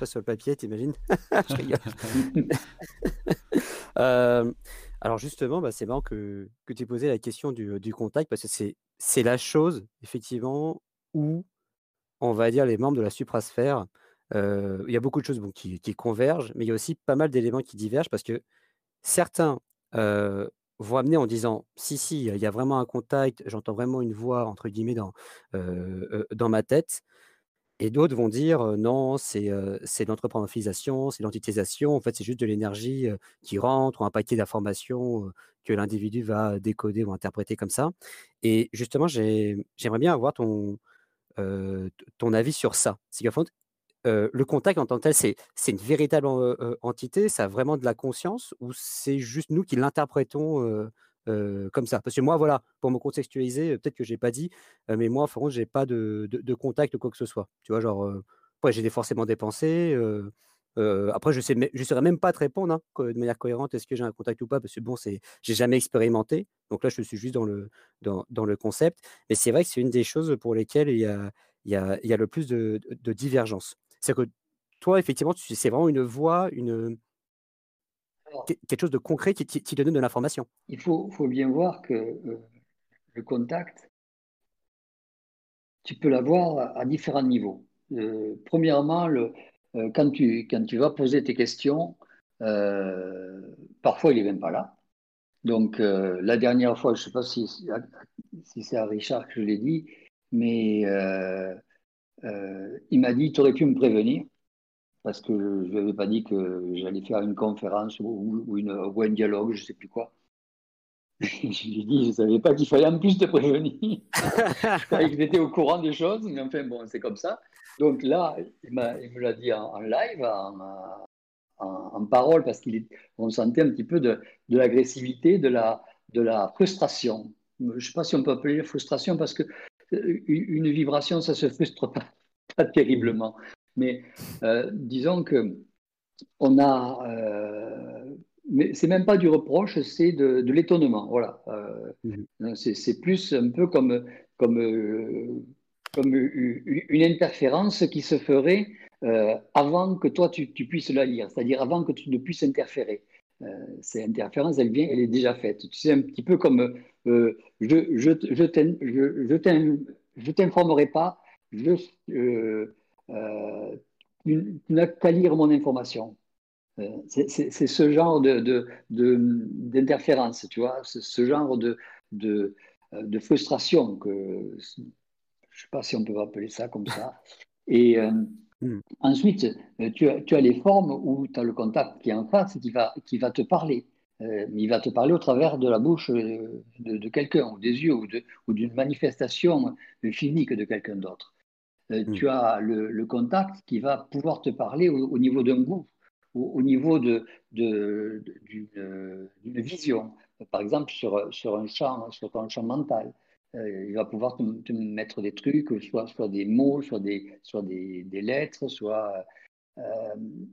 une. Sur le papier, t'imagines Je rigole. Euh, alors, justement, bah, c'est marrant que, que tu aies posé la question du, du contact parce que c'est, la chose, effectivement, où, on va dire, les membres de la suprasphère, euh, il y a beaucoup de choses bon, qui, qui convergent, mais il y a aussi pas mal d'éléments qui divergent parce que certains euh, vont amener en disant si, si, il y a vraiment un contact, j'entends vraiment une voix, entre guillemets, dans, euh, euh, dans ma tête. Et d'autres vont dire non, c'est euh, c'est l'anthropomorphisation, c'est l'antitisation. En fait, c'est juste de l'énergie qui rentre ou un paquet d'informations que l'individu va décoder ou interpréter comme ça. Et justement, j'ai- j'aimerais bien avoir ton, ton avis sur ça. C'est le contact en tant que tel, c'est une véritable en- entité, ça a vraiment de la conscience ou c'est juste nous qui l'interprétons euh, euh, comme ça? Parce que moi, voilà, pour me contextualiser, euh, peut-être que j'ai pas dit, heu, mais moi, en je j'ai pas de de de contact ou quoi que ce soit. Tu vois? Genre, heu, après j'ai forcément des pensées, après je sais je saurais même pas te répondre, hein, de manière cohérente, est-ce que j'ai un contact ou pas? Parce que bon, c'est j'ai jamais expérimenté, donc là, je suis juste dans le dans dans le concept. Mais c'est vrai que c'est une des choses pour lesquelles il y a il y a il y a le plus de de divergences. C'est-à-dire que toi, effectivement, c'est vraiment une voix, une, quelque chose de concret qui qui qui te donne de l'information. il faut, faut bien voir que euh, le contact, tu peux l'avoir à, différents niveaux. Euh, premièrement, le, euh, quand, tu, quand tu vas poser tes questions, parfois il n'est même pas là. Donc, la dernière fois, je ne sais pas si, si c'est à Richard que je l'ai dit, mais il m'a dit, tu aurais pu me prévenir, parce que je ne lui avais pas dit que j'allais faire une conférence ou, ou, une, ou un dialogue, je ne sais plus quoi. je lui ai dit, je ne savais pas qu'il fallait en plus te prévenir. je j'étais au courant des choses, mais enfin, bon, c'est comme ça. Donc là, il, il me l'a dit en, en live, en, en, en, parole, parce qu'on sentait un petit peu de, de l'agressivité, de la, de la frustration. Je ne sais pas si on peut appeler frustration, parce que euh, une vibration, ça ne se frustre pas, pas terriblement. Mais euh, disons que on a euh, mais c'est même pas du reproche, c'est de, de l'étonnement. Voilà. Euh, mmh. C'est plus un peu comme, comme, comme une interférence qui se ferait avant que toi tu, tu puisses la lire, c'est-à-dire avant que tu ne puisses interférer. Cette interférence, elle vient, elle est déjà faite. Tu sais, un petit peu comme je je, je, je t'informerai pas, je, euh, tu n'as qu'à lire mon information. Euh, c'est ce genre d'interférence, de, de, tu vois, ce genre de, de, de, frustration que je ne sais pas si on peut appeler ça comme ça. Et euh, mm. ensuite, tu as, tu as, les formes où tu as le contact qui est en face qui va, qui va te parler. Euh, il va te parler au travers de la bouche de, de quelqu'un, ou des yeux, ou d'une manifestation physique de quelqu'un d'autre. Euh, mm. Tu as le, le, contact qui va pouvoir te parler au, au niveau d'un goût au, au niveau d'une de, de, vision. Par exemple, sur, sur un champ, sur un champ mental, euh, il va pouvoir te, te, mettre des trucs, soit, soit des mots, soit des, soit des, des lettres, soit. Euh,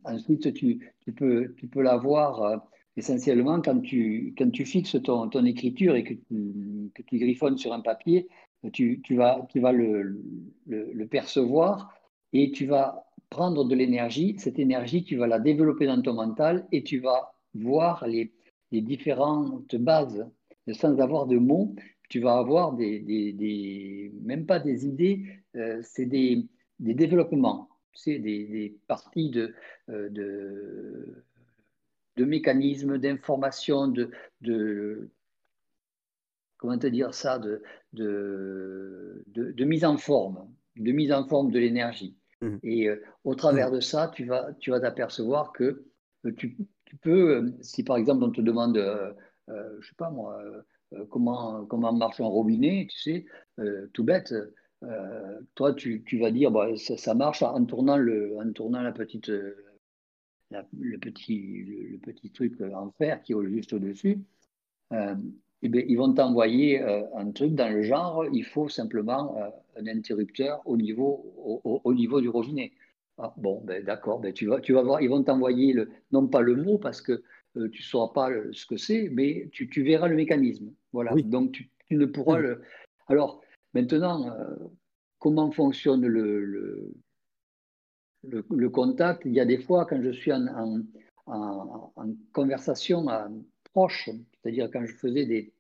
ensuite, tu, tu, peux, tu peux l'avoir euh, essentiellement quand tu, quand tu fixes ton, ton écriture et que tu, que tu griffonnes sur un papier, tu, tu vas, tu vas le, le, percevoir et tu vas prendre de l'énergie. Cette énergie, tu vas la développer dans ton mental et tu vas voir les, les différentes bases sans avoir de mots. Tu vas avoir des, des, même pas des idées, euh, c'est des, des, développements, c'est des, des, parties de, euh, de, de mécanismes, d'informations, de, de, comment te dire ça, de, de, de, de mise en forme, de mise en forme de l'énergie. Mmh. Et euh, au travers mmh. de ça, tu vas tu vas t'apercevoir que euh, tu, tu, peux, euh, si par exemple on te demande, je sais pas moi, comment comment marche un robinet, tu sais, tout bête, toi tu, tu, vas dire, bah, ça, ça, marche en tournant le en tournant la petite la, le petit le, le, petit truc en fer qui est juste au-dessus. Eh bien, ils vont t'envoyer euh, un truc dans le genre, il faut simplement euh, un interrupteur au niveau, au, au niveau du robinet. Ah, bon, ben, d'accord, ben, tu, vas, tu vas voir, ils vont t'envoyer, le, non pas le mot, parce que euh, tu ne sauras pas le, ce que c'est, mais tu, tu, verras le mécanisme. Voilà, oui. donc tu, tu, ne pourras oui. le... Alors, maintenant, comment fonctionne le, le, contact? Il y a des fois, quand je suis en, en, conversation proche, c'est-à-dire quand je faisais des,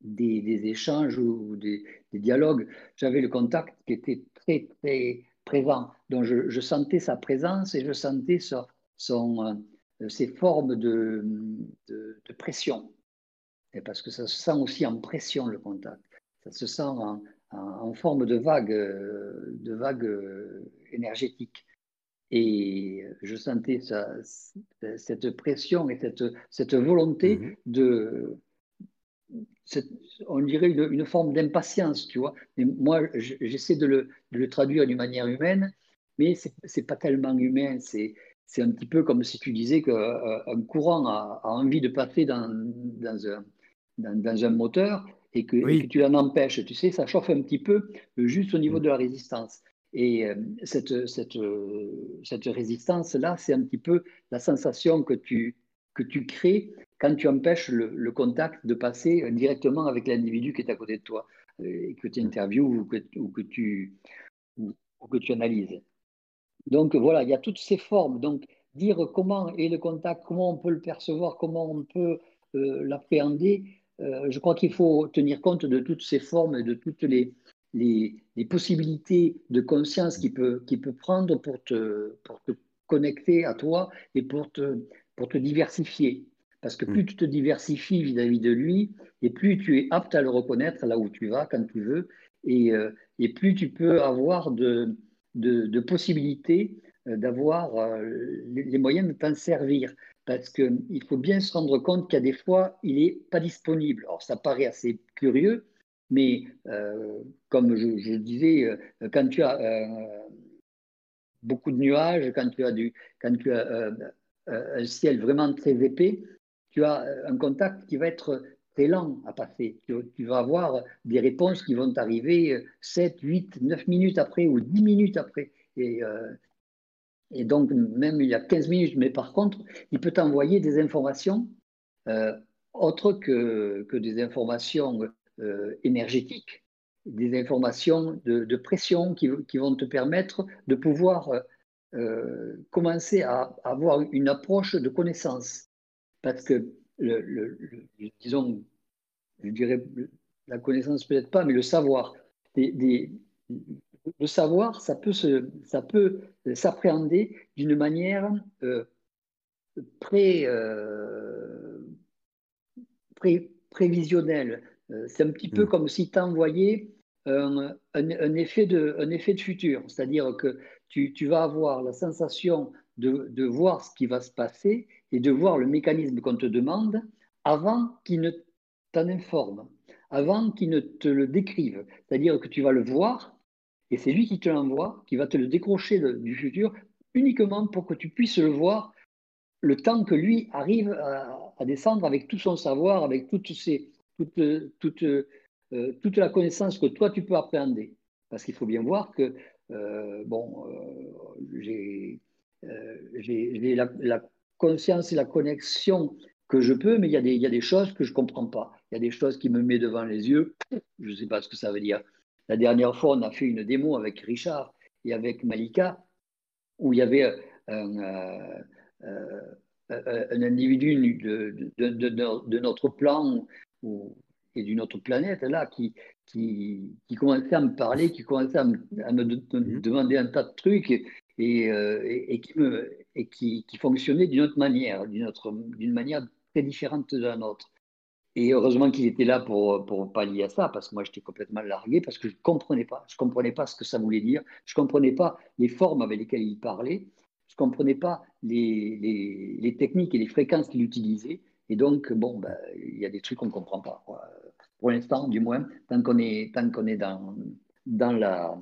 des, échanges ou des, dialogues, j'avais le contact qui était très, très présent. Donc, je, sentais sa présence et je sentais son, euh, ses formes de, de, pression. Parce que ça se sent aussi en pression, le contact. Ça se sent en, en, forme de vague, euh, de vague euh, énergétique. Et je sentais cette pression et cette, cette volonté mhm. de, on dirait une, forme d'impatience, tu vois. Mais moi, j'essaie de le, de le, traduire d'une manière humaine, mais c'est n'est pas tellement humain. C'est un petit peu comme si tu disais qu'un euh, courant a, envie de passer dans, dans, un, dans, un moteur et que, et que tu l'en empêches. Tu sais, ça chauffe un petit peu juste au niveau mm. de la résistance. Et euh, cette, cette, euh, cette résistance-là, c'est un petit peu la sensation que tu, que tu crées quand tu empêches le, contact de passer directement avec l'individu qui est à côté de toi, euh, et que tu interviews ou que, tu, ou, que tu analyses. Donc voilà, il y a toutes ces formes. Donc dire comment est le contact, comment on peut le percevoir, comment on peut l'appréhender, je crois qu'il faut tenir compte de toutes ces formes et de toutes les, les, possibilités de conscience qu'il peut, peut prendre pour te, pour te connecter à toi et pour te, pour te diversifier. Parce que plus mm. tu te diversifies vis-à-vis de lui, et plus tu es apte à le reconnaître là où tu vas, quand tu veux, et, euh, et plus tu peux avoir de, de, possibilités euh, d'avoir euh, les, moyens de t'en servir. Parce qu'il faut bien se rendre compte a des fois, il n'est pas disponible. Alors ça paraît assez curieux, mais euh, comme je, disais, euh, quand tu as euh, beaucoup de nuages, quand tu as, du, quand tu as un ciel vraiment très épais, tu as un contact qui va être très lent à passer. Tu, vas avoir des réponses qui vont arriver 7, 8, 9 minutes après ou 10 minutes après. Et, donc, même il y a 15 minutes, mais par contre, il peut t'envoyer des informations autres que, que des informations énergétiques, des informations de, pression qui, vont te permettre de pouvoir euh, euh, commencer à, avoir une approche de connaissance. Parce que, disons, je dirais, la connaissance peut-être pas, mais le savoir. le savoir, ça peut, ça peut s'appréhender d'une manière pré, pré, prévisionnelle. Euh, c'est un petit peu mm. comme si tu envoyais un, effet de, un effet de futur, c'est-à-dire que tu, vas avoir la sensation de, voir ce qui va se passer et de voir le mécanisme qu'on te demande avant qu'il ne t'en informe, avant qu'il ne te le décrive. C'est-à-dire que tu vas le voir et c'est lui qui te l'envoie, qui va te le décrocher du futur uniquement pour que tu puisses le voir le temps que lui arrive à, à descendre avec tout son savoir, avec toutes ses, toute, toute, euh, toute la connaissance que toi tu peux appréhender. Parce qu'il faut bien voir que, euh, bon, euh, j'ai la, la, conscience et la connexion que je peux, mais il y, a des, y a des choses que je ne comprends pas. Il y a des choses qui me mettent devant les yeux, je ne sais pas ce que ça veut dire. La dernière fois, on a fait une démo avec Richard et avec Malika, où il y avait un, individu de, de, notre plan et d'une autre planète, là, qui, qui, qui, commençait à me parler, qui commençait à me, mhm. demander un tas de trucs et, et, euh, qui, me, et qui, qui fonctionnait d'une autre manière, d'une manière très différente de la nôtre. Et heureusement qu'il était là pour, pour pallier à ça, parce que moi j'étais complètement largué, parce que je ne comprenais pas. Je comprenais pas ce que ça voulait dire. Je ne comprenais pas les formes avec lesquelles il parlait. Je ne comprenais pas les, les, les, techniques et les fréquences qu'il utilisait. Et donc, bon, ben, il y a des trucs qu'on ne comprend pas. Pour l'instant, du moins, tant qu'on est, tant qu'on est dans, dans, la,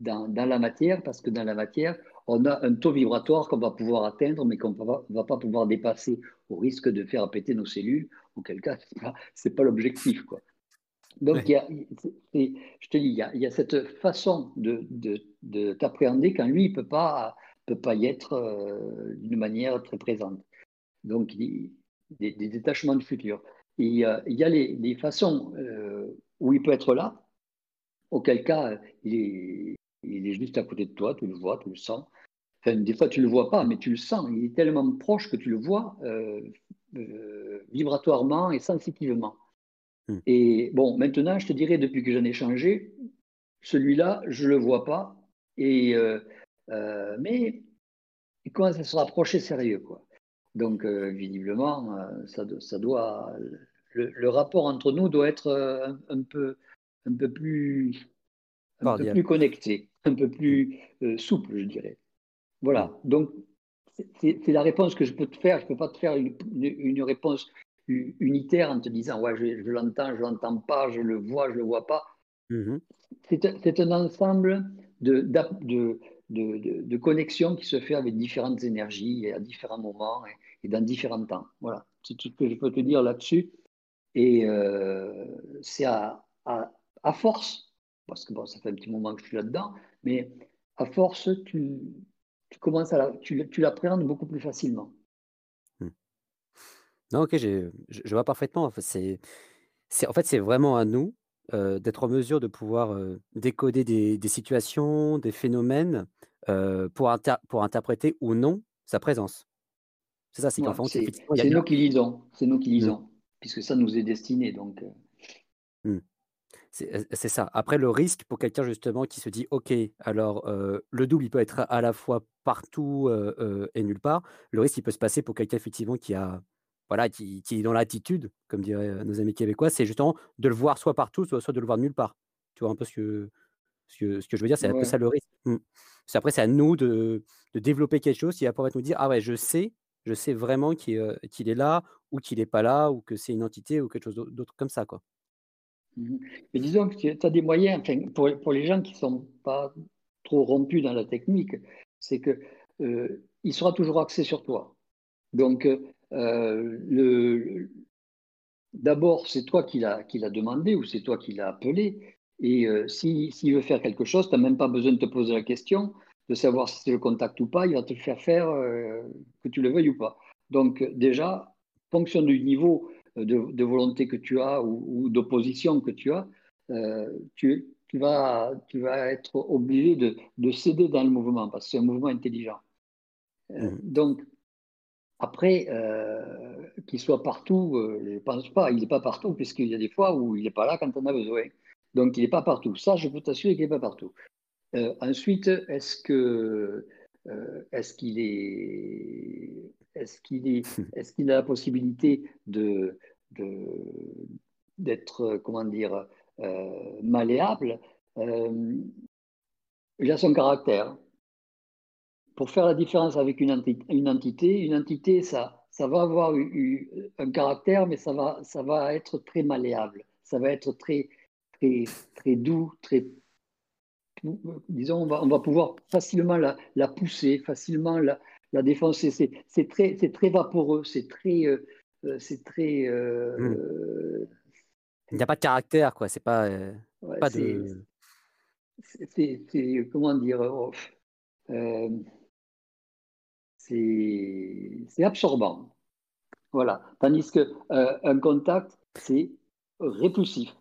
dans, dans, la matière, parce que dans la matière, on a un taux vibratoire qu'on va pouvoir atteindre, mais qu'on ne va pas pouvoir dépasser au risque de faire péter nos cellules, auquel cas, ce n'est pas, l'objectif. Quoi. Donc, il y a, je te dis, il y, a, il y a cette façon de, de, de t'appréhender quand lui, il ne peut pas, peut pas y être euh, d'une manière très présente. Donc, il, des, détachements de futur. il y a, les, façons euh, où il peut être là, auquel cas, il est, il est juste à côté de toi, tu le vois, tu le sens. Enfin, des fois, tu ne le vois pas, mais tu le sens. Il est tellement proche que tu le vois euh, euh, vibratoirement et sensitivement. Hmm. Et bon, maintenant, je te dirais, depuis que j'en ai changé, celui-là, je ne le vois pas. Et, mais il commence à se rapprocher sérieux. Quoi. Donc, visiblement, ça, ça, doit. Le, rapport entre nous doit être un, peu, un peu plus, un peu plus connecté, un peu plus souple, je dirais. Voilà. Donc, c'est la réponse que je peux te faire. Je ne peux pas te faire une, réponse unitaire en te disant ouais, je, l'entends, je ne l'entends pas, je le vois, je ne le vois pas. Mmh c'est un ensemble de, de, de, de, connexions qui se fait avec différentes énergies et à différents moments et, dans différents temps. Voilà. C'est tout ce que je peux te dire là-dessus. Et euh, c'est à, à, force, parce que bon, ça fait un petit moment que je suis là-dedans, mais à force, tu, tu commences à la, tu, tu l'appréhendes beaucoup plus facilement. Mmh. Non, ok, je, je vois parfaitement. C'est, c'est, en fait, c'est vraiment à nous euh, d'être en mesure de pouvoir euh, décoder des, des, situations, des phénomènes pour, pour interpréter ou non sa présence. C'est ça, c'est qu'en fait, c'est, nous qui lisons, c'est nous qui mmh. lisons, puisque ça nous est destiné. Donc, mmh. C'est ça. Après, le risque pour quelqu'un justement qui se dit, OK, alors le double, il peut être à la fois partout et nulle part. Le risque, il peut se passer pour quelqu'un effectivement qui a, voilà, qui, est dans l'attitude, comme diraient nos amis québécois, c'est justement de le voir soit partout, soit, soit de le voir nulle part. Tu vois un peu ce que, ce que, ce que je veux dire, c'est un peu ça le risque. Mmh. Après, c'est à nous de, développer quelque chose qui va pouvoir nous dire, ah ouais, je sais, je sais vraiment qu'il est là ou qu'il n'est pas là ou que c'est une entité ou quelque chose d'autre comme ça, quoi. Mhm. Mais disons que tu as des moyens, pour, les gens qui ne sont pas trop rompus dans la technique, c'est que euh, il sera toujours axé sur toi. Donc, euh, le, d'abord, c'est toi qui l'as, demandé ou c'est toi qui l'as appelé. Et euh, s'il veut faire quelque chose, tu n'as même pas besoin de te poser la question de savoir si c'est le contact ou pas. Il va te faire faire que tu le veuilles ou pas. Donc, déjà, fonction du niveau de, volonté que tu as ou, d'opposition que tu as, euh, tu, vas, tu vas être obligé de, de, céder dans le mouvement parce que c'est un mouvement intelligent. Euh, mmh. Donc, après, euh, qu'il soit partout, je ne pense pas. Il n'est pas partout puisqu'il y a des fois où il n'est pas là quand on a besoin. Donc, il n'est pas partout. Ça, je peux t'assurer qu'il n'est pas partout. Ensuite, est-ce que est-ce qu'il est est-ce qu'il est, est qu'il a la possibilité de, d'être, comment dire, euh, malléable euh, Il a son caractère. Pour faire la différence avec une, entité, une entité, une entité, ça, ça va avoir un caractère, mais ça va, ça va être très malléable. Ça va être très, très, très doux, très disons, on va, on va pouvoir facilement la, la pousser, facilement la, la défense, c'est très, très vaporeux, c'est très. Euh, euh, c'est très euh. Il n'y a pas de caractère, quoi. C'est pas. pas de... C'est. Comment dire oh, C'est absorbant. Voilà. Tandis que un contact, c'est répulsif.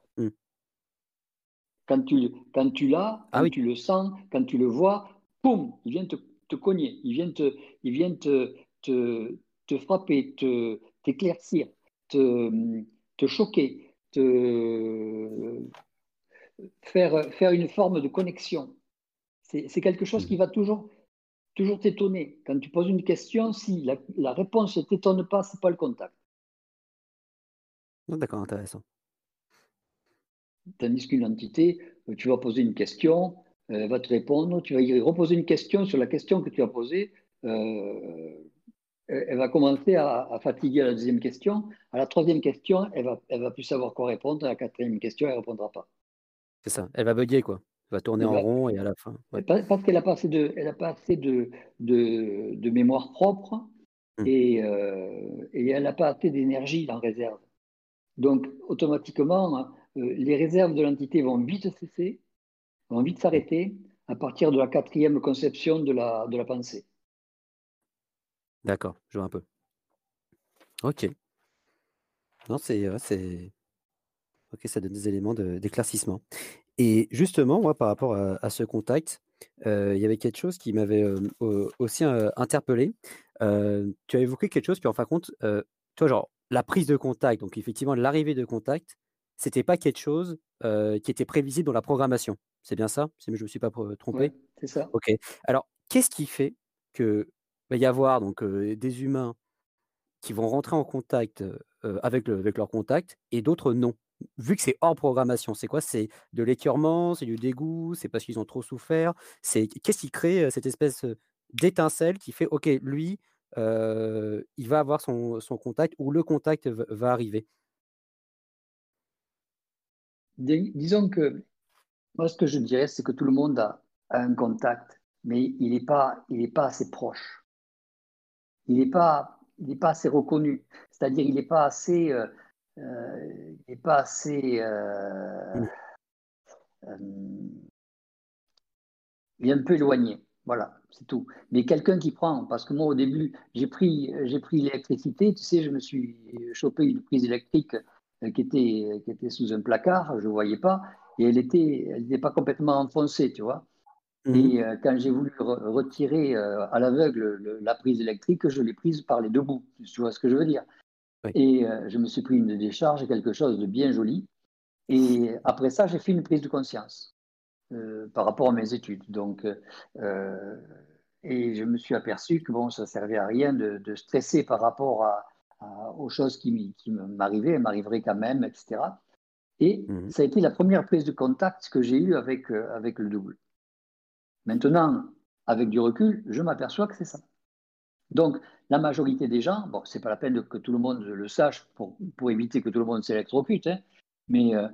Hmm. Quand tu, quand tu l'as, ah quand tu le sens, quand tu le vois, boum, il vient te te cogner, ils viennent te, te, te, te frapper, te, t'éclaircir, te, te choquer, te faire, faire une forme de connexion. C'est, quelque chose qui va toujours, toujours t'étonner. Quand tu poses une question, si la, la réponse ne t'étonne pas, ce n'est pas le contact. Ah, d'accord, intéressant. Tandis qu'une entité, tu vas poser une question, elle va te répondre, tu vas y reposer une question sur la question que tu as posée, euh, elle va commencer à, fatiguer à la deuxième question. À la troisième question, elle va, elle va plus savoir quoi répondre. À la quatrième question, elle ne répondra pas. C'est ça, elle va bugger quoi. Elle va tourner en rond et à la fin. Parce qu'elle n'a pas assez, de, elle a pas assez de, de, de mémoire propre hum. et, euh, et, elle n'a pas assez d'énergie en réserve. Donc, automatiquement, hein, euh, les réserves de l'entité vont vite cesser envie de s'arrêter à partir de la quatrième conception de la, pensée. D'accord, je vois un peu. Ok. Non, c'est. Ok, ça donne des éléments d'éclaircissement. Et justement, moi, par rapport à, ce contact, il y avait quelque chose qui m'avait aussi interpellé. tu as évoqué quelque chose, puis en fin de compte, toi, genre, la prise de contact, donc effectivement, l'arrivée de contact, c'était pas quelque chose qui était prévisible dans la programmation. C'est bien ça? Si je ne me suis pas trompé? C'est ça. Ok. Alors, qu'est-ce qui fait que va y avoir donc des humains qui vont rentrer en contact avec, le, avec leur contact et d'autres non? Vu que c'est hors programmation, c'est quoi? C'est de l'écœurement, c'est du dégoût, c'est parce qu'ils ont trop souffert? C'est qu'est-ce qui crée cette espèce d'étincelle qui fait OK, lui, il va avoir son, son, contact ou le contact va, arriver? Disons que moi, ce que je dirais, c'est que tout le monde a, un contact, mais il n'est pas, pas assez proche. Il n'est pas, pas assez reconnu. C'est-à-dire, il n'est pas assez, euh, euh, il pas assez, euh, il est un peu éloigné. Voilà, c'est tout. Mais quelqu'un qui prend, parce que moi au début, j'ai pris, j'ai pris l'électricité, tu sais, je me suis chopé une prise électrique qui était, qui était sous un placard, je ne voyais pas et elle était, elle n'était pas complètement enfoncée, tu vois. Mhm. Et euh, quand j'ai voulu retirer euh, à l'aveugle la prise électrique, je l'ai prise par les deux bouts, tu vois ce que je veux dire. Et euh, je me suis pris une décharge, quelque chose de bien joli. Et après ça, j'ai fait une prise de conscience par rapport à mes études. Donc, et je me suis aperçu que bon, ça servait à rien de, stresser par rapport à, aux choses qui, qui m'arrivaient, m'arriveraient quand même, etc. Et mhm. ça a été la première prise de contact que j'ai eue avec, euh, avec le double. Maintenant, avec du recul, je m'aperçois que c'est ça. Donc, la majorité des gens, bon, c'est pas la peine que tout le monde le sache pour, pour éviter que tout le monde s'électrocute, hein, mais euh,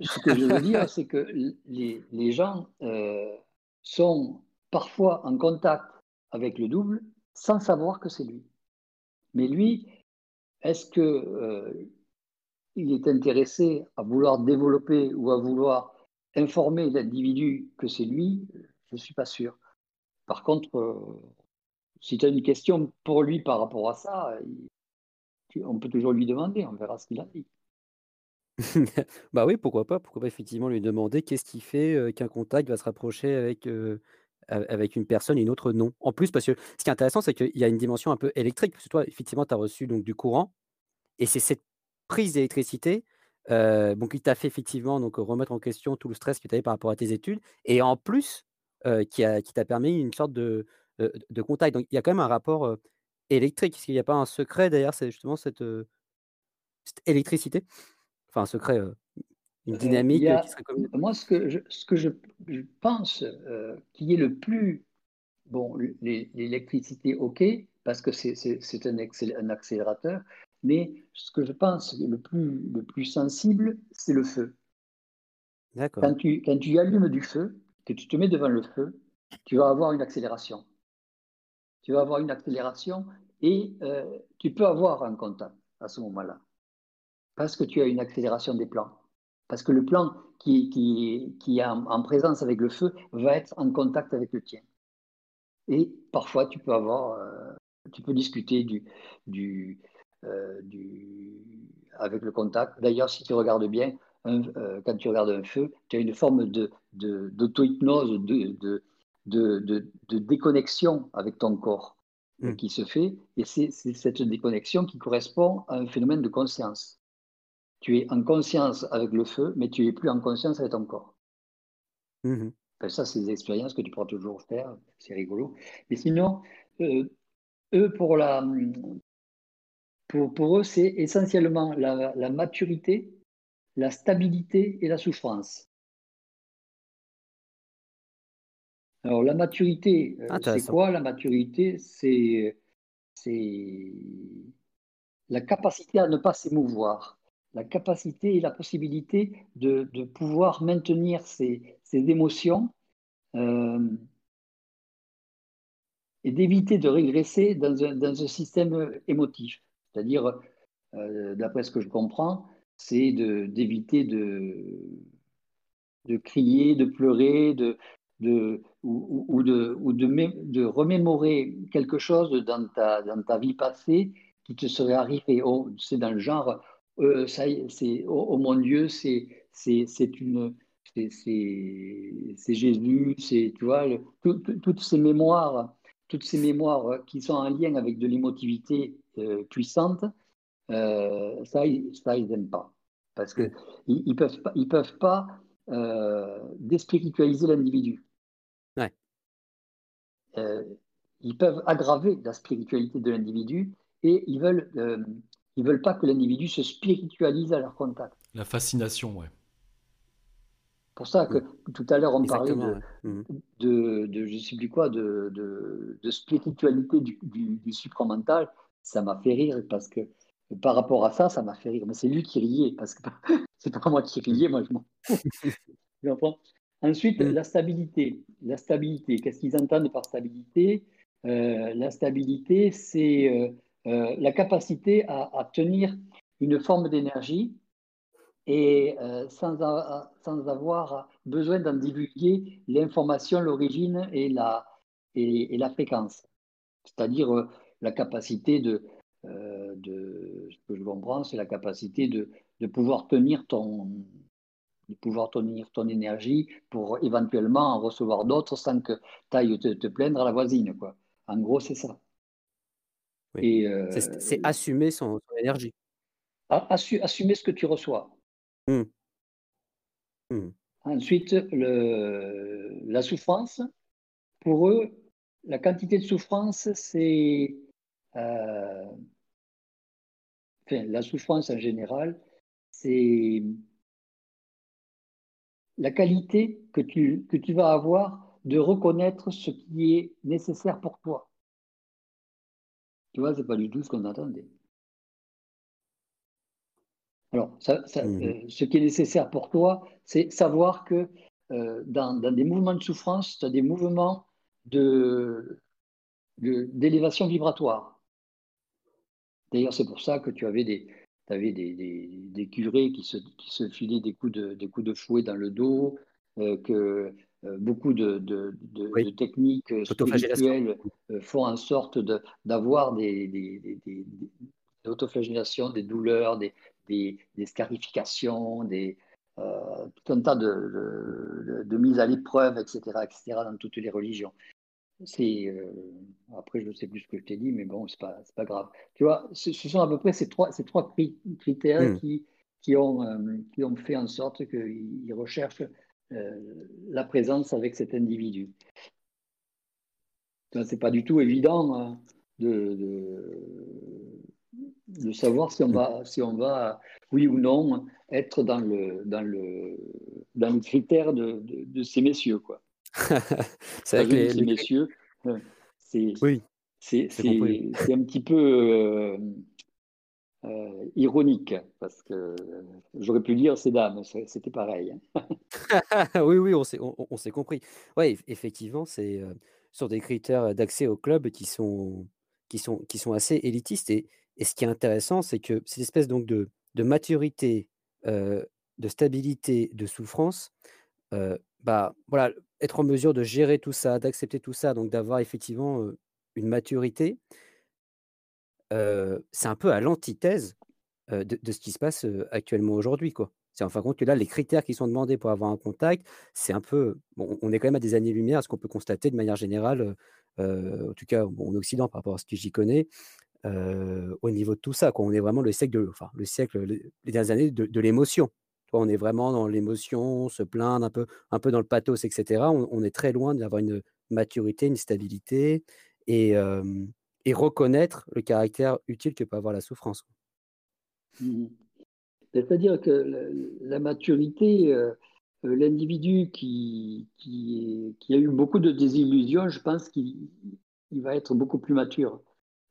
ce que je veux dire, c'est que les, les gens euh, sont parfois en contact avec le double sans savoir que c'est lui. Mais lui, est-ce que il est intéressé à vouloir développer ou à vouloir informer l'individu que c'est lui, je ne suis pas sûr. Par contre, euh, si tu as une question pour lui par rapport à ça, on peut toujours lui demander, on verra ce qu'il a dit. bah oui, pourquoi pas, pourquoi pas effectivement lui demander qu'est-ce qui fait euh, qu'un contact va se rapprocher avec, euh, avec une personne une autre non. En plus, parce que ce qui est intéressant, c'est qu'il y a une dimension un peu électrique, parce que toi, effectivement, tu as reçu donc, du courant, et c'est cette prise d'électricité, donc il t'a fait effectivement donc remettre en question tout le stress que tu avais par rapport à tes études et en plus, qui qui t'a permis une sorte de, de contact. Donc il y a quand même un rapport, électrique. Est-ce qu'il n'y a pas un secret derrière c'est justement cette, électricité? Enfin un secret, une dynamique, qui serait moi ce que je ce que je pense, qui est le plus bon, l'électricité, OK, parce que c'est un un accélérateur, mais ce que je pense le plus, le plus sensible, c'est le feu. Quand tu, quand tu allumes du feu, que tu te mets devant le feu, tu vas avoir une accélération. Tu vas avoir une accélération et euh, tu peux avoir un contact à ce moment-là. Parce que tu as une accélération des plans. Parce que le plan qui, qui, qui est en, présence avec le feu va être en contact avec le tien. Et parfois, tu peux avoir, euh, tu peux discuter du, du, euh, du, avec le contact. D'ailleurs, si tu regardes bien, euh, quand tu regardes un feu, tu as une forme d'auto-hypnose, de, de, de, de, déconnexion avec ton corps mm. qui se fait. Et c'est cette déconnexion qui correspond à un phénomène de conscience. Tu es en conscience avec le feu, mais tu n'es plus en conscience avec ton corps. Mm-hmm. ça, c'est des expériences que tu pourras toujours faire, c'est rigolo. Mais sinon, euh, eux, pour la, pour, eux, c'est essentiellement la, maturité, la stabilité et la souffrance. Alors la maturité, euh, c'est quoi la maturité? C'est la capacité à ne pas s'émouvoir, la capacité et la possibilité de, pouvoir maintenir ses, émotions euh, et d'éviter de régresser dans un système émotif. C'est-à-dire, euh, d'après ce que je comprends, c'est d'éviter de, de, crier, de pleurer, de, de, ou, de, ou de, de, remémorer quelque chose dans ta, dans ta vie passée qui te serait arrivé. Oh, c'est dans le genre, euh, ça c'est, oh, oh, mon Dieu, c'est, c'est, une, c'est Jésus, c'est, tu vois, toutes ces mémoires, toutes ces mémoires qui sont en lien avec de l'émotivité euh, puissante, euh, ça, ça, ils n'aiment pas. Parce qu'ils ne peuvent pas, ils peuvent pas déspiritualiser l'individu. Ouais. ils peuvent aggraver la spiritualité de l'individu et ils veulent, ils veulent pas que l'individu se spiritualise à leur contact. La fascination, ouais pour ça que tout à l'heure, on parlait mmh. de, de, je ne sais plus quoi, de, de, spiritualité du, du, supramental. Ça m'a fait rire parce que par rapport à ça, ça m'a fait rire. Mais c'est lui qui riait parce que c'est pas moi qui riais, moi je m'en Ensuite, mmh. la stabilité. La stabilité, qu'est-ce qu'ils entendent par stabilité? Euh, La stabilité, c'est euh, la capacité à, à, tenir une forme d'énergie et euh, sans, sans, avoir besoin d'en divulguer l'information, l'origine et la, et, la fréquence. C'est-à-dire euh, la capacité de, de, ce que je comprends, c'est la capacité de, de, pouvoir tenir ton de pouvoir tenir ton énergie pour éventuellement en recevoir d'autres sans que tu ailles te, plaindre à la voisine. Quoi. En gros, c'est ça. C'est assumer son, énergie. assumer ce que tu reçois. Mmh. Mmh. Ensuite, le, la souffrance. Pour eux, la quantité de souffrance, c'est. Euh, enfin, la souffrance en général, c'est la qualité que tu, que tu vas avoir de reconnaître ce qui est nécessaire pour toi. Tu vois, c'est pas du tout ce qu'on attendait. Alors, mmh. euh, ce qui est nécessaire pour toi, c'est savoir que euh, dans, des mouvements de souffrance, tu as des mouvements d'élévation vibratoire. D'ailleurs, c'est pour ça que tu avais des, avais des, curés qui se, qui se, filaient des coups, de, des coups de fouet dans le dos, euh, que beaucoup de, techniques spirituelles font en sorte d'avoir des, des, autoflagellations, des douleurs, des, des, scarifications, des, euh, tout un tas de, de, mises à l'épreuve, etc., etc., dans toutes les religions. C'est, euh, après, je ne sais plus ce que je t'ai dit, mais bon, ce n'est pas, pas grave. Tu vois, ce, sont à peu près ces trois, ces trois critères hmm. qui, qui, ont, euh, qui ont fait en sorte qu'ils recherchent la présence avec cet individu. Ce n'est pas du tout évident hein, de, de savoir si on va, si on va, oui ou non, être dans le, dans le, dans le critère de, de, ces messieurs. Quoi. c'est vrai que les, ces messieurs, c'est oui, c'est un petit peu euh, euh, ironique, parce que j'aurais pu dire ces dames, c'était pareil. Hein. oui, oui, on s'est on, compris. Oui, effectivement, c'est euh, sur des critères d'accès au club qui sont, qui sont, qui sont assez élitistes. Et, et ce qui est intéressant, c'est que cette espèce donc de, de maturité, de stabilité, de souffrance, bah, voilà, être en mesure de gérer tout ça, d'accepter tout ça, donc d'avoir effectivement une maturité, c'est un peu à l'antithèse de, de, ce qui se passe actuellement aujourd'hui. C'est en fin de compte là, les critères qui sont demandés pour avoir un contact, c'est un peu. Bon, on est quand même à des années-lumière, ce qu'on peut constater de manière générale, en tout cas en Occident par rapport à ce que j'y connais, au niveau de tout ça. Quoi. On est vraiment le siècle, de, enfin, le siècle les dernières années de, l'émotion. On est vraiment dans l'émotion, se plaindre, un peu, un peu dans le pathos, etc. On, est très loin d'avoir une maturité, une stabilité et, et, reconnaître le caractère utile que peut avoir la souffrance. Mmh C'est-à-dire que la, maturité, l'individu qui, qui, qui, a eu beaucoup de désillusions, je pense qu'il va être beaucoup plus mature.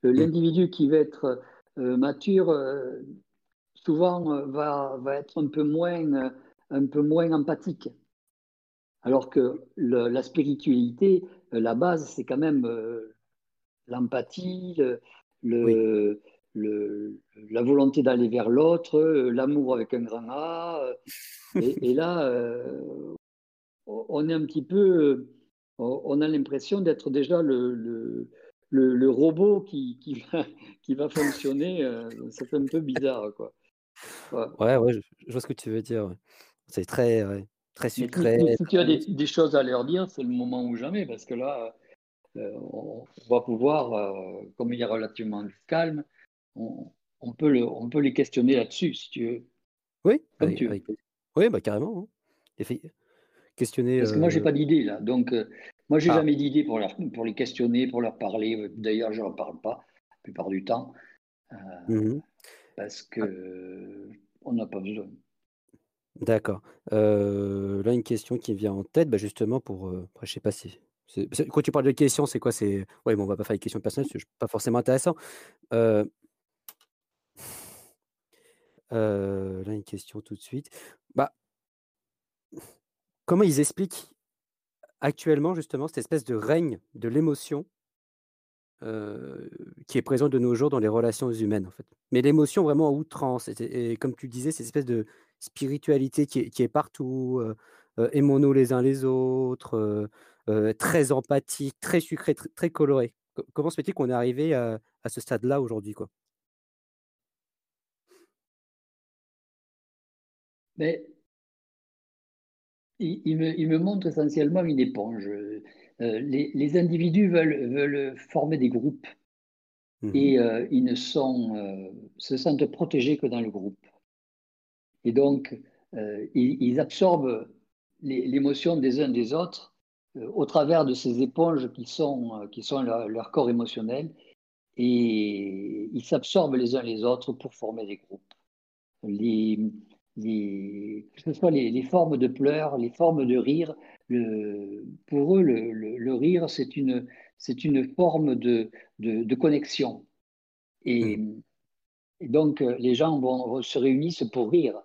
Mm. L'individu qui va être euh, mature, euh, souvent euh, va, va, être un peu moins, un peu moins empathique. Alors que la spiritualité, la base, c'est quand même l'empathie, le, le, la volonté d'aller vers l'autre, l'amour avec un grand A. Et, et là, on est un petit peu, on a l'impression d'être déjà le, le, robot qui, qui, va, qui va fonctionner, euh, c'est un peu bizarre. Quoi. Ouais, ouais, je, vois ce que tu veux dire. C'est très. très sucré. si, tu as des, choses à leur dire, c'est le moment ou jamais, parce que là, on, va pouvoir, comme il y a relativement du calme, on, peut, le, on peut les questionner là-dessus, si tu veux. Oui, oui bah, carrément. Hein. Questionner. Parce que moi, j'ai pas d'idée là. Donc, moi, j'ai ah. jamais d'idée pour, pour les questionner, pour leur parler. D'ailleurs, je leur parle pas la plupart du temps. Mmh parce que ah. on n'a pas besoin. D'accord. là, une question qui vient en tête, bah, justement pour, euh, je sais pas si quand tu parles de questions, c'est quoi? C'est ouais, bon, on va pas faire des questions personnelles, c'est pas forcément intéressant. là, une question tout de suite. Bah comment ils expliquent actuellement, justement, cette espèce de règne de l'émotion qui est présent de nos jours dans les relations humaines, en fait? Mais l'émotion vraiment à outrance et comme tu disais, cette espèce de spiritualité qui est qui est partout, aimons-nous les uns les autres, très empathique, très sucré, très coloré. comment se fait-il qu'on est arrivé à à ce stade-là aujourd'hui, quoi? Mais il me il me montre essentiellement une éponge, euh, les, individus veulent, former des groupes mmh et euh, ils ne sont, euh, se sentent protégés que dans le groupe. Et donc, ils, absorbent l'émotion des uns des autres au travers de ces éponges qui sont, qui sont leur, leur corps émotionnel et ils s'absorbent les uns les autres pour former des groupes. Les, que ce soit les, formes de pleurs, les formes de rire, pour eux, le, rire, c'est une, une, forme de, de, connexion. Et, hmm. donc, les gens vont, se réunissent pour rire.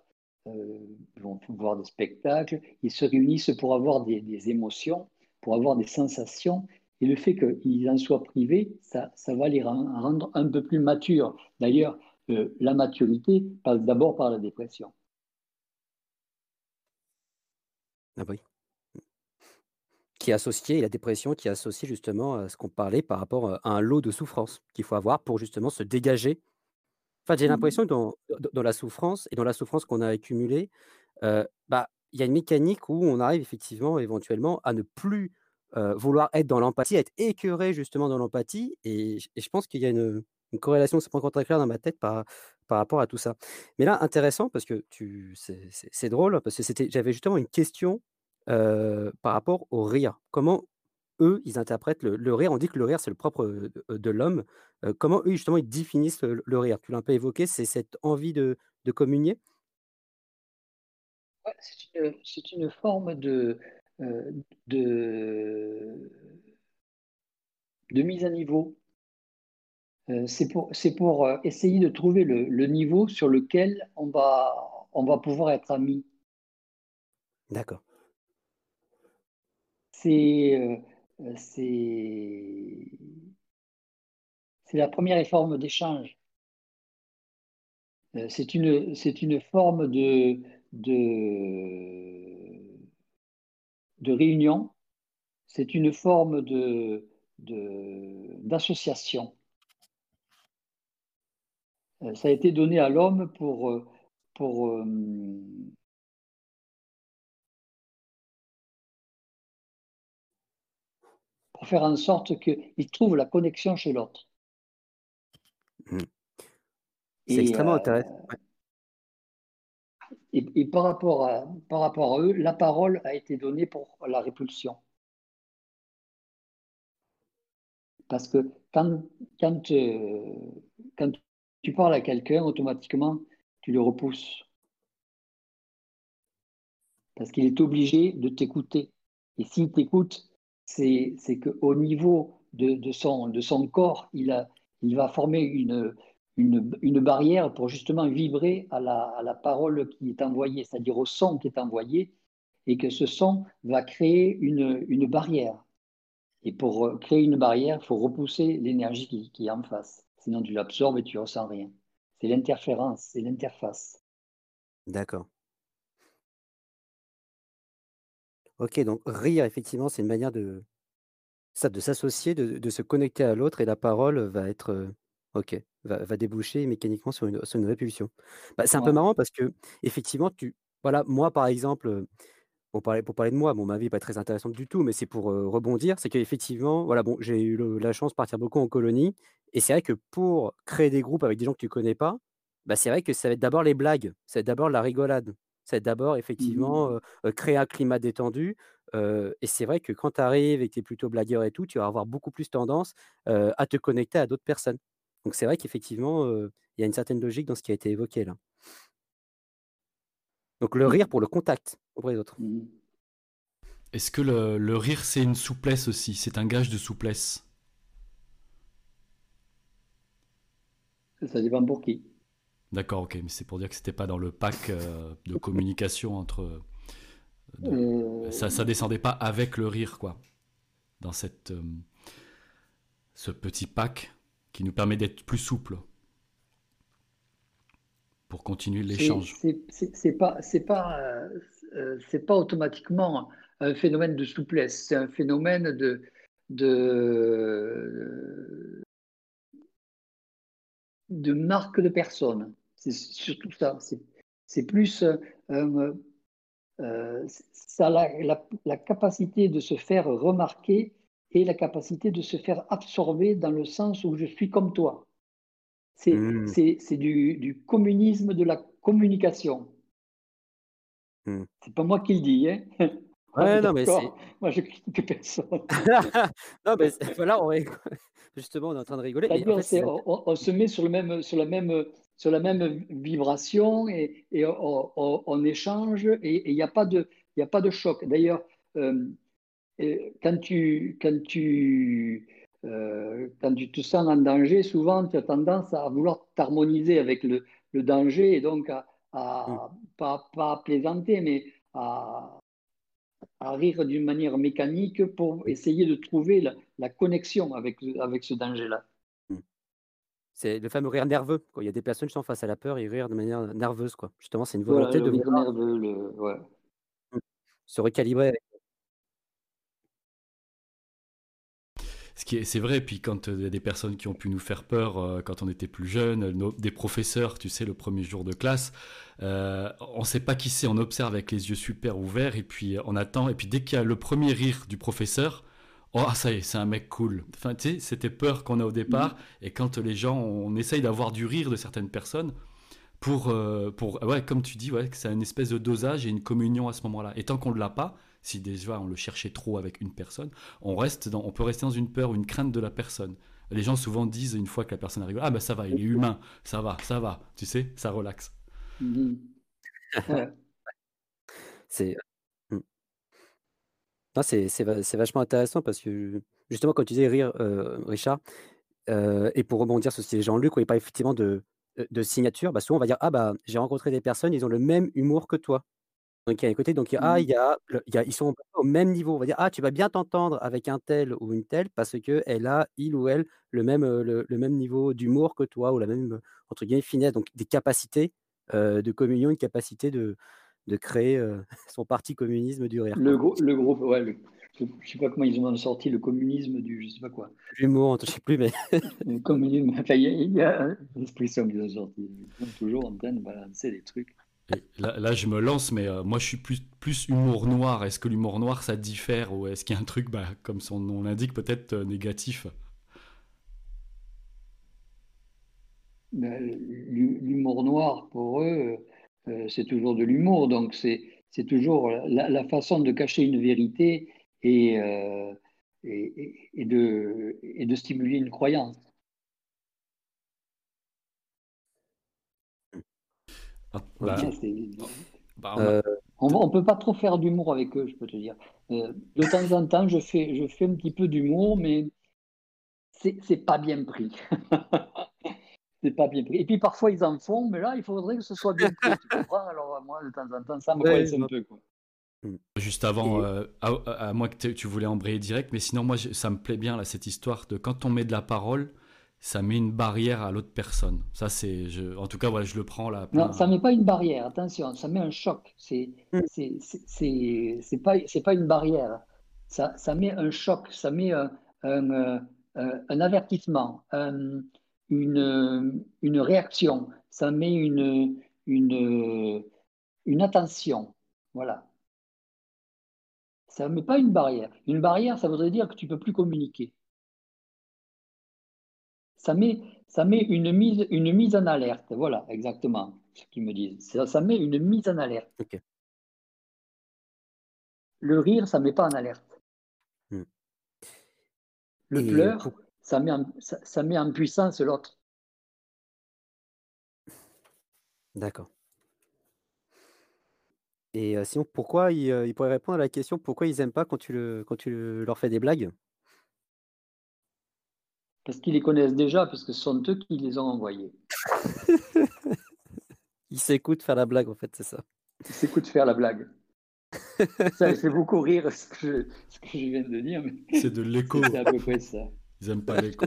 Euh, ils vont voir des spectacles, ils se réunissent pour avoir des, émotions, pour avoir des sensations. Et le fait qu'ils en soient privés, ça, ça va les rendre un peu plus matures. D'ailleurs, euh, la maturité passe d'abord par la dépression. Ah oui. Qui est associé la dépression qui est associée justement à ce qu'on parlait par rapport, à un lot de souffrance qu'il faut avoir pour justement se dégager. Enfin, j'ai mmh l'impression que dans dans la souffrance et dans la souffrance qu'on a accumulée, bah, il y a une mécanique où on arrive effectivement, éventuellement, à ne plus, vouloir être dans l'empathie, être écœuré justement dans l'empathie et je pense qu'il y a une corrélation, c'est pas encore très clair dans ma tête par par rapport à tout ça. Mais là, intéressant parce que tu c'est drôle parce que j'avais justement une question, par rapport au rire. Comment eux, ils interprètent le rire? On dit que le rire, c'est le propre, de l'homme. comment eux, justement, ils définissent le rire? Tu l'as un peu évoqué, c'est cette envie de communier? Ouais, c'est une, forme de, de de mise à niveau. Euh, c'est pour, pour euh, essayer de trouver le, niveau sur lequel on va, on va pouvoir être amis. D'accord. C'est euh, c'est la première forme d'échange. C'est une, une forme de, de, de réunion, c'est une forme de, d'association. Euh, ça a été donné à l'homme pour, euh, pour, euh, pour faire en sorte qu'il trouve la connexion chez l'autre. Mmh. C'est extrêmement intéressant. Et, par, rapport à, par rapport à eux, la parole a été donnée pour la répulsion. Parce que quand, quand, quand tu parles à quelqu'un, automatiquement, tu le repousses. Parce qu'il est obligé de t'écouter. Et s'il t'écoute, c'est qu'au niveau de, son, de son corps, il, a, il va former une, une, barrière pour justement vibrer à la, parole qui est envoyée, c'est-à-dire au son qui est envoyé, et que ce son va créer une, barrière. Et pour créer une barrière, il faut repousser l'énergie qui, est en face. Sinon, tu l'absorbes et tu ne ressens rien. C'est l'interférence, c'est l'interface. D'accord. Ok, donc rire, effectivement, c'est une manière de, de s'associer, de, se connecter à l'autre et la parole va être, euh, ok, va, déboucher mécaniquement sur une, sur une répulsion. Bah, c'est un peu marrant parce que, effectivement, tu, voilà, moi, par exemple, pour parler pour parler de moi, bon, ma vie est pas très intéressante du tout, mais c'est pour, heu, rebondir, c'est qu'effectivement, voilà, bon, j'ai eu le la chance de partir beaucoup en colonie et c'est vrai que pour créer des groupes avec des gens que tu connais pas, bah, c'est vrai que ça va être d'abord les blagues, ça va être d'abord la rigolade. Ça va être d'abord effectivement, heu heu, créer un climat détendu, et c'est vrai que quand tu arrives et que tu es plutôt blagueur et tout, tu vas avoir beaucoup plus tendance, à te connecter à d'autres personnes. Donc c'est vrai qu'effectivement, il y a une certaine logique dans ce qui a été évoqué là. Donc le rire pour le contact auprès des autres. Mhm. Est-ce que le, le rire, c'est une souplesse aussi? C'est un gage de souplesse? Ça dépend pour qui. D'accord, ok, mais c'est pour dire que c'était pas dans le pack euh, de communication entre. de- Euh, ça, ça descendait pas avec le rire, quoi. Dans cette, euh, ce petit pack? Qui nous permet d'être plus souple pour continuer l'échange. c'est- pas c'est pas euh, euh, c'est pas automatiquement un phénomène de souplesse, c'est un phénomène de de de marque de personne. C'est surtout ça. C'est plus euh, ça a la, la, la capacité de se faire remarquer et la capacité de se faire absorber dans le sens où je suis comme toi. C'est Mmh. c'est du, du communisme de la communication. Mmh. C'est pas moi qui le dis, hein. Ouais, non, mais. Moi, je critique personne. non, mais voilà, on justement, on est en train de rigoler, mais en fait, on, on- on se met sur, le même, sur, la même, sur la même vibration et, et on, on- on échange et il n'y a, pas de- il y a pas de choc. D'ailleurs, euh, quand, tu, quand, tu, euh, quand tu te sens en danger, souvent tu as tendance à vouloir t'harmoniser avec le, le danger et donc à, mmh, à- pas, pas à plaisanter, mais à, à rire d'une manière mécanique pour essayer de trouver la, la connexion avec, avec ce danger-là. mmh. C'est le fameux rire nerveux, quoi. Il y a des personnes qui sont face à la peur, ils rire de manière nerveuse, quoi. Justement, c'est une Voilà, volonté le de nerveux, le, ouais. mmh, se recalibrer avec Ce qui est, c'est vrai, puis quand il y a des personnes qui ont pu nous faire peur euh, quand on était plus jeune, nos- des professeurs, tu sais, le premier jour de classe, euh, on sait pas qui c'est, on observe avec les yeux super ouverts et puis on attend, et puis dès qu'il y a le premier rire du professeur, oh ah, ça y est, c'est un mec cool. Enfin, tu sais, c'était peur qu'on a au départ, et quand les gens, on essaye d'avoir du rire de certaines personnes, pour, euh, pour ouais, comme tu dis, ouais, c'est une espèce de dosage et une communion à ce moment-là. Et tant qu'on ne l'a pas, si déjà on le cherchait trop avec une personne, on, reste dans, on peut rester dans une peur ou une crainte de la personne. Les gens souvent disent une fois que la personne arrive, ah ben ça va, il est humain, ça va, ça va, tu sais, ça relaxe. Mhm. Ouais. c'est mmh. Non, c'est c'est va c'est vachement intéressant parce que justement, quand tu disais rire, heu, Richard, heu et pour rebondir sur ce que disait Jean-Luc, où il parle effectivement de, de signature, bah, souvent on va dire: «Ah bah, j'ai rencontré des personnes, ils ont le même humour que toi». Donc il y a un côté donc il y a ah, il y a le il y a ils sont au même niveau. On va dire: «Ah, tu vas bien t'entendre avec un tel ou une telle parce qu'elle a, il ou elle, le même, le le même niveau d'humour que toi ou la même, entre guillemets «finesse», donc des capacités, de communion, une capacité de de créer, son parti communisme du rire, Le, gros- le groupe, ouais, le- je ne sais pas comment ils ont sorti le communisme du, je sais pas quoi. L'humour, je sais plus, mais Le communisme, enfin, il y a, il y a une expression qu'ils ont sorti. Ils sont toujours en train de balancer des trucs. Là, je me lance, mais euh, moi je suis plus, humour noir. Est-ce que l'humour noir ça diffère ou est-ce qu'il y a un truc, bah, comme son nom l'indique, peut-être euh, négatif? Ben, l'hu- L'humour noir, pour eux, euh, c'est toujours de l'humour. Donc, c'est toujours la, façon de cacher une vérité et, et, et de stimuler une croyance. Ah, bah, bah, on Heu, On ne peut pas trop faire d'humour avec eux, je peux te dire. Euh, de temps en temps, je fais, je fais un petit peu d'humour, mais c'est c'est pas bien pris. C'est pas bien pris. Et puis parfois, ils en font, mais là, il faudrait que ce soit bien pris, tu comprends? Alors, moi, de temps en temps, ça me ouais, coince je un peu, quoi. Mmh Juste avant, euh, à, à- à moins que tu voulais embrayer direct, mais sinon, moi, ça me plaît bien, là, cette histoire de quand on met de la parole, ça met une barrière à l'autre personne. Ça, c'est, je, en tout cas, voilà, je le prends là, Non, ça met pas une barrière, attention, ça met un choc. C'est mmh, c'est c'est- c'est- pas, c'est pas une barrière. Ça, ça met un choc, ça met un, un, euh, euh, un avertissement, un- une, une réaction, ça met une, une, une attention. Voilà. Ça ne met pas une barrière. Une barrière, ça voudrait dire que tu ne peux plus communiquer. Ça met, ça met une, mise, une mise en alerte. Voilà, exactement ce qu'ils me disent. Ça, ça, met une mise en alerte. Le rire, ça ne met pas en alerte. Hmm. Le pleur, ça, met en, ça met en puissance l'autre. D'accord. Et sinon, pourquoi ils, pourraient répondre à la question pourquoi ils aiment pas quand tu, le, quand tu leur fais des blagues? Parce qu'ils les connaissent déjà, parce que ce sont eux qui les ont envoyés. Ils s'écoutent faire la blague, en fait, c'est ça. Ils s'écoutent faire la blague. ça fait beaucoup rire ce que je, viens de dire. C'est de l'écho. C'est à peu près ça. Ils n'aiment pas l'écho.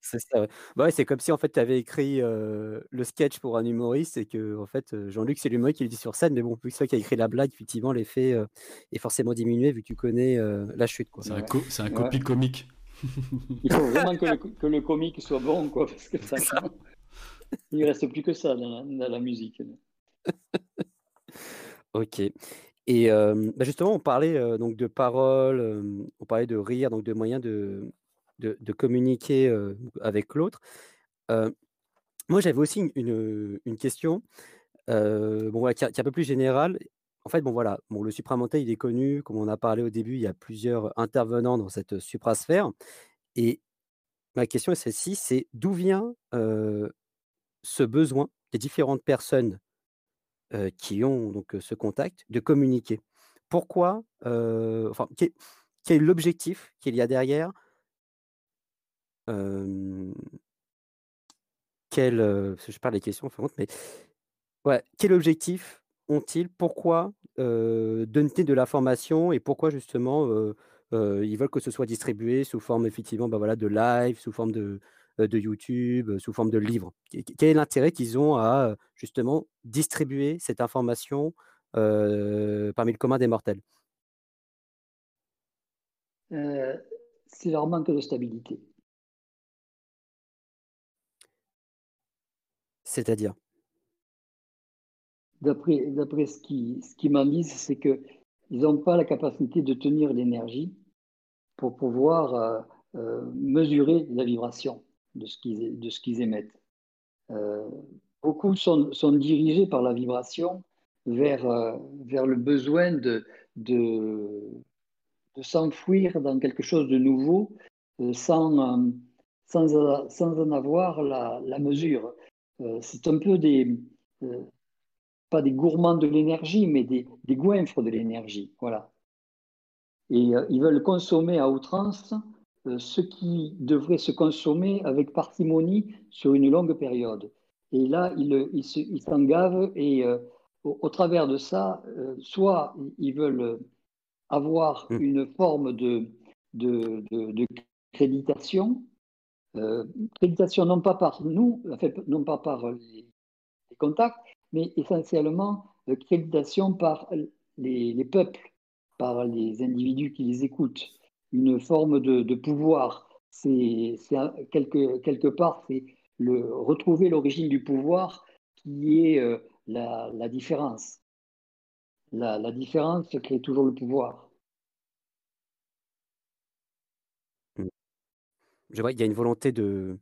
C'est ça, bah c'est comme si en fait tu avais écrit le sketch pour un humoriste et que en fait Jean-Luc c'est l'humoriste qui le dit sur scène, mais bon, vu que c'est toi qui a écrit la blague, effectivement l'effet est forcément diminué vu que tu connais la chute. C'est un, un copie comique. Il faut vraiment que le, comique soit bon, quoi, parce que ça, il reste plus que ça dans la, musique. ok. Et bah, justement, on parlait donc de paroles, on parlait de rire, donc de moyens de, de, communiquer avec l'autre. moi, j'avais aussi une, question bon, qui, est un peu plus générale. En fait, bon, voilà, bon, le supramental, il est connu, comme on a parlé au début, il y a plusieurs intervenants dans cette suprasphère. Et ma question est celle-ci, c'est d'où vient ce besoin des différentes personnes qui ont donc ce contact de communiquer? Pourquoi Enfin, quel, est l'objectif qu'il y a derrière quel, je parle des questions, mais ouais, quel objectif ont-ils? Pourquoi donner de l'information et pourquoi justement ils veulent que ce soit distribué sous forme effectivement bah, voilà, de live, sous forme de, de YouTube, sous forme de livre? Quel est l'intérêt qu'ils ont à justement distribuer cette information parmi le commun des mortels? C'est leur manque de stabilité. C'est-à-dire? D'après, ce qu'ils ce m'en disent, c'est qu'ils n'ont pas la capacité de tenir l'énergie pour pouvoir euh, euh, mesurer la vibration de ce qu'ils émettent. Euh, beaucoup sont, dirigés par la vibration vers, vers le besoin de, de, s'enfouir dans quelque chose de nouveau sans, sans, sans en avoir la, la mesure. C'est un peu des, pas des gourmands de l'énergie, mais des, des goinfres de l'énergie. Voilà. Et euh, ils veulent consommer à outrance ce qui devrait se consommer avec parcimonie sur une longue période. Et là, ils s'en gavent et au, travers de ça, soit ils veulent avoir mmh. une forme de, de, de, de créditation, euh, créditation non pas par nous, non pas par les, contacts, mais essentiellement euh, créditation par les, peuples, par les individus qui les écoutent. Une forme de, pouvoir. C'est quelque, quelque part, c'est le, retrouver l'origine du pouvoir qui est euh, la, différence. La, la différence crée toujours le pouvoir. Je vois, il y a une volonté de,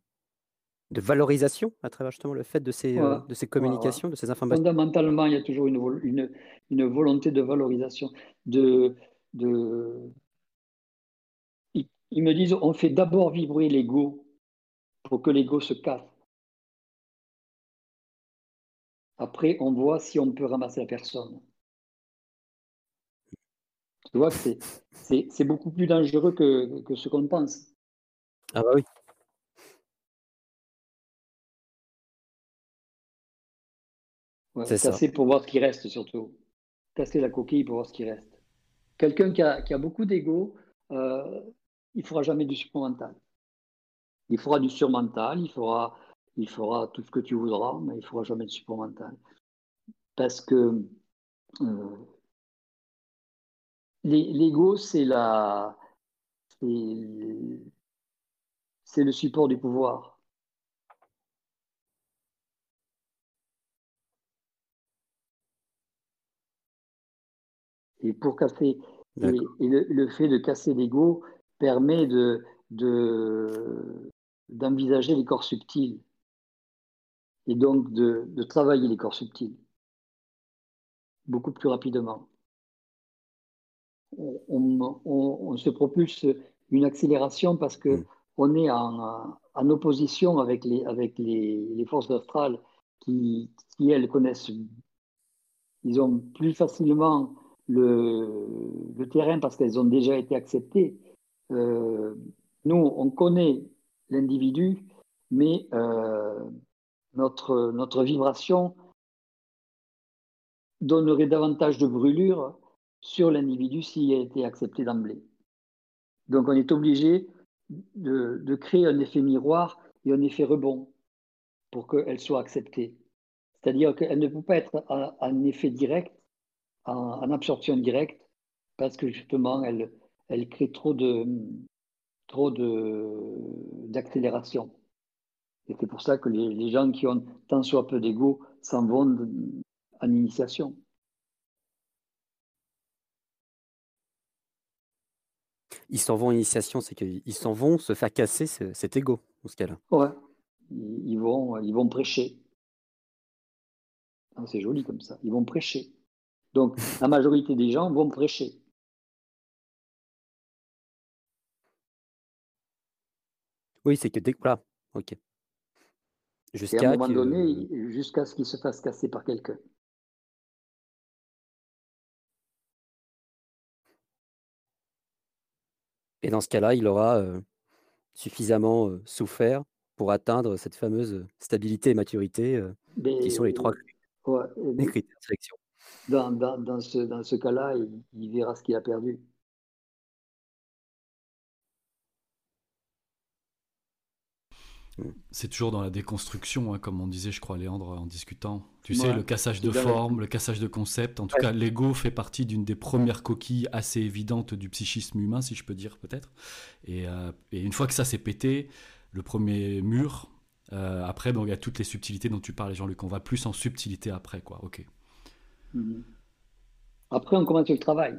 de valorisation à travers justement le fait de ces, euh, de ces communications, de ces informations? Fondamentalement, il y a toujours une, une, une volonté de valorisation. De, de... Ils, ils me disent on fait d'abord vibrer l'ego pour que l'ego se casse. Après, on voit si on peut ramasser la personne. Tu vois que c'est beaucoup plus dangereux que, que ce qu'on pense. Ah bah oui. Casser pour voir ce qui reste surtout. Casser la coquille pour voir ce qui reste. Quelqu'un qui a, beaucoup d'ego, euh, il ne fera jamais du surmental. Il fera du surmental, il fera, il fera tout ce que tu voudras, mais il ne fera jamais de supramental. Parce que euh, l'ego, c'est la, c'est le support du pouvoir. Et pour casser, Et, le, fait de casser l'ego permet de, d'envisager les corps subtils et donc de, travailler les corps subtils beaucoup plus rapidement. On, se propulse une accélération parce que mm. on est en, opposition avec les, avec les, forces astrales qui, qui, elles, connaissent, ils ont plus facilement le, terrain parce qu'elles ont déjà été acceptées. Euh, nous, on connaît l'individu, mais euh, notre, notre vibration donnerait davantage de brûlure sur l'individu s'il a été accepté d'emblée. Donc on est obligé de, créer un effet miroir et un effet rebond pour qu'elle soit acceptée. C'est-à-dire qu'elle ne peut pas être un effet direct, en, absorption directe, parce que justement, elle, elle crée trop de trop d'accélération. Et c'est pour ça que les, gens qui ont tant soit peu d'ego s'en vont en initiation. Ils s'en vont en initiation, c'est qu'ils s'en vont se faire casser cet ego, dans ce cas-là. Ouais, ils vont, ils vont prêcher. Ah, c'est joli comme ça, ils vont prêcher. Donc, la majorité des gens vont prêcher. Oui, c'est que dès que. Voilà, ok. Jusqu'à un moment donné, jusqu'à ce qu'il se fasse casser par quelqu'un. Et dans ce cas-là, il aura euh, suffisamment euh, souffert pour atteindre cette fameuse stabilité et maturité qui sont les trois critères de sélection dans, dans, dans ce, dans ce cas-là, il, verra ce qu'il a perdu. C'est toujours dans la déconstruction, hein, comme on disait, je crois, Léandre, en discutant. Tu sais, le cassage de forme, le cassage de concept. En tout cas, l'ego fait partie d'une des premières coquilles assez évidentes du psychisme humain, si je peux dire, peut-être. Et, euh, et, une fois que ça s'est pété, le premier mur, euh, après, il y a toutes les subtilités dont tu parles, Jean-Luc. On va plus en subtilité après, quoi. Ok. Mhm. Après, on commence le travail.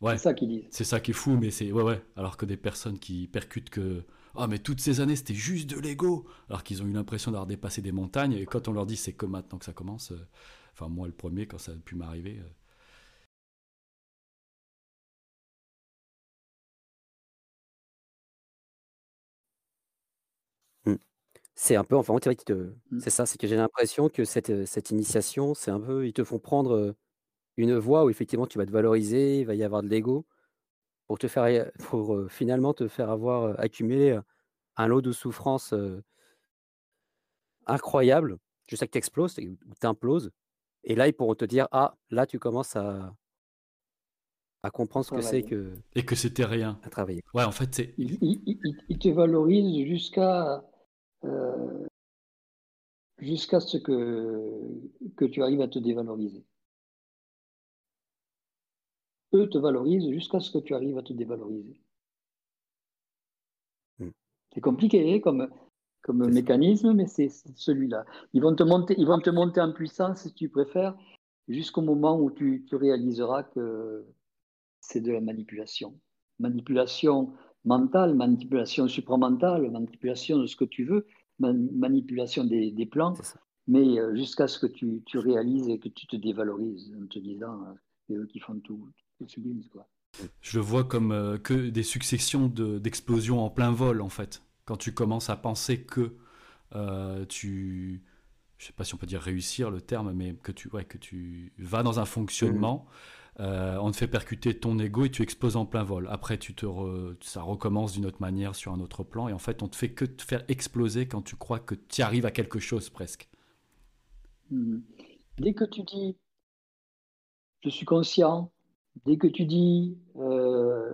Ouais. C'est ça qu'ils disent. C'est ça qui est fou, mais c'est. Ouais, ouais. Alors que des personnes qui percutent que. Oh, mais toutes ces années, c'était juste de l'ego. Alors qu'ils ont eu l'impression d'avoir dépassé des montagnes. Et quand on leur dit c'est que maintenant que ça commence. Euh, enfin, moi, le premier, quand ça a pu m'arriver. Euh. C'est un peu, enfin, mmh. c'est ça, c'est que j'ai l'impression que cette, cette initiation, c'est un peu, ils te font prendre une voie où effectivement tu vas te valoriser, il va y avoir de l'ego pour te faire, pour finalement te faire avoir accumulé un lot de souffrance incroyable, jusqu'à que tu exploses ou tu imploses. Et là, ils pourront te dire Ah, là, tu commences à, à comprendre ce que c'est que. Et que c'était rien. À travailler. Ouais, en fait, c'est. Il, te valorise jusqu'à. Euh, jusqu'à ce que, que tu arrives à te dévaloriser eux te valorisent jusqu'à ce que tu arrives à te dévaloriser. Hmm. C'est compliqué hein, comme, comme mécanisme, mais c'est celui-là. Ils vont te monter, ils vont te monter en puissance, si tu préfères, jusqu'au moment où tu, tu réaliseras que c'est de la manipulation. Manipulation mentale, manipulation supramentale, manipulation de ce que tu veux, manipulation des, des plans, mais euh, jusqu'à ce que tu, tu, réalises et que tu te dévalorises en te disant, euh, c'est eux qui font tout, je le vois comme euh, que des successions d'explosions en plein vol, en fait. Quand tu commences à penser que euh, tu. Je sais pas si on peut dire réussir le terme, mais que tu, ouais, que tu vas dans un fonctionnement, mmh. Euh, on te fait percuter ton ego et tu exploses en plein vol. Après, tu te ça recommence d'une autre manière sur un autre plan, et en fait, on te fait que te faire exploser quand tu crois que tu arrives à quelque chose presque. Mmh. Dès que tu dis je suis conscient, Dès que tu dis euh,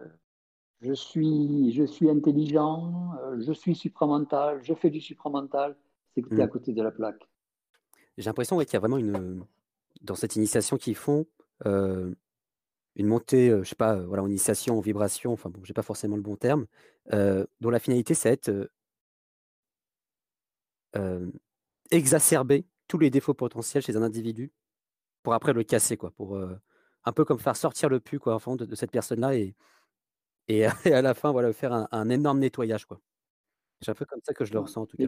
je, suis, je suis intelligent, euh, je suis supramental, je fais du supramental, c'est que tu es à mm. côté de la plaque. J'ai l'impression qu'il y a vraiment une. Dans cette initiation qu'ils font, euh, une montée, je sais pas, voilà, en initiation, en vibration, enfin bon, j'ai pas forcément le bon terme, dont la finalité, c'est être exacerber tous les défauts potentiels chez un individu pour après le casser, quoi, pour un peu comme faire sortir le pu quoi, fond, de, cette personne-là et, et, à la fin, voilà, faire un, énorme nettoyage. quoi. C'est un peu comme ça que je le ressens en tout cas.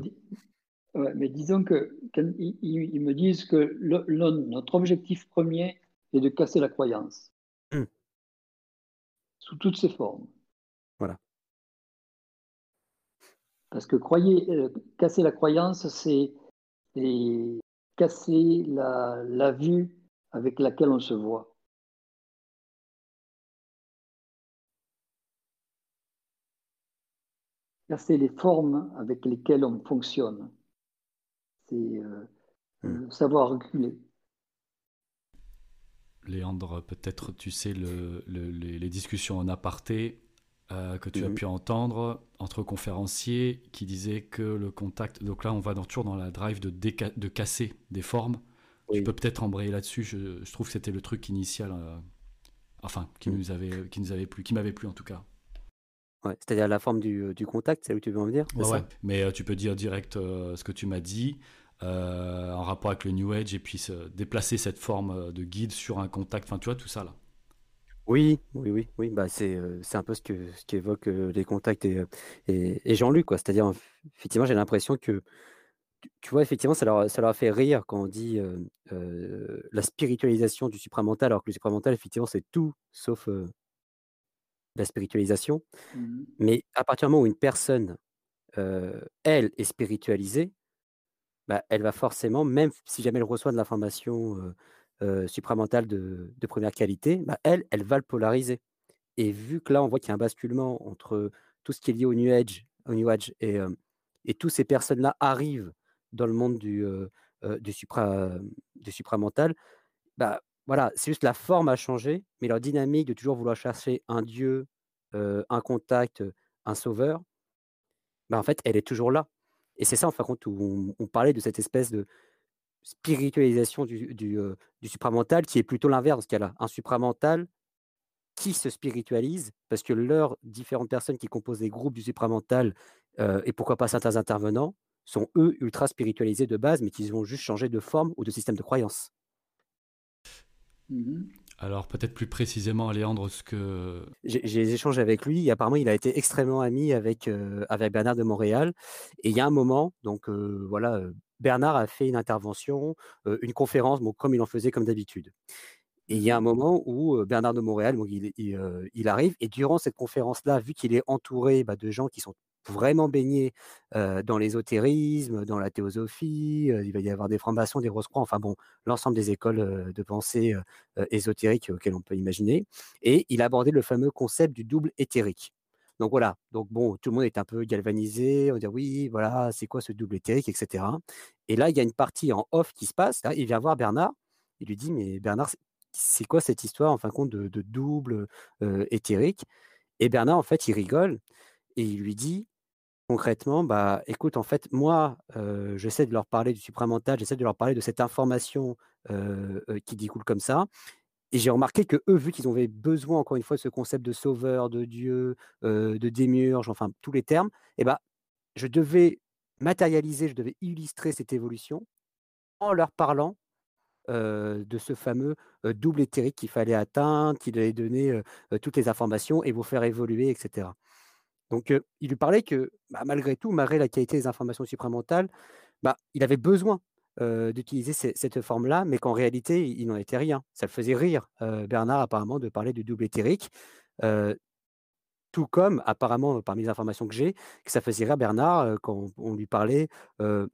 Mais, mais disons que ils, me disent que notre objectif premier est de casser la croyance. Sous toutes ses formes. Voilà. Parce que croyez, euh, casser la croyance, c'est casser la, la vue avec laquelle on se voit. casser les formes avec lesquelles on fonctionne. C'est euh, hmm. savoir reculer. Léandre, peut-être tu sais les, discussions en aparté euh, que tu as hmm. pu entendre entre conférenciers qui disaient que le contact. Donc là, on va toujours dans la drive de, de casser des formes. Tu peux peut-être embrayer là-dessus. Je, trouve que c'était le truc initial, enfin, qui, hmm. nous avait, qui nous avait plu, qui m'avait plu en tout cas. Ouais, c'est-à-dire la forme du, du contact, c'est où tu veux en venir? Ouais, mais euh, tu peux dire direct euh, ce que tu m'as dit euh, en rapport avec le New Age et puis déplacer cette forme de guide sur un contact, enfin tu vois tout ça là. Oui, oui, oui, oui. Bah c'est c'est un peu ce que ce qu'évoquent les contacts et, et, Jean-Luc quoi. C'est-à-dire effectivement j'ai l'impression que tu vois effectivement ça leur ça leur a fait rire quand on dit la spiritualisation du supramental alors que le supramental effectivement c'est tout sauf la spiritualisation. Mmh Mais à partir du moment où une personne, elle, est spiritualisée, bah, elle va forcément, même si jamais elle reçoit de l'information supramentale de, première qualité, bah, elle, elle va le polariser. Et vu que là, on voit qu'il y a un basculement entre tout ce qui est lié au New Age, et, toutes ces personnes-là arrivent dans le monde du, du, supra, du supramental, bah, voilà, c'est juste la forme a changé, mais leur dynamique de toujours vouloir chercher un Dieu, un contact, un sauveur, en fait, elle est toujours là. Et c'est ça, en fin de compte, où on, parlait de cette espèce de spiritualisation du, du, supramental, qui est plutôt l'inverse dans ce cas-là. Un supramental qui se spiritualise, parce que leurs différentes personnes qui composent les groupes du supramental, et pourquoi pas certains intervenants, sont eux ultra spiritualisés de base, mais qui vont juste changer de forme ou de système de croyance. Mmh Alors peut-être plus précisément, Léandre, ce que... J'ai échangé avec lui, apparemment il a été extrêmement ami avec, euh, avec Bernard de Montréal. Et il y a un moment, donc euh, voilà, euh, Bernard a fait une intervention, une conférence, bon, comme il en faisait comme d'habitude. Et il y a un moment où Bernard de Montréal, il, il, arrive, et durant cette conférence-là, vu qu'il est entouré bah, de gens qui sont vraiment baigner dans l'ésotérisme, dans la théosophie. il va y avoir des francs-maçons, des rose-croix, enfin bon, l'ensemble des écoles de pensée ésotériques auxquelles on peut imaginer. Et il a abordé le fameux concept du double éthérique. Donc voilà, donc bon, tout le monde est un peu galvanisé, on dit oui, voilà, c'est quoi ce double éthérique, etc. Et là, il y a une partie en off qui se passe. il vient voir Bernard, il lui dit, mais Bernard, c'est quoi cette histoire, en fin de compte, de, de double éthérique? Et Bernard, en fait, il rigole et il lui dit, Concrètement, bah, écoute, en fait, moi, j'essaie de leur parler du supramental, j'essaie de leur parler de cette information qui découle comme ça. Et j'ai remarqué que eux, vu qu'ils avaient besoin, encore une fois, de ce concept de sauveur, de Dieu, de démiurge, enfin tous les termes, et bah, je devais matérialiser, je devais illustrer cette évolution en leur parlant de ce fameux double éthérique qu'il fallait atteindre, qu'il allait donner toutes les informations et vous faire évoluer, etc. Donc, il lui parlait que, bah, malgré tout, malgré la qualité des informations supramentales, bah, il avait besoin d'utiliser cette forme-là, mais qu'en réalité, il n'en était rien. Ça le faisait rire, Bernard, apparemment, de parler de double éthérique. tout comme, apparemment, parmi les informations que j'ai, que ça faisait rire Bernard quand on, lui parlait de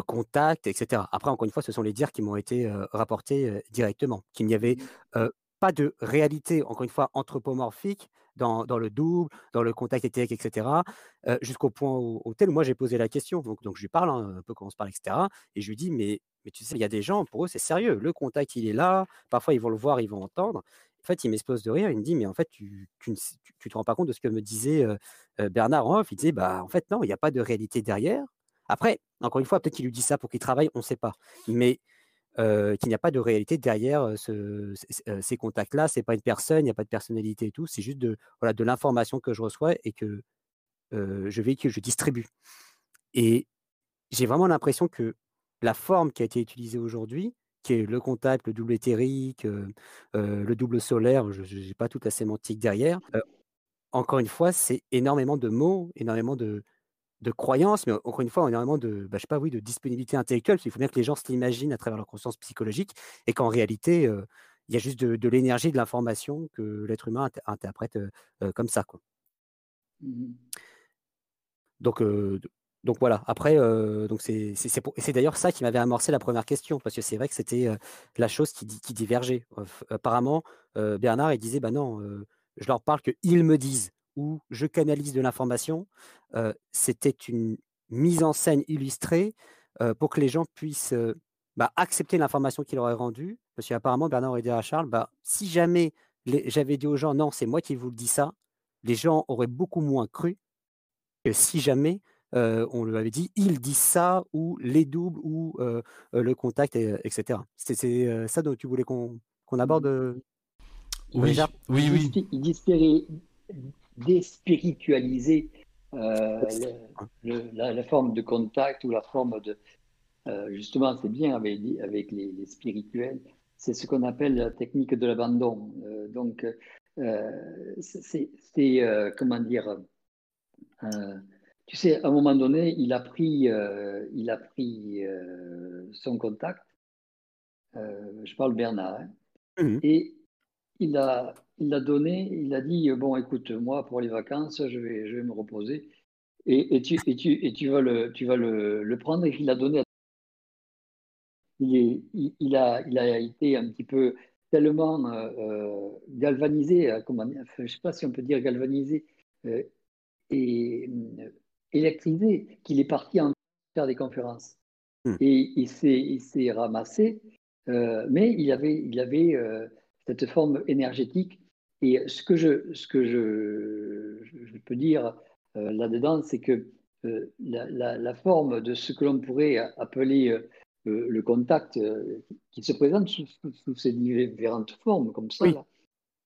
contact, etc. Après, encore une fois, ce sont les dires qui m'ont été rapportés directement, qu'il n'y avait mmh pas de réalité, encore une fois, anthropomorphique dans, le double, dans le contact éthérique, etc. jusqu'au point où, tel, moi, j'ai posé la question. Donc, je lui parle, hein, un peu comment on se parle, etc. Et je lui dis, mais, mais tu sais, il y a des gens, pour eux, c'est sérieux. Le contact, il est là. Parfois, ils vont le voir, ils vont entendre. En fait, il m'explose de rire. Il me dit, mais en fait, tu, tu, te rends pas compte de ce que me disait Bernard en Il disait, bah, en fait, non, il n'y a pas de réalité derrière. Après, encore une fois, peut-être qu'il lui dit ça pour qu'il travaille, on ne sait pas. Mais qu'il n'y a pas de réalité derrière ces contacts-là. C'est pas une personne, il n'y a pas de personnalité et tout. C'est juste de l'information que je reçois et que je véhicule, je distribue. Et j'ai vraiment l'impression que la forme qui a été utilisée aujourd'hui, qui est le contact, le double éthérique, le double solaire, je n'ai pas toute la sémantique derrière. encore une fois, c'est énormément de mots, énormément de, de croyances, mais encore une fois, énormément de, bah, je sais pas, oui, de disponibilité intellectuelle. il faut bien que les gens se l'imaginent à travers leur conscience psychologique et qu'en réalité, il y a juste de, l'énergie, de l'information que l'être humain interprète comme ça. Quoi. Mmh donc, donc voilà. Après, donc c'est, c'est, d'ailleurs ça qui m'avait amorcé la première question, parce que c'est vrai que c'était la chose qui, qui divergeait. apparemment, Bernard, il disait, bah non, je leur parle qu'ils me disent où je canalise de l'information. C'était une mise en scène illustrée pour que les gens puissent bah, accepter l'information qu'il aurait rendue. Parce qu'apparemment, Bernard aurait dit à Charles, bah, si jamais j'avais dit aux gens, non, c'est moi qui vous le dis ça, les gens auraient beaucoup moins cru que si jamais on lui avait dit, il dit ça, ou les doubles, ou le contact, etc. C'est ça dont tu voulais qu'on aborde Oui, oui, oui. Il déspiritualiser euh, la, forme de contact ou la forme de... Euh, justement, c'est bien avec, avec les, spirituels, c'est ce qu'on appelle la technique de l'abandon. Euh, donc, c'est, comment dire, tu sais, à un moment donné, il a pris, il a pris son contact, je parle Bernard, hein, mmh et il a, il l'a donné, il a dit bon écoute moi pour les vacances je vais, je vais me reposer et, et, tu, et, tu, et tu vas le, tu vas le, le prendre et il l'a donné. À... Il, est, il, a, il a été un petit peu tellement euh, euh, galvanisé, euh, comment, je ne sais pas si on peut dire galvanisé et électrisé qu'il est parti en faire des conférences. Hmm. Et il s'est ramassé, mais il avait, il avait cette forme énergétique. Et ce que je, ce que je, je peux dire euh, là-dedans, c'est que euh, la, la, forme de ce que l'on pourrait appeler euh, le contact qui se présente sous, ces différentes formes, comme ça,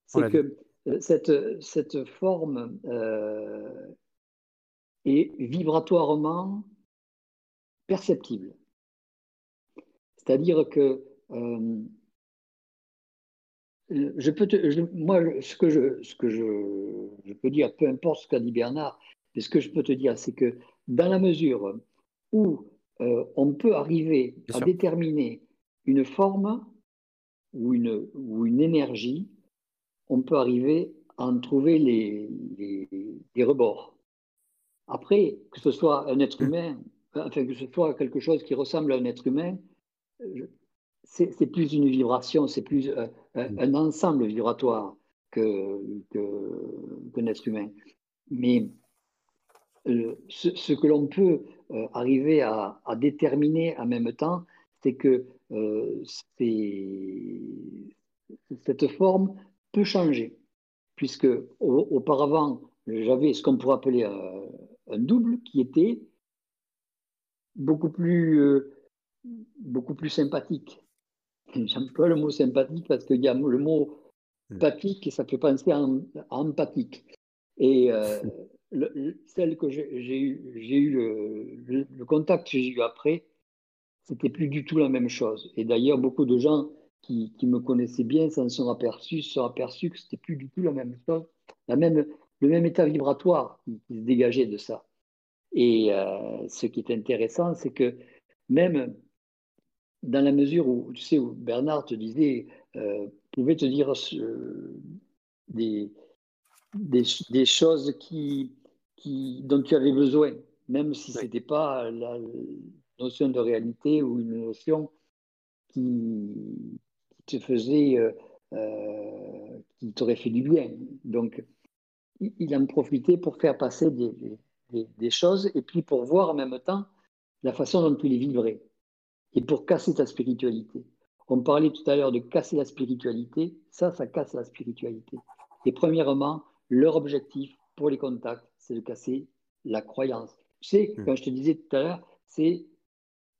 c'est que cette, cette forme est vibratoirement perceptible. C'est-à-dire que je peux te, moi, ce que, je, ce que je, peux dire, peu importe ce qu'a dit Bernard, mais ce que je peux te dire, c'est que dans la mesure où euh, on peut arriver à déterminer une forme ou une, ou une énergie, on peut arriver à en trouver les, les, rebords. Après, que ce soit un être humain, enfin que ce soit quelque chose qui ressemble à un être humain, c'est plus une vibration, c'est plus euh, mm. un ensemble vibratoire que, qu'un être humain. Mais euh, ce, que l'on peut euh, arriver à, déterminer en même temps, c'est que cette forme peut changer, puisque auparavant, j'avais ce qu'on pourrait appeler un, double qui était beaucoup plus, beaucoup plus sympathique J'aime pas le mot sympathique parce qu'il y a le mot hmm. empathique et ça peut penser à, empathique. Et euh, celle que j'ai eu, le, contact que j'ai eu après, c'était plus du tout la même chose. Et d'ailleurs, beaucoup de gens qui, qui me connaissaient bien s'en sont aperçus, se sont aperçus que c'était plus du tout la même chose, la même, le même état vibratoire qui, se dégageait de ça. Et euh, ce qui est intéressant, c'est que même dans la mesure où, tu sais, où Bernard te disait, euh, pouvait te dire euh, des, des, choses qui, qui, dont tu avais besoin, même si ce n'était pas la notion de réalité ou une notion qui, te faisait, euh, qui t'aurait fait du bien. Donc, il en profitait pour faire passer des, des, des, choses et puis pour voir en même temps la façon dont tu les vivrais et pour casser ta spiritualité. On parlait tout à l'heure de casser la spiritualité, ça, ça casse la spiritualité. Et premièrement, leur objectif pour les contacts, c'est de casser la croyance. Tu sais, quand hmm. je te disais tout à l'heure, c'est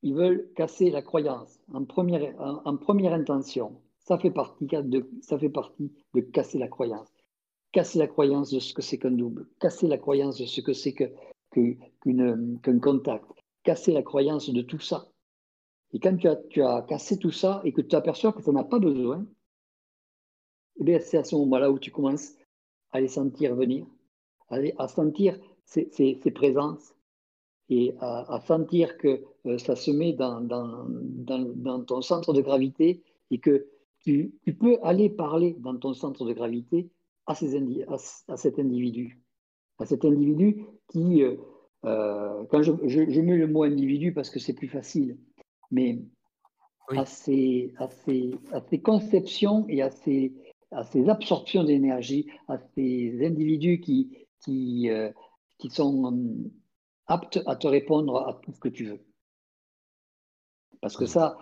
ils veulent casser la croyance en première, en, première intention. Ça fait, partie de, ça fait partie de casser la croyance. Casser la croyance de ce que c'est qu'un double, casser la croyance de ce que c'est qu'un que, contact, casser la croyance de tout ça Et quand tu as, cassé tout ça et que tu t'aperçois que tu n'en as pas besoin, eh c'est à ce moment-là où tu commences à les sentir venir, à, sentir ces, présences et à, sentir que euh, ça se met dans, ton centre de gravité et que tu, peux aller parler dans ton centre de gravité à, cet individu. À cet individu qui, euh, euh, quand je, mets le mot individu parce que c'est plus facile, mais à, ces, à, ces, conceptions et à ces, à ces absorptions d'énergie, à ces individus qui, qui, euh, qui sont hum, aptes à te répondre à tout ce que tu veux. Parce que ça,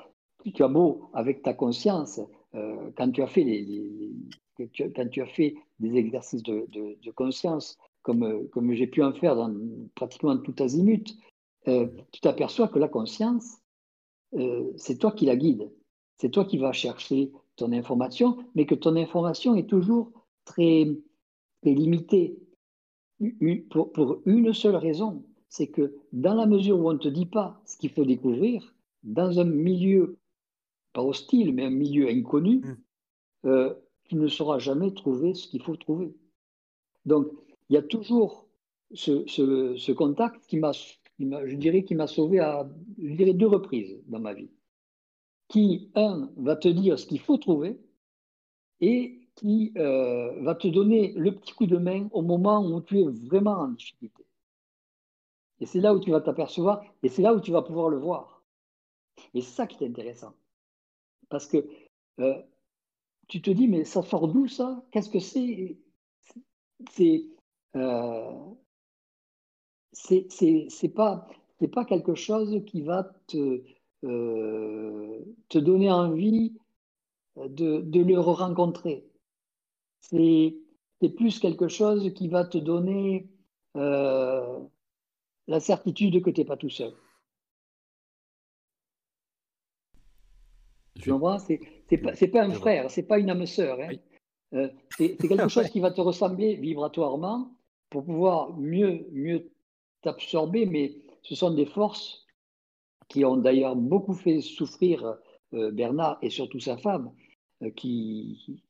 tu as beau, avec ta conscience, euh, quand, tu as fait les, quand tu as fait des exercices de, de, conscience, comme, comme j'ai pu en faire dans pratiquement tout azimut, euh, tu t'aperçois que la conscience, c'est toi qui la guide. C'est toi qui vas chercher ton information, mais que ton information est toujours très, limitée pour, une seule raison, c'est que dans la mesure où on ne te dit pas ce qu'il faut découvrir, dans un milieu, pas hostile, mais un milieu inconnu, mm. euh, tu ne sauras jamais trouver ce qu'il faut trouver. Donc, il y a toujours ce, contact qui m'a, je dirais, qui m'a sauvé à, deux reprises dans ma vie qui, un, va te dire ce qu'il faut trouver et qui euh, va te donner le petit coup de main au moment où tu es vraiment en difficulté. Et c'est là où tu vas t'apercevoir et c'est là où tu vas pouvoir le voir. Et c'est ça qui est intéressant. Parce que euh, tu te dis, mais ça sort d'où ça? Qu'est-ce que c'est? C'est euh, c'est pas, pas quelque chose qui va te, euh, te donner envie de, de le rencontrer. C'est plus quelque chose qui va te donner euh, la certitude que tu n'es pas tout seul. Tu comprends? C'est pas, pas un frère, c'est pas une âme sœur. Hein. Euh, c'est quelque chose qui va te ressembler vibratoirement pour pouvoir mieux, mieux t'absorber, mais ce sont des forces qui ont d'ailleurs beaucoup fait souffrir euh, Bernard et surtout sa femme, euh, qui,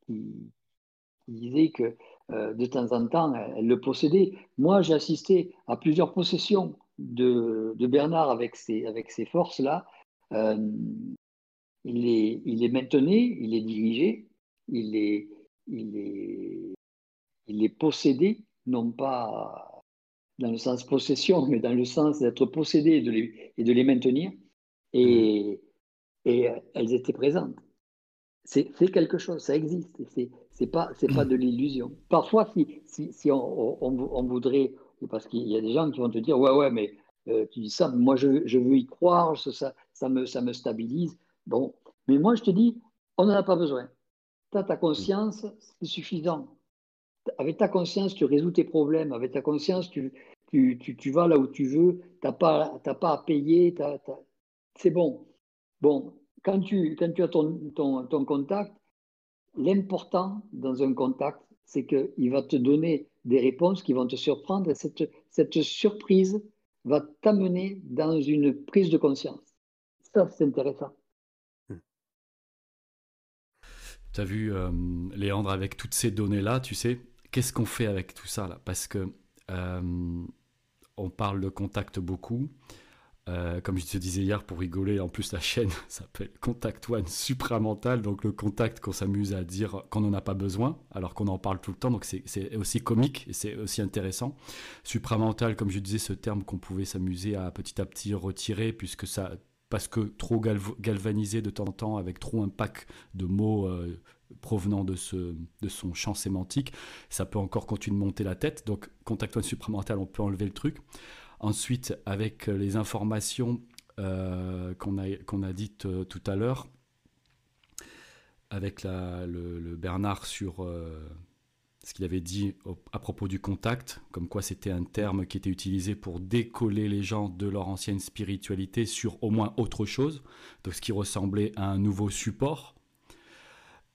disait que euh, de temps en temps, elle le possédait. Moi, j'ai assisté à plusieurs possessions de, Bernard avec ces, forces-là. il, les, il maintenait, il les dirigeait, il les, il il les possédait, non pas dans le sens possession, mais dans le sens d'être possédé et de les, et de les maintenir. Et, et elles étaient présentes. C'est quelque chose, ça existe. C'est n'est pas, pas de l'illusion. Parfois, si, si, si on, on, voudrait, parce qu'il y a des gens qui vont te dire Ouais, ouais, mais euh, tu dis ça, moi je, je, veux y croire, ça, ça, me, ça me stabilise. Bon, mais moi je te dis On n'en a pas besoin. Tu as ta conscience, c'est suffisant avec ta conscience, tu résous tes problèmes. Avec ta conscience, tu, tu, tu, vas là où tu veux. Tu n'as pas, pas à payer. C'est bon. Bon, quand tu, quand tu as ton, ton, ton contact, l'important dans un contact, c'est qu'il va te donner des réponses qui vont te surprendre. Et cette, cette surprise va t'amener dans une prise de conscience. Ça, c'est intéressant. Tu as vu, euh, Léandre, avec toutes ces données-là, tu sais, qu'est-ce qu'on fait avec tout ça là? Parce que euh, on parle de contact beaucoup. Euh, comme je te disais hier pour rigoler, en plus la chaîne s'appelle Contact One supramental, donc le contact qu'on s'amuse à dire qu'on n'en a pas besoin, alors qu'on en parle tout le temps, donc c'est aussi comique et c'est aussi intéressant. Supramental, comme je disais, ce terme qu'on pouvait s'amuser à petit à petit retirer, puisque ça, parce que trop galvanisé de temps en temps, avec trop un pack de mots euh, provenant de, ce, de son champ sémantique, ça peut encore continuer de monter la tête. Donc, contact supramental, on peut enlever le truc. Ensuite, avec les informations euh, qu'on a, a dites euh, tout à l'heure, avec le, Bernard sur euh, ce qu'il avait dit à propos du contact, comme quoi c'était un terme qui était utilisé pour décoller les gens de leur ancienne spiritualité sur au moins autre chose, donc ce qui ressemblait à un nouveau support.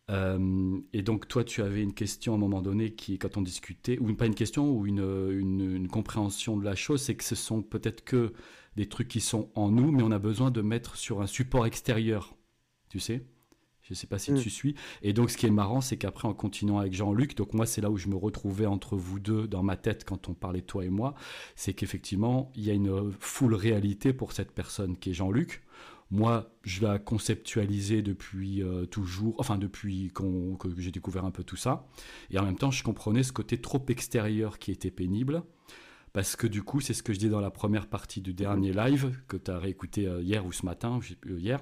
Euh, et donc toi, tu avais une question à un moment donné qui, quand on discutait, ou pas une question, ou une, une, compréhension de la chose, c'est que ce sont peut-être que des trucs qui sont en nous, mais on a besoin de mettre sur un support extérieur. Tu sais je ne sais pas si mm. tu suis. Et donc, ce qui est marrant, c'est qu'après, en continuant avec Jean-Luc, donc moi, c'est là où je me retrouvais entre vous deux dans ma tête quand on parlait toi et moi, c'est qu'effectivement, il y a une full réalité pour cette personne qui est Jean-Luc. Moi, je l'ai conceptualisé depuis euh, toujours, enfin depuis que j'ai découvert un peu tout ça. Et en même temps, je comprenais ce côté trop extérieur qui était pénible parce que du coup, c'est ce que je dis dans la première partie du dernier live que tu as réécouté euh, hier ou ce matin, hier,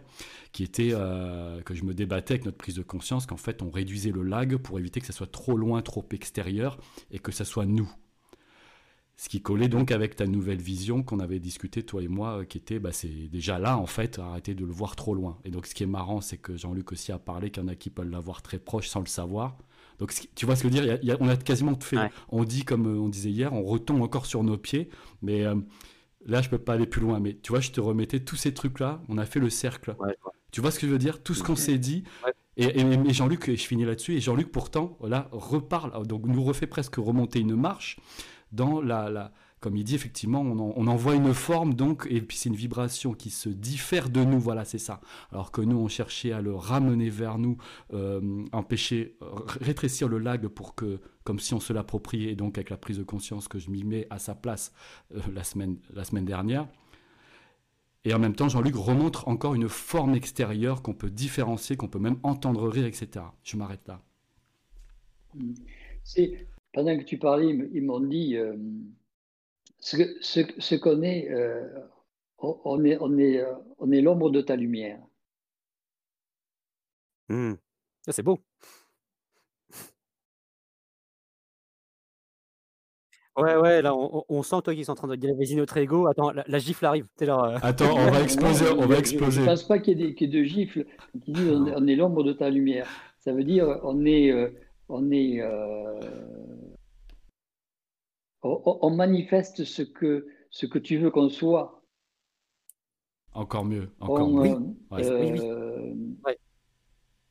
qui était euh, que je me débattais avec notre prise de conscience qu'en fait, on réduisait le lag pour éviter que ça soit trop loin, trop extérieur et que ça soit nous. Ce qui collait donc avec ta nouvelle vision qu'on avait discuté, toi et moi, qui était, bah, c'est déjà là, en fait, arrêter de le voir trop loin. Et donc, ce qui est marrant, c'est que Jean-Luc aussi a parlé qu'il y en a qui peuvent l'avoir très proche sans le savoir. Donc, tu vois ce que je veux dire? On a quasiment fait. On dit, comme euh, on disait hier, on retombe encore sur nos pieds. Mais euh, là, je peux pas aller plus loin. Mais tu vois, je te remettais tous ces trucs-là. On a fait le cercle. tu vois ce que je veux dire? Tout ce qu'on s'est dit. Et, Jean-Luc, et je finis là-dessus. Et Jean-Luc, pourtant, là, reparle. Donc, nous refait presque remonter une marche comme il dit, effectivement, on, envoie une forme, donc, et puis c'est une vibration qui se diffère de nous, voilà, c'est ça. Alors que nous, on cherchait à le ramener vers nous, euh, empêcher, rétrécir le lag pour que, comme si on se l'appropriait, et donc avec la prise de conscience que je m'y mets à sa place euh, la, semaine, la semaine dernière. Et en même temps, Jean-Luc remontre encore une forme extérieure qu'on peut différencier, qu'on peut même entendre rire, etc. Je m'arrête là. Pendant que tu parlais, ils m'ont dit, euh, ce, qu'on est, euh, on est, on est, euh, on est l'ombre de ta lumière. Mmh. c'est beau. Ouais, ouais, là, on, sent toi qui sont en train de galvaniser notre ego. Attends, la, gifle arrive. Euh, Attends, on va exploser, on va exploser. Je ne pense pas qu'il y, ait de gifle qui disent on, est l'ombre de ta lumière. Ça veut dire on est, on est, on, manifeste ce que, ce que tu veux qu'on soit. Encore mieux, encore mieux. Euh,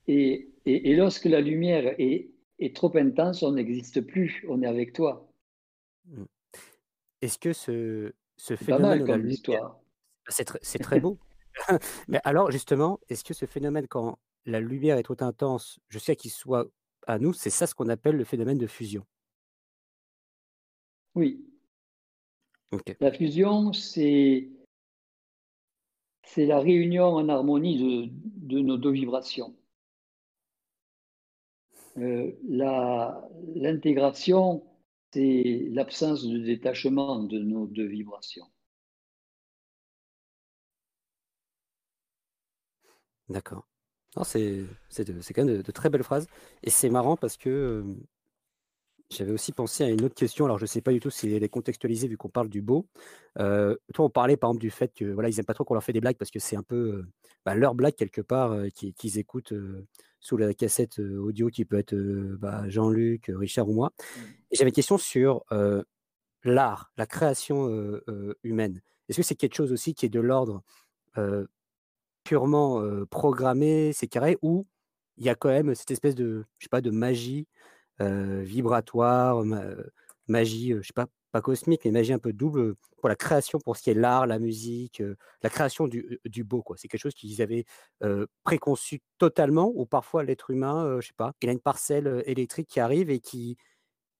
et, et, lorsque la lumière est, est trop intense, on n'existe plus, on est avec toi. Est-ce que ce, ce phénomène de l'histoire c'est très beau. Mais alors, justement, est-ce que ce phénomène, quand la lumière est trop intense, je sais qu'il soit à nous, c'est ça ce qu'on appelle le phénomène de fusion oui. La fusion, c'est c'est la réunion en harmonie de, de nos deux vibrations. Euh, L'intégration, c'est l'absence de détachement de nos deux vibrations. D'accord. C'est quand même de, de, très belles phrases. Et c'est marrant parce que euh, j'avais aussi pensé à une autre question. Alors, je ne sais pas du tout si elle est contextualisée vu qu'on parle du beau. toi, on parlait par exemple du fait que voilà, ils n'aiment pas trop qu'on leur fait des blagues parce que c'est un peu bah, leur blague quelque part qu'ils écoutent sous la cassette audio qui peut être bah, Jean-Luc, Richard ou moi. Mmh. Et j'avais une question sur l'art, la création humaine. Est-ce que c'est quelque chose aussi qui est de l'ordre purement programmé, c'est carré, ou il y a quand même cette espèce de, je sais pas, de magie vibratoire, magie, je sais pas, pas cosmique, mais magie un peu double pour la création, pour ce qui est l'art, la musique, la création du, du beau. Quoi. C'est quelque chose qu'ils avaient préconçu totalement, ou parfois l'être humain, je sais pas, il a une parcelle électrique qui arrive et qui,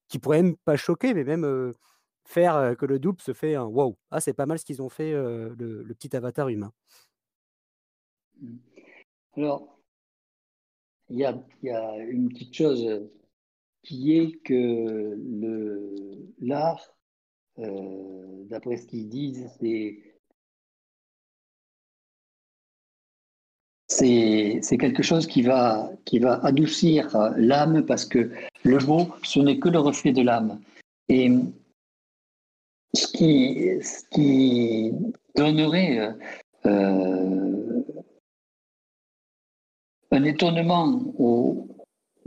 qui pourrait même pas choquer, mais même faire que le double se fait un wow. Ah, c'est pas mal ce qu'ils ont fait, le, petit avatar humain. Alors, il y a, une petite chose qui est que l'art, euh, d'après ce qu'ils disent, c'est quelque chose qui va, adoucir l'âme parce que le beau, ce n'est que le reflet de l'âme. Et ce qui, ce qui donnerait euh, un étonnement au,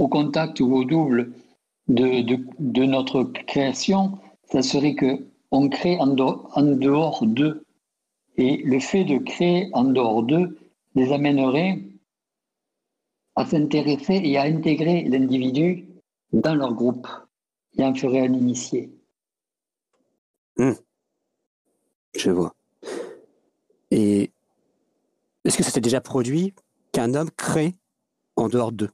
contact ou au double de, notre création, ça serait que on crée en, dehors d'eux. Et le fait de créer en dehors d'eux les amènerait à s'intéresser et à intégrer l'individu dans leur groupe et en ferait un initié. Hmm. Je vois. Et est-ce que ça s'est déjà produit qu'un homme crée en dehors d'eux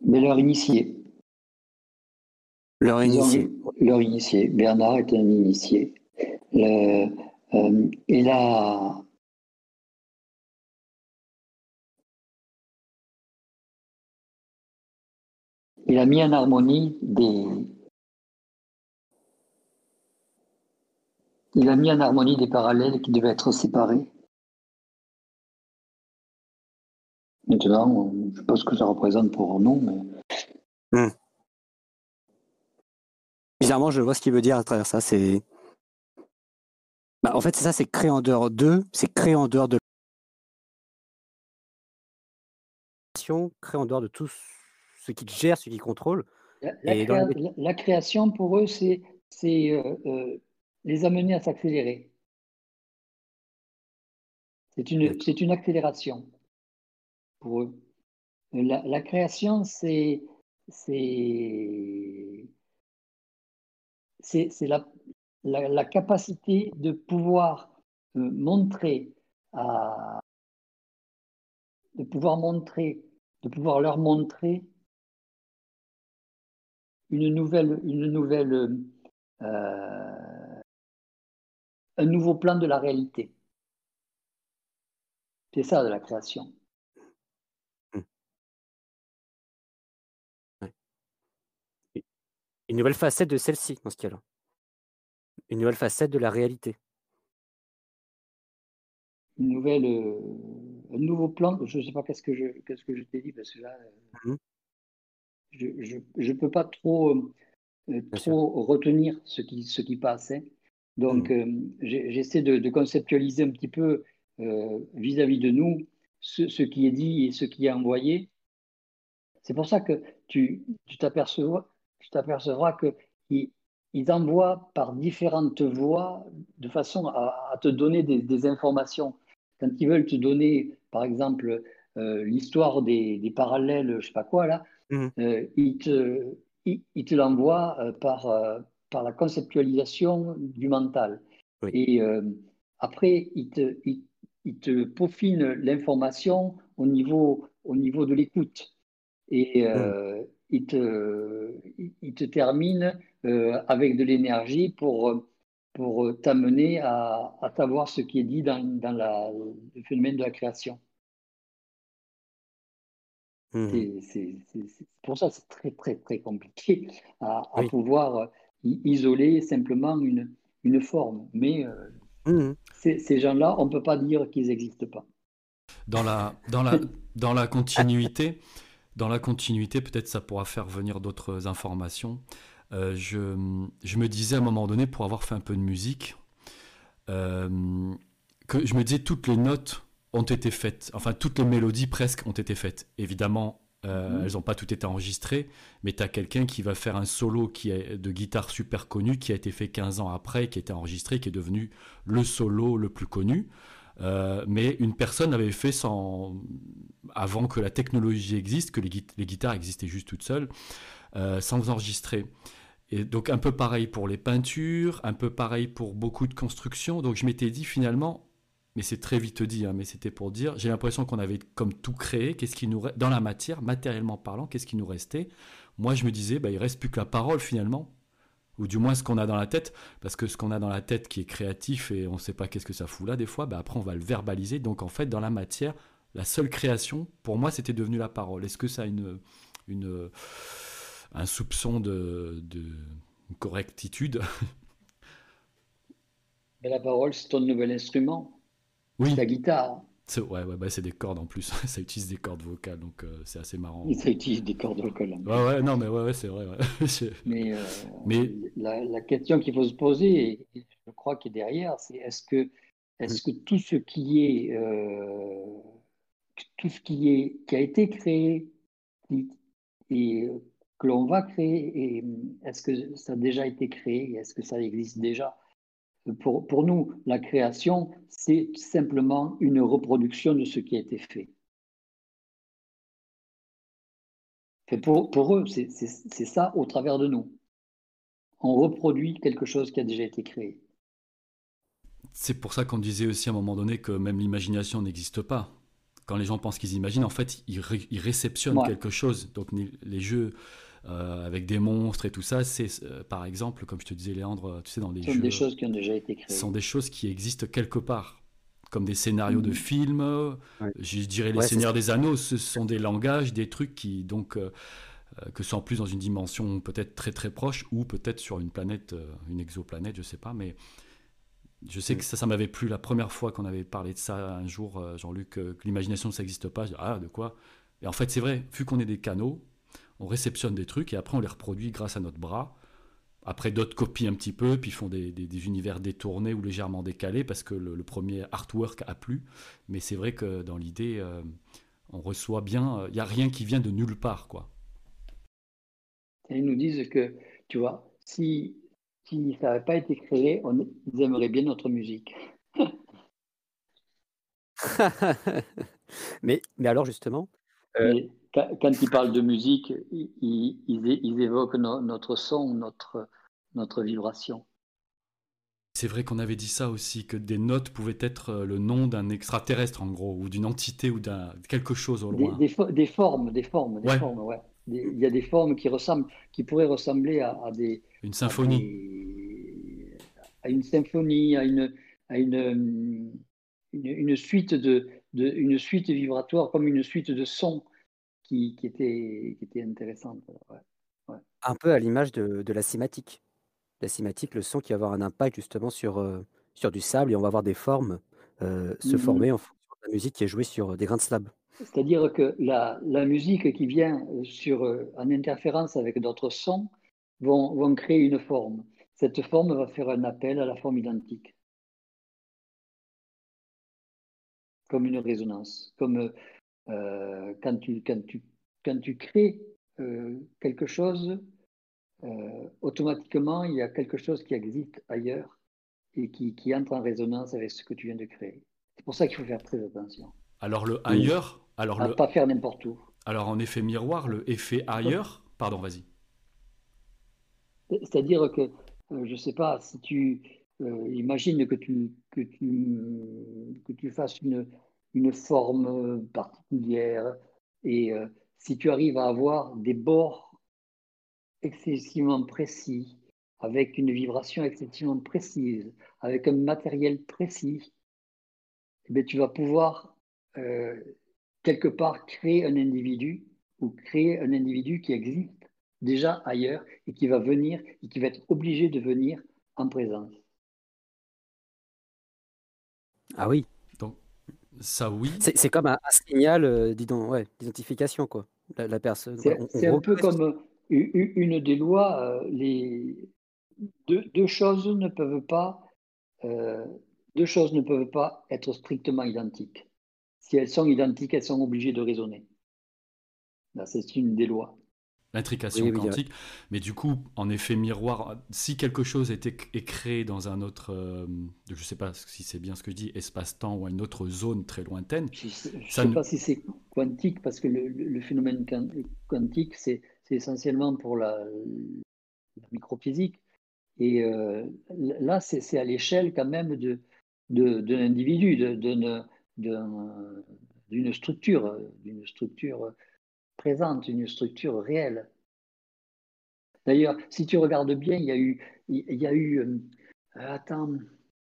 Mais leur initié. Leur initié. Leur initié. Bernard est un initié. Euh, il a. Il a mis en harmonie des. Il a mis en harmonie des parallèles qui devaient être séparés. Maintenant, je ne sais pas ce que ça représente pour nous, mais. Hmm. Bizarrement, je vois ce qu'il veut dire à travers ça. C'est. Bah, en fait, c'est ça, c'est créer en dehors d'eux, c'est créer en dehors de créer en dehors de tout ce qui gère, ce qui contrôle. La, création, pour eux, c'est euh, euh, les amener à s'accélérer. C'est une, une accélération pour eux. La, création, c'est la, la, capacité de pouvoir euh, montrer à, de pouvoir montrer, de pouvoir leur montrer une nouvelle, une nouvelle, euh, un nouveau plan de la réalité. C'est ça de la création. Une nouvelle facette de celle-ci, dans ce cas-là. Une nouvelle facette de la réalité. Une nouvelle, euh, un nouveau plan. Je ne sais pas qu'est-ce que je, qu'est-ce que je t'ai dit parce que là, euh, mmh je ne peux pas trop, euh, trop retenir ce qui, ce qui passait. Donc, mmh. j'essaie de, conceptualiser un petit peu vis-à-vis de nous ce, ce, qui est dit et ce qui est envoyé. C'est pour ça que tu, t'apercevras, tu qu'ils ils envoient par différentes voies de façon à, te donner des, informations. Quand ils veulent te donner, par exemple, euh, l'histoire des, parallèles, je ne sais pas quoi, là, mmh. euh, ils te, l'envoient euh, par, par la conceptualisation du mental. Et après, ils te, ils, te peaufinent l'information au niveau, au niveau de l'écoute. Et, mmh il te, il te termine euh, avec de l'énergie pour, pour t'amener à, à, savoir ce qui est dit dans, dans la, le phénomène de la création. Mmh. C'est pour ça c'est très très très compliqué à, à pouvoir isoler simplement une, une forme. Mais euh, mmh. ces, gens-là, on ne peut pas dire qu'ils n'existent pas. Dans la, dans la, dans la continuité, dans la continuité, peut-être ça pourra faire venir d'autres informations. Euh, je, me disais à un moment donné, pour avoir fait un peu de musique, euh, que je me disais toutes les notes ont été faites, enfin toutes les mélodies presque ont été faites. Évidemment, euh, mhm. elles n'ont pas toutes été enregistrées, mais tu as quelqu'un qui va faire un solo qui est de guitare super connu, qui a été fait 15 ans après, qui a été enregistré, qui est devenu le solo le plus connu. Euh, mais une personne avait fait sans, avant que la technologie existe, que les, guitares existaient juste toutes seules, euh, sans enregistrer. Et donc un peu pareil pour les peintures, un peu pareil pour beaucoup de constructions. Donc je m'étais dit finalement, mais c'est très vite dit, hein, mais c'était pour dire, j'ai l'impression qu'on avait comme tout créé, qu'est-ce qui nous dans la matière, matériellement parlant, qu'est-ce qui nous restait? Moi je me disais, bah, il reste plus que la parole finalement ou du moins ce qu'on a dans la tête, parce que ce qu'on a dans la tête qui est créatif et on ne sait pas qu'est-ce que ça fout là des fois, bah après on va le verbaliser. Donc en fait, dans la matière, la seule création, pour moi, c'était devenu la parole. Est-ce que ça a une, un soupçon de, de correctitude? La parole, c'est ton nouvel instrument. Oui. La guitare. C'est, ouais, ouais, bah, c'est des cordes en plus. ça utilise des cordes vocales, donc euh, c'est assez marrant. Ça utilise des cordes vocales. Ouais, ouais, non, mais ouais, ouais c'est vrai. mais, euh, mais... La, la, question qu'il faut se poser, et je crois qu'il est derrière, c'est est-ce que, est-ce que tout ce qui est, euh, tout ce qui est, qui a été créé et que l'on va créer, est-ce que ça a déjà été créé, est-ce que ça existe déjà? Pour, pour nous, la création, c'est simplement une reproduction de ce qui a été fait. Et pour, pour eux, c'est ça au travers de nous. on reproduit quelque chose qui a déjà été créé. C'est pour ça qu'on disait aussi à un moment donné que même l'imagination n'existe pas. Quand les gens pensent qu'ils imaginent, en fait, ils, réceptionnent quelque chose. Donc les jeux euh, avec des monstres et tout ça, c'est euh, par exemple, comme je te disais, Léandre, tu sais, dans les jeux. Ce sont des choses qui ont déjà été créées. Ce sont des choses qui existent quelque part comme des scénarios de mmh. films. Je dirais les Seigneurs des Anneaux, ce sont des langages, des trucs qui donc euh, que sont en plus dans une dimension peut-être très très proche ou peut-être sur une planète, une exoplanète, je sais pas, mais je sais que ça, ça m'avait plu la première fois qu'on avait parlé de ça un jour, Jean-Luc, que l'imagination ça n'existe pas. Je dis, ah de quoi? Et en fait c'est vrai, vu qu'on est des canaux, on réceptionne des trucs et après on les reproduit grâce à notre bras. Après, d'autres copient un petit peu, puis font des, univers détournés ou légèrement décalés parce que le, premier artwork a plu. Mais c'est vrai que dans l'idée, euh, on reçoit bien. Il n'y a rien qui vient de nulle part, quoi. ils nous disent que, tu vois, si, si ça n'avait pas été créé, on, ils aimeraient bien notre musique. mais, mais alors, justement. Euh, quand ils parlent de musique, ils, évoquent notre son, notre, notre vibration. C'est vrai qu'on avait dit ça aussi, que des notes pouvaient être euh, le nom d'un extraterrestre en gros, ou d'une entité ou d'un quelque chose au loin. Des, formes, des formes, des formes, ouais. il y a des formes qui ressemblent, qui pourraient ressembler à, des. Une symphonie. À, une symphonie, à une, à une, une, suite de, de, une suite vibratoire, comme une suite de sons qui, était, qui était intéressante. Un peu à l'image de, de, la cinématique. La cinématique, le son qui va avoir un impact justement sur, euh, sur du sable et on va avoir des formes euh, se mmh former en fonction de la musique qui est jouée sur des grains de sable. C'est-à-dire que la, la, musique qui vient sur, euh, en interférence avec d'autres sons vont, vont créer une forme. Cette forme va faire un appel à la forme identique. Comme une résonance, comme euh, quand, tu, quand, tu, quand tu crées euh, quelque chose, euh, automatiquement, il y a quelque chose qui existe ailleurs et qui, qui, entre en résonance avec ce que tu viens de créer. C'est pour ça qu'il faut faire très attention. Alors le ailleurs, alors à le... pas faire n'importe où. Alors en effet miroir, le effet ailleurs, pardon, vas-y. C'est-à-dire que, je ne sais pas, si tu imagines que tu, que tu, que tu fasses une, une forme particulière. Et euh, si tu arrives à avoir des bords excessivement précis, avec une vibration excessivement précise, avec un matériel précis, eh tu vas pouvoir euh, quelque part créer un individu ou créer un individu qui existe déjà ailleurs et qui va venir et qui va être obligé de venir en présence. Ah oui, ça, oui. C'est comme un, signal euh, d'identification, quoi. La, personne. C'est un peu comme euh, une des lois. Euh, les deux, choses ne peuvent pas. deux choses ne peuvent pas être strictement identiques. Si elles sont identiques, elles sont obligées de raisonner. C'est une des lois l'intrication quantique. Mais du coup, en effet miroir, si quelque chose était, est créé dans un autre, euh, je ne sais pas si c'est bien ce que je dis, espace-temps ou une autre zone très lointaine. Je ne sais pas si c'est quantique, parce que le, phénomène quantique, c'est essentiellement pour la, microphysique. Et euh, là, c'est à l'échelle quand même de, de, de l'individu, d'une structure, d'une structure présente une structure réelle. D'ailleurs, si tu regardes bien, il y a eu, il y a eu euh, attends,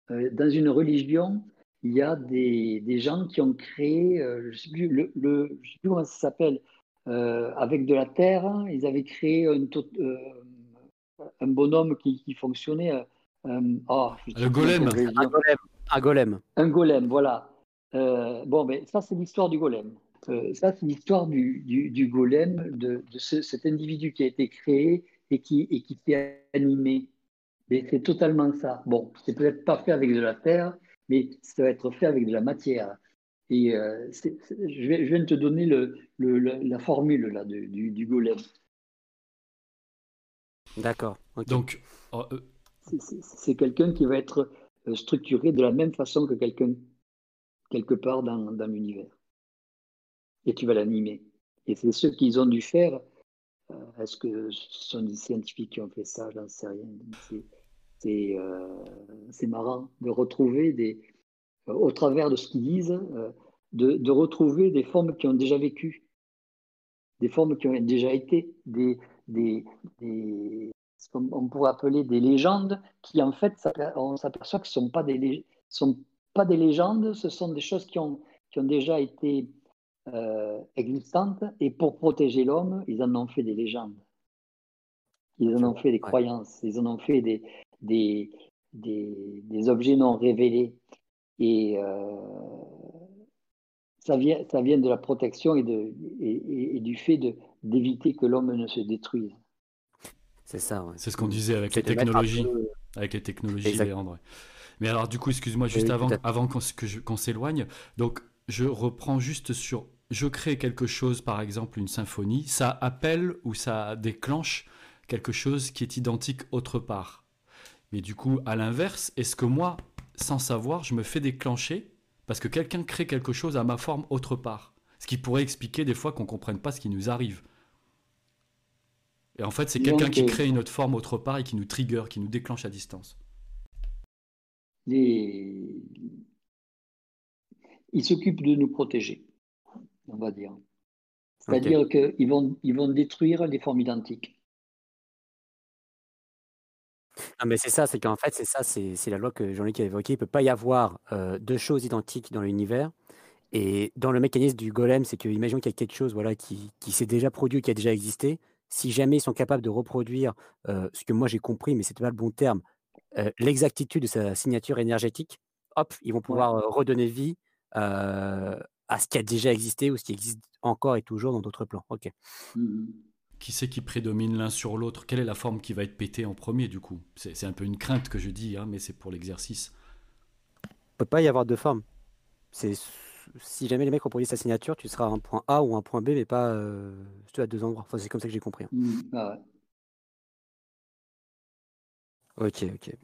euh, dans une religion, il y a des, des gens qui ont créé, euh, je ne sais, plus, le, le, sais plus comment ça s'appelle, avec de la terre, ils avaient créé un, un bonhomme qui, qui fonctionnait. Oh, le golem. Un golem. Un golem. Un golem, voilà. bon, mais ça, c'est l'histoire du golem. Euh, ça, c'est l'histoire du, du, golem, de, cet individu qui a été créé et qui, et qui s'est animé. Mais c'est totalement ça. Bon, c'est peut-être pas fait avec de la terre, mais ça va être fait avec de la matière. Et euh, je, vais, je, viens de te donner le, le, la, formule là, du, du, golem. D'accord. Donc, oh, euh, c'est quelqu'un qui va être structuré de la même façon que quelqu'un quelque part dans, dans l'univers et tu vas l'animer. Et c'est ce qu'ils ont dû faire. Est-ce que ce sont des scientifiques qui ont fait ça? J'en sais rien. C'est c'est marrant de retrouver des, au travers de ce qu'ils disent, de, de, retrouver des formes qui ont déjà vécu, des formes qui ont déjà été, des, des, des ce qu'on pourrait appeler des légendes, qui en fait, on s'aperçoit que ce ne sont, pas des, sont pas des légendes, ce sont des choses qui ont, qui ont déjà été euh, existantes, et pour protéger l'homme, ils en ont fait des légendes. Ils en ont fait des croyances, ils en ont fait des, des, des, objets non révélés. Et euh, ça, vient, ça vient de la protection et, de, et, et du fait d'éviter que l'homme ne se détruise. C'est ça. C'est ce qu'on disait avec les technologies. Avec les technologies, Léandre. Mais alors, du coup, excuse-moi, juste avant, avant qu'on s'éloigne. Donc, je reprends juste sur. Je crée quelque chose, par exemple, une symphonie. Ça appelle ou ça déclenche quelque chose qui est identique autre part. Mais du coup, à l'inverse, est-ce que moi, sans savoir, je me fais déclencher parce que quelqu'un crée quelque chose à ma forme autre part? Ce qui pourrait expliquer des fois qu'on ne comprenne pas ce qui nous arrive. Et en fait, c'est quelqu'un qui crée une autre forme autre part et qui nous trigger, qui nous déclenche à distance. Les... Ils s'occupent de nous protéger, on va dire. C'est-à-dire qu'ils vont, ils vont détruire les formes identiques. Non, mais c'est ça, c'est qu'en fait, c'est ça, c'est la loi que Jean-Luc a évoquée. Il ne peut pas y avoir euh, deux choses identiques dans l'univers. Et dans le mécanisme du golem, c'est que, imaginons qu'il y a quelque chose voilà, qui, qui s'est déjà produit, qui a déjà existé si jamais ils sont capables de reproduire, ce que moi j'ai compris, mais c'est pas le bon terme, l'exactitude de sa signature énergétique, hop, ils vont pouvoir redonner vie à ce qui a déjà existé ou ce qui existe encore et toujours dans d'autres plans. Ok. Mmh qui c'est qui prédomine l'un sur l'autre? Quelle est la forme qui va être pétée en premier du coup? C'est, un peu une crainte que je dis, hein, mais c'est pour l'exercice. Il peut pas y avoir deux formes. C'est si jamais les mecs reproduisent sa signature, tu seras à un point A ou un point B, mais pas euh, tu à deux endroits. Enfin, c'est comme ça que j'ai compris. Hein. Mmh, ah ok, ok.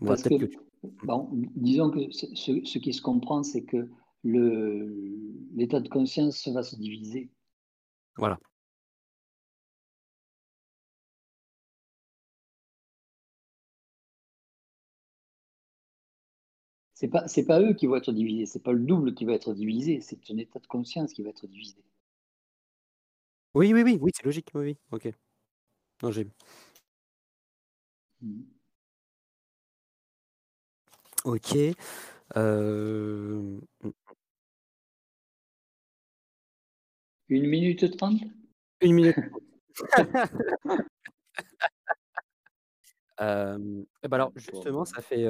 bon, disons que ce, qui se comprend, c'est que l'état de conscience va se diviser. Voilà. c'est pas c'est pas eux qui vont être divisés, c'est pas le double qui va être divisé, c'est un état de conscience qui va être divisé. Oui, oui, oui, oui, c'est logique, oui, oui, ok. Non, j'ai. Mmh. Ok. Euh... Une minute trente? Une minute. Euh, ben alors justement, ça fait,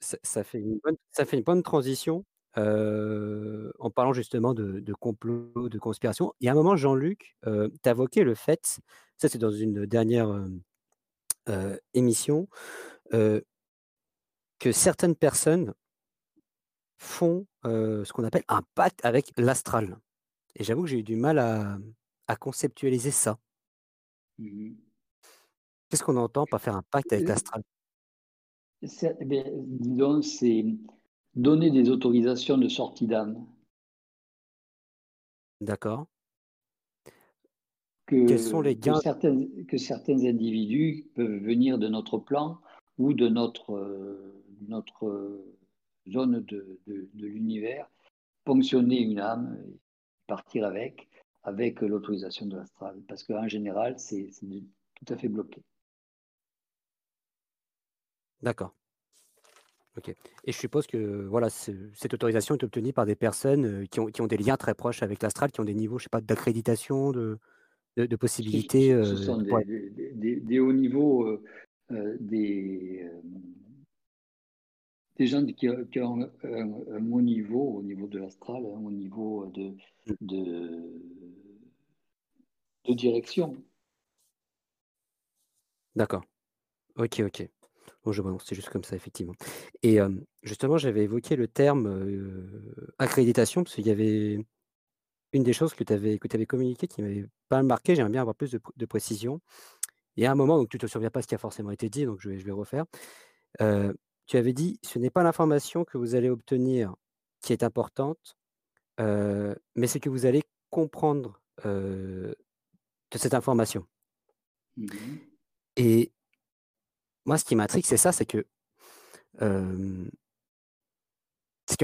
ça fait une bonne ça fait une bonne transition, en parlant justement de de complot, de conspiration. Il y a un moment, Jean-Luc, tu as évoqué le fait, ça c'est dans une dernière, émission, que certaines personnes font, ce qu'on appelle un pacte avec l'astral et j'avoue que j'ai eu du mal à à conceptualiser ça. Mmh Qu'est-ce qu'on entend par faire un pacte avec l'astral? eh Disons, c'est donner des autorisations de sortie d'âme. D'accord. Quels sont les gains? que certains, que certains, individus peuvent venir de notre plan ou de notre, euh, notre zone de, de, l'univers, ponctionner une âme, partir avec, avec l'autorisation de l'astral. Parce qu'en général, c'est tout à fait bloqué. D'accord. OK et je suppose que, voilà, cette autorisation est obtenue par des personnes, qui ont qui ont des liens très proches avec l'astral, qui ont des niveaux, je sais pas, d'accréditation, de de possibilités, Ce sont des hauts niveaux, des, des gens qui ont un haut niveau, au niveau de l'astral, un haut niveau de de direction. D'accord. OK, OK. Bon, je c'est juste comme ça, effectivement. Et justement, j'avais évoqué le terme accréditation, parce qu'il y avait une des choses que tu avais, que avais communiqué qui m'avait pas marqué. J'aimerais bien avoir plus de, précision. Y a un moment, donc tu ne te souviens pas ce qui a forcément été dit, donc je vais, je vais refaire. Tu avais dit ce n'est pas l'information que vous allez obtenir qui est importante, mais ce que vous allez comprendre de cette information. Mmh Et moi, ce qui m'intrigue, c'est ça, c'est que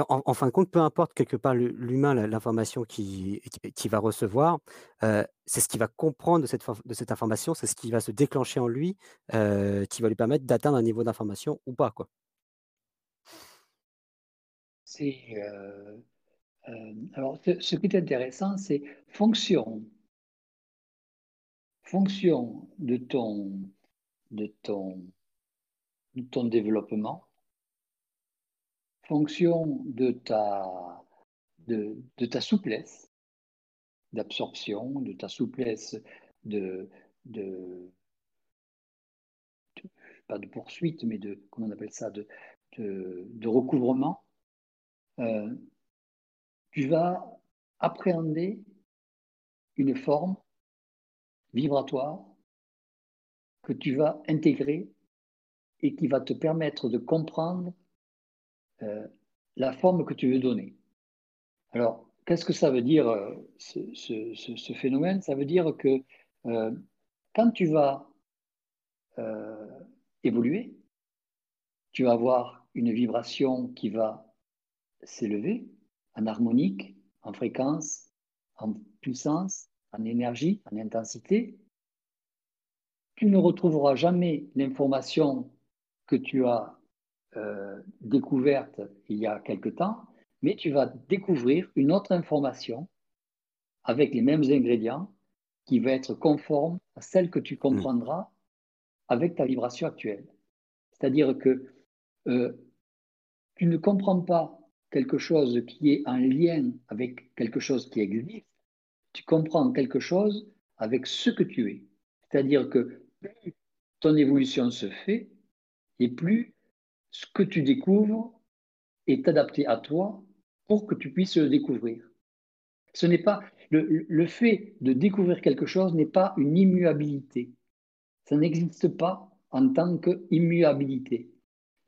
en fin de compte, peu importe quelque part l'humain, l'information qu'il qui va recevoir, c'est ce qu'il va comprendre de cette, de cette information, c'est ce qui va se déclencher en lui, qui va lui permettre d'atteindre un niveau d'information ou pas. Quoi. C'est, alors, ce, qui est intéressant, c'est fonction, fonction de ton, de ton, de ton développement, fonction de ta, de, ta souplesse d'absorption, de ta souplesse de, de, pas de poursuite, mais de, comment on appelle ça, de, de, recouvrement, euh, tu vas appréhender une forme vibratoire que tu vas intégrer et qui va te permettre de comprendre euh, la forme que tu veux donner. Alors, qu'est-ce que ça veut dire, euh, ce, phénomène? Ça veut dire que quand tu vas évoluer, tu vas avoir une vibration qui va s'élever en harmonique, en fréquence, en puissance, en énergie, en intensité. Tu ne retrouveras jamais l'information que tu as euh, découverte il y a quelque temps, mais tu vas découvrir une autre information avec les mêmes ingrédients qui va être conforme à celle que tu hmm. comprendras avec ta vibration actuelle. C'est-à-dire que euh, tu ne comprends pas quelque chose qui est en lien avec quelque chose qui existe, tu comprends quelque chose avec ce que tu es. C'est-à-dire que plus ton évolution se fait, et plus ce que tu découvres est adapté à toi pour que tu puisses le découvrir. Ce n'est pas le, fait de découvrir quelque chose n'est pas une immuabilité. Ça n'existe pas en tant qu'immuabilité.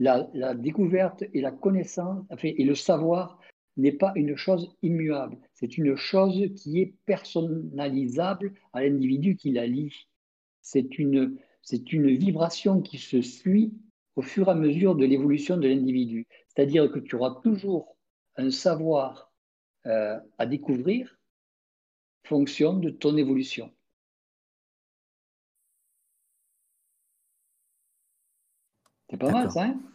La, la, découverte et la connaissance et le savoir n'est pas une chose immuable. C'est une chose qui est personnalisable à l'individu qui la lit. C'est une, c'est une vibration qui se suit au fur et à mesure de l'évolution de l'individu. C'est-à-dire que tu auras toujours un savoir euh, à découvrir fonction de ton évolution. C'est pas mal ça, hein?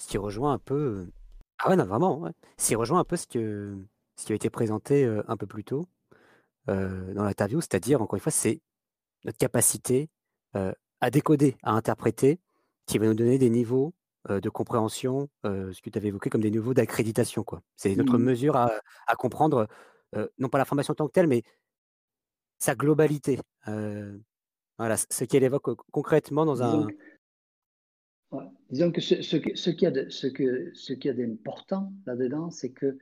Ce qui rejoint un peu. Ah ouais, non, vraiment. Ce qui rejoint un peu ce, que... ce qui a été présenté euh, un peu plus tôt euh, dans l'interview, c'est-à-dire, encore une fois, c'est notre capacité à décoder, à interpréter qui va nous donner des niveaux de compréhension, ce que tu avais évoqué comme des niveaux d'accréditation. C'est notre mmh mesure à, comprendre, non pas l'information en tant que telle, mais sa globalité. voilà, ce qu'elle évoque concrètement dans un. Disons que ce, ce, ce qu'il y a d'important là-dedans, c'est que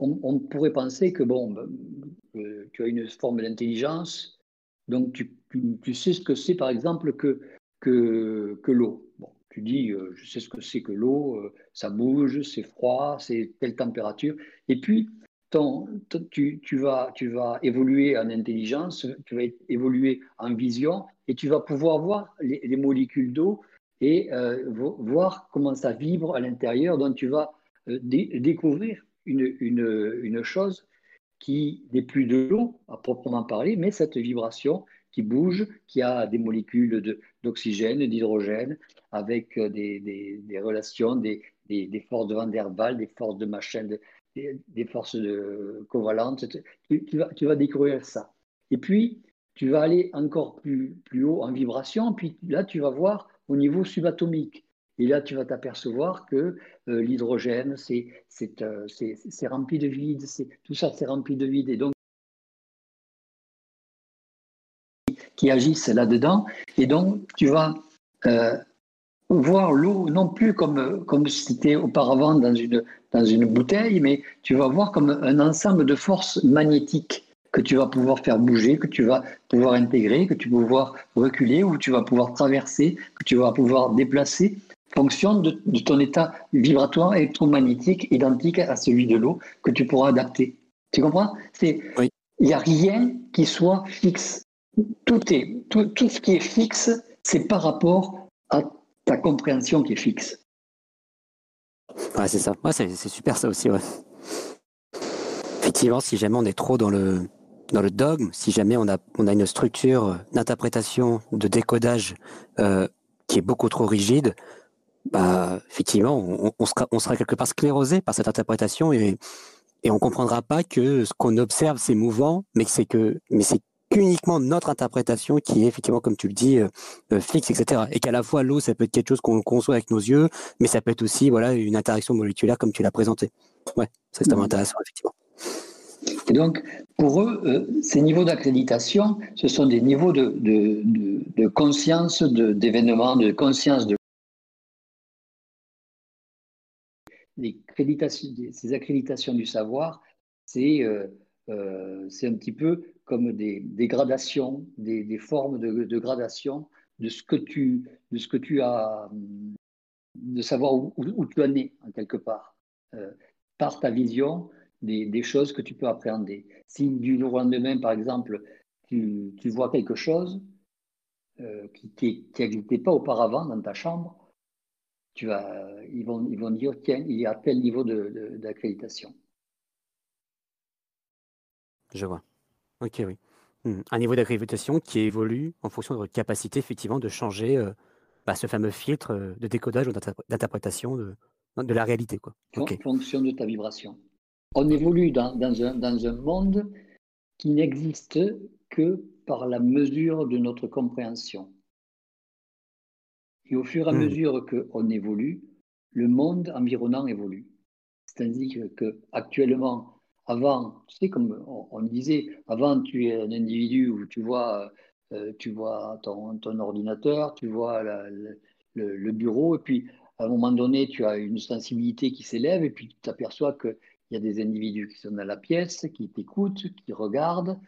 on, pourrait penser que bon, ben, tu as une forme d'intelligence, donc tu, tu, sais ce que c'est, par exemple, que que, que l'eau. Bon, tu dis, euh, je sais ce que c'est que l'eau, euh, ça bouge, c'est froid, c'est telle température. Et puis, ton, tu, tu, vas, tu vas évoluer en intelligence, tu vas évoluer en vision, et tu vas pouvoir voir les, molécules d'eau et euh, voir comment ça vibre à l'intérieur. Donc, tu vas découvrir une, une, une chose qui n'est plus de l'eau à proprement parler, mais cette vibration qui bouge, qui a des molécules d'oxygène, d'hydrogène, avec euh, des, des, relations, des, des, forces de Van der Waals, des forces de machin, des, forces de covalentes. Tu, tu, vas, tu vas découvrir ça. Et puis, tu vas aller encore plus, plus haut en vibration, puis là, tu vas voir au niveau subatomique. Et là, tu vas t'apercevoir que euh, l'hydrogène, euh, c'est rempli de vide, tout ça, c'est rempli de vide. Et donc, qui agissent là-dedans. Et donc, tu vas euh, voir l'eau non plus comme, comme c'était auparavant dans une, dans une bouteille, mais tu vas voir comme un ensemble de forces magnétiques que tu vas pouvoir faire bouger, que tu vas pouvoir intégrer, que tu vas pouvoir reculer, ou tu vas pouvoir traverser, que tu vas pouvoir déplacer, fonction de, ton état vibratoire électromagnétique identique à celui de l'eau que tu pourras adapter. Tu comprends? Il n'y a rien qui soit fixe tout, est, tout, tout ce qui est fixe, c'est par rapport à ta compréhension qui est fixe. Ouais, c'est ça. Ouais, c'est, super ça aussi. Ouais. Effectivement, si jamais on est trop dans le, dans le dogme, si jamais on a, on a une structure d'interprétation, de décodage euh, qui est beaucoup trop rigide, bah, effectivement, on, on, sera, on sera quelque part sclérosé par cette interprétation et, et on comprendra pas que ce qu'on observe c'est mouvant, mais c'est que, mais c'est qu'uniquement notre interprétation qui est effectivement, comme tu le dis, euh, euh, fixe, etc. Et qu'à la fois l'eau, ça peut être quelque chose qu'on conçoit avec nos yeux, mais ça peut être aussi, voilà, une interaction moléculaire comme tu l'as présenté. Ouais, c'est extrêmement mmh. intéressant, effectivement. Et donc, pour eux, euh, ces niveaux d'accréditation, ce sont des niveaux de, de, de, de conscience d'événements, de, conscience de ces accréditations du savoir, c'est euh, euh, un petit peu comme des, des gradations, des, des formes de, de, gradation de ce que tu, de ce que tu as, de savoir où, où, tu en es, en quelque part, euh, par ta vision des, des, choses que tu peux appréhender. Si du jour au lendemain, par exemple, tu, tu vois quelque chose euh, qui n'existait pas auparavant dans ta chambre, tu vas, ils, vont, ils vont dire, tiens, il y a tel niveau d'accréditation. Je vois. Ok, oui. Hmm. Un niveau d'accréditation qui évolue en fonction de votre capacité, effectivement, de changer euh, bah, ce fameux filtre euh, de décodage ou d'interprétation de, de la réalité. Quoi. En fonction de ta vibration. On évolue dans, dans, un, dans un monde qui n'existe que par la mesure de notre compréhension. Et au fur et à hmm. mesure qu'on évolue, le monde environnant évolue. C'est-à-dire que actuellement, avant, tu sais, comme on, disait, avant tu es un individu où tu vois, euh, tu vois ton, ton, ordinateur, tu vois le, bureau, et puis à un moment donné, tu as une sensibilité qui s'élève, et puis tu t'aperçois qu'il y a des individus qui sont dans la pièce, qui t'écoutent, qui regardent,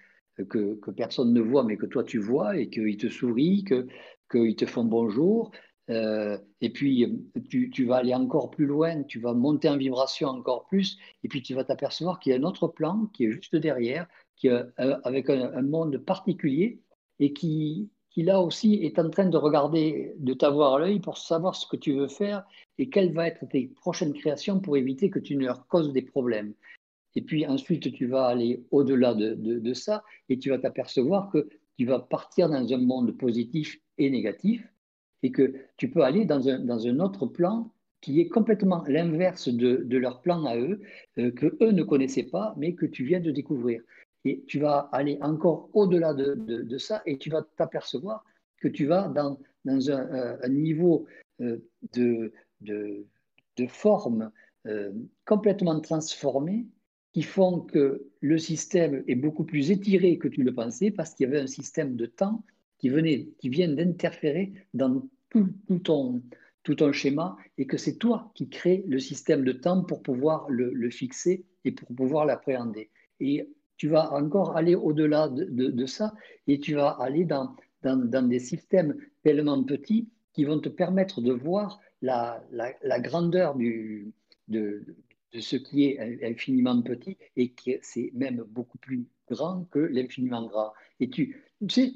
que, que, personne ne voit, mais que toi tu vois, et qu'ils te sourient, qu'ils te font bonjour, euh, et puis, tu, vas aller encore plus loin, tu vas monter en vibration encore plus, et puis tu vas t'apercevoir qu'il y a un autre plan qui est juste derrière, qui euh, avec un, monde particulier, et qui, qui là aussi est en train de regarder, de t'avoir à l'œil pour savoir ce que tu veux faire et quelles vont être tes prochaines créations pour éviter que tu ne leur causes des problèmes. Et puis ensuite, tu vas aller au-delà de, ça et tu vas t'apercevoir que tu vas partir dans un monde positif et négatif et que tu peux aller dans un, autre plan qui est complètement l'inverse de, de, leur plan à eux, euh, que eux ne connaissaient pas, mais que tu viens de découvrir. Et tu vas aller encore au-delà de, de, ça et tu vas t'apercevoir que tu vas dans, dans un, euh, niveau euh, de, de, de forme complètement transformée qui font que le système est beaucoup plus étiré que tu le pensais parce qu'il y avait un système de temps qui, venait, qui viennent d'interférer dans tout, ton, tout ton schéma et que c'est toi qui crée le système de temps pour pouvoir le, le fixer et pour pouvoir l'appréhender. Tu vas encore aller au-delà de, ça et tu vas aller dans, dans, des systèmes tellement petits qui vont te permettre de voir la, la, grandeur du, de, de ce qui est infiniment petit et qui c'est même beaucoup plus grand que l'infiniment grand. Et tu, sais,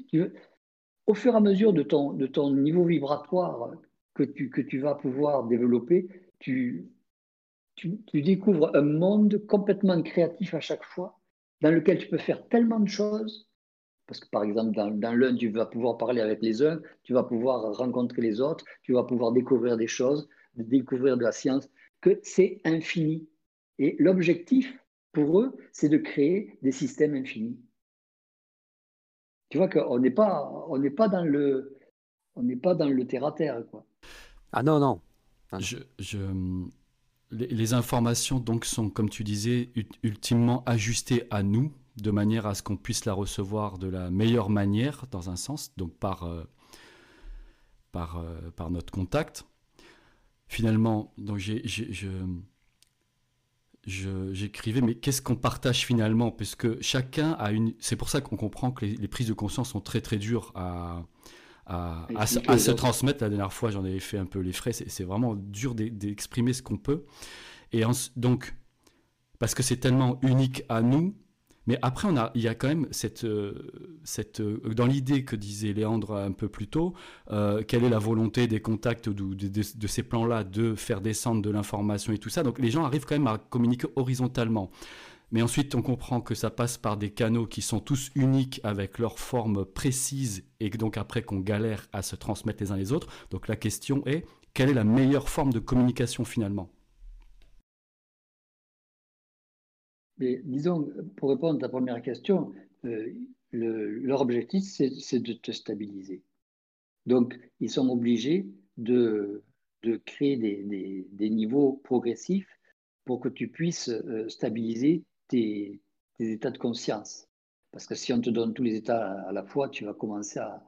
au fur et à mesure de ton, de ton niveau vibratoire que tu, que tu vas pouvoir développer, tu, tu, découvres un monde complètement créatif à chaque fois, dans lequel tu peux faire tellement de choses. Parce que par exemple, dans, dans l'un, tu vas pouvoir parler avec les uns, tu vas pouvoir rencontrer les autres, tu vas pouvoir découvrir des choses, découvrir de la science, que c'est infini. Et l'objectif pour eux, c'est de créer des systèmes infinis. Tu vois qu'on n'est pas, on n'est pas dans le, on n'est pas dans le terre à terre, quoi. Ah non, non. Je, je, les, informations donc sont, comme tu disais, ultimement ajustées à nous, de manière à ce qu'on puisse la recevoir de la meilleure manière, dans un sens, donc par, euh, par, euh, par notre contact. Finalement, donc j'ai, je, j'écrivais, mais qu'est-ce qu'on partage finalement? Puisque chacun a une. C'est pour ça qu'on comprend que les, prises de conscience sont très très dures à, à, à, se transmettre. La dernière fois, j'en avais fait un peu les frais. C'est vraiment dur d'exprimer ce qu'on peut. Et donc, parce que c'est tellement unique à nous, Mais après, on a, il y a quand même cette, euh, cette euh, dans l'idée que disait Léandre un peu plus tôt, euh, quelle est la volonté des contacts de, de, ces plans-là de faire descendre de l'information et tout ça. Donc les gens arrivent quand même à communiquer horizontalement. Mais ensuite, on comprend que ça passe par des canaux qui sont tous uniques avec leur forme précise et donc après qu'on galère à se transmettre les uns les autres. Donc la question est, quelle est la meilleure forme de communication finalement? Mais disons, pour répondre à ta première question, euh, leur objectif, c'est de te stabiliser. Donc, ils sont obligés de, créer des, des, niveaux progressifs pour que tu puisses euh, stabiliser tes, états de conscience. Parce que si on te donne tous les états à la fois, tu vas commencer à,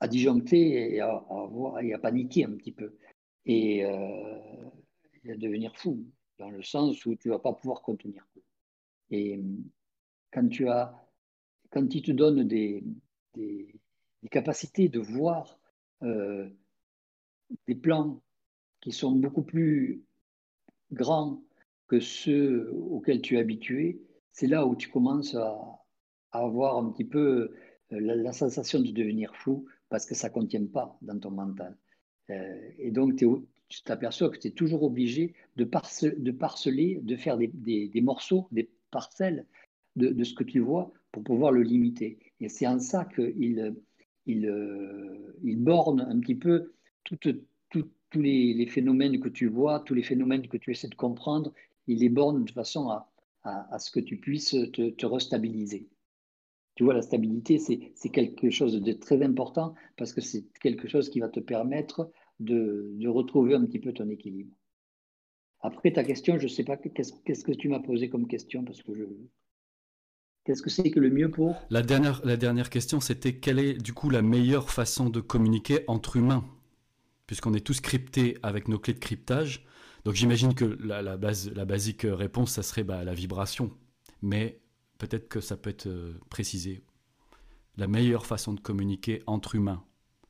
à disjoncter et à, à, et à, paniquer un petit peu. Et, euh, à devenir fou, dans le sens où tu ne vas pas pouvoir contenir. Et quand tu as, quand il te donne des, des, capacités de voir euh, des plans qui sont beaucoup plus grands que ceux auxquels tu es habitué, c'est là où tu commences à, avoir un petit peu euh, la, sensation de devenir fou parce que ça ne contient pas dans ton mental. Euh, et donc, tu t'aperçois que tu es toujours obligé de, de, parceler, de faire des, des morceaux, des parcelle de, ce que tu vois pour pouvoir le limiter. Et c'est en ça qu'il il, euh, il borne un petit peu tous les, phénomènes que tu vois, tous les phénomènes que tu essaies de comprendre, il les borne de façon à, ce que tu puisses te, restabiliser. Tu vois, la stabilité, c'est quelque chose de très important parce que c'est quelque chose qui va te permettre de, de retrouver un petit peu ton équilibre. Après, ta question, je ne sais pas, qu'est-ce que tu m'as posé comme question parce que je... Qu'est-ce que c'est que le mieux pour? La dernière, la dernière question, c'était quelle est du coup la meilleure façon de communiquer entre humains? Puisqu'on est tous cryptés avec nos clés de cryptage. Donc j'imagine que la, basique réponse, ça serait bah, la vibration. Mais peut-être que ça peut être euh, précisé. La meilleure façon de communiquer entre humains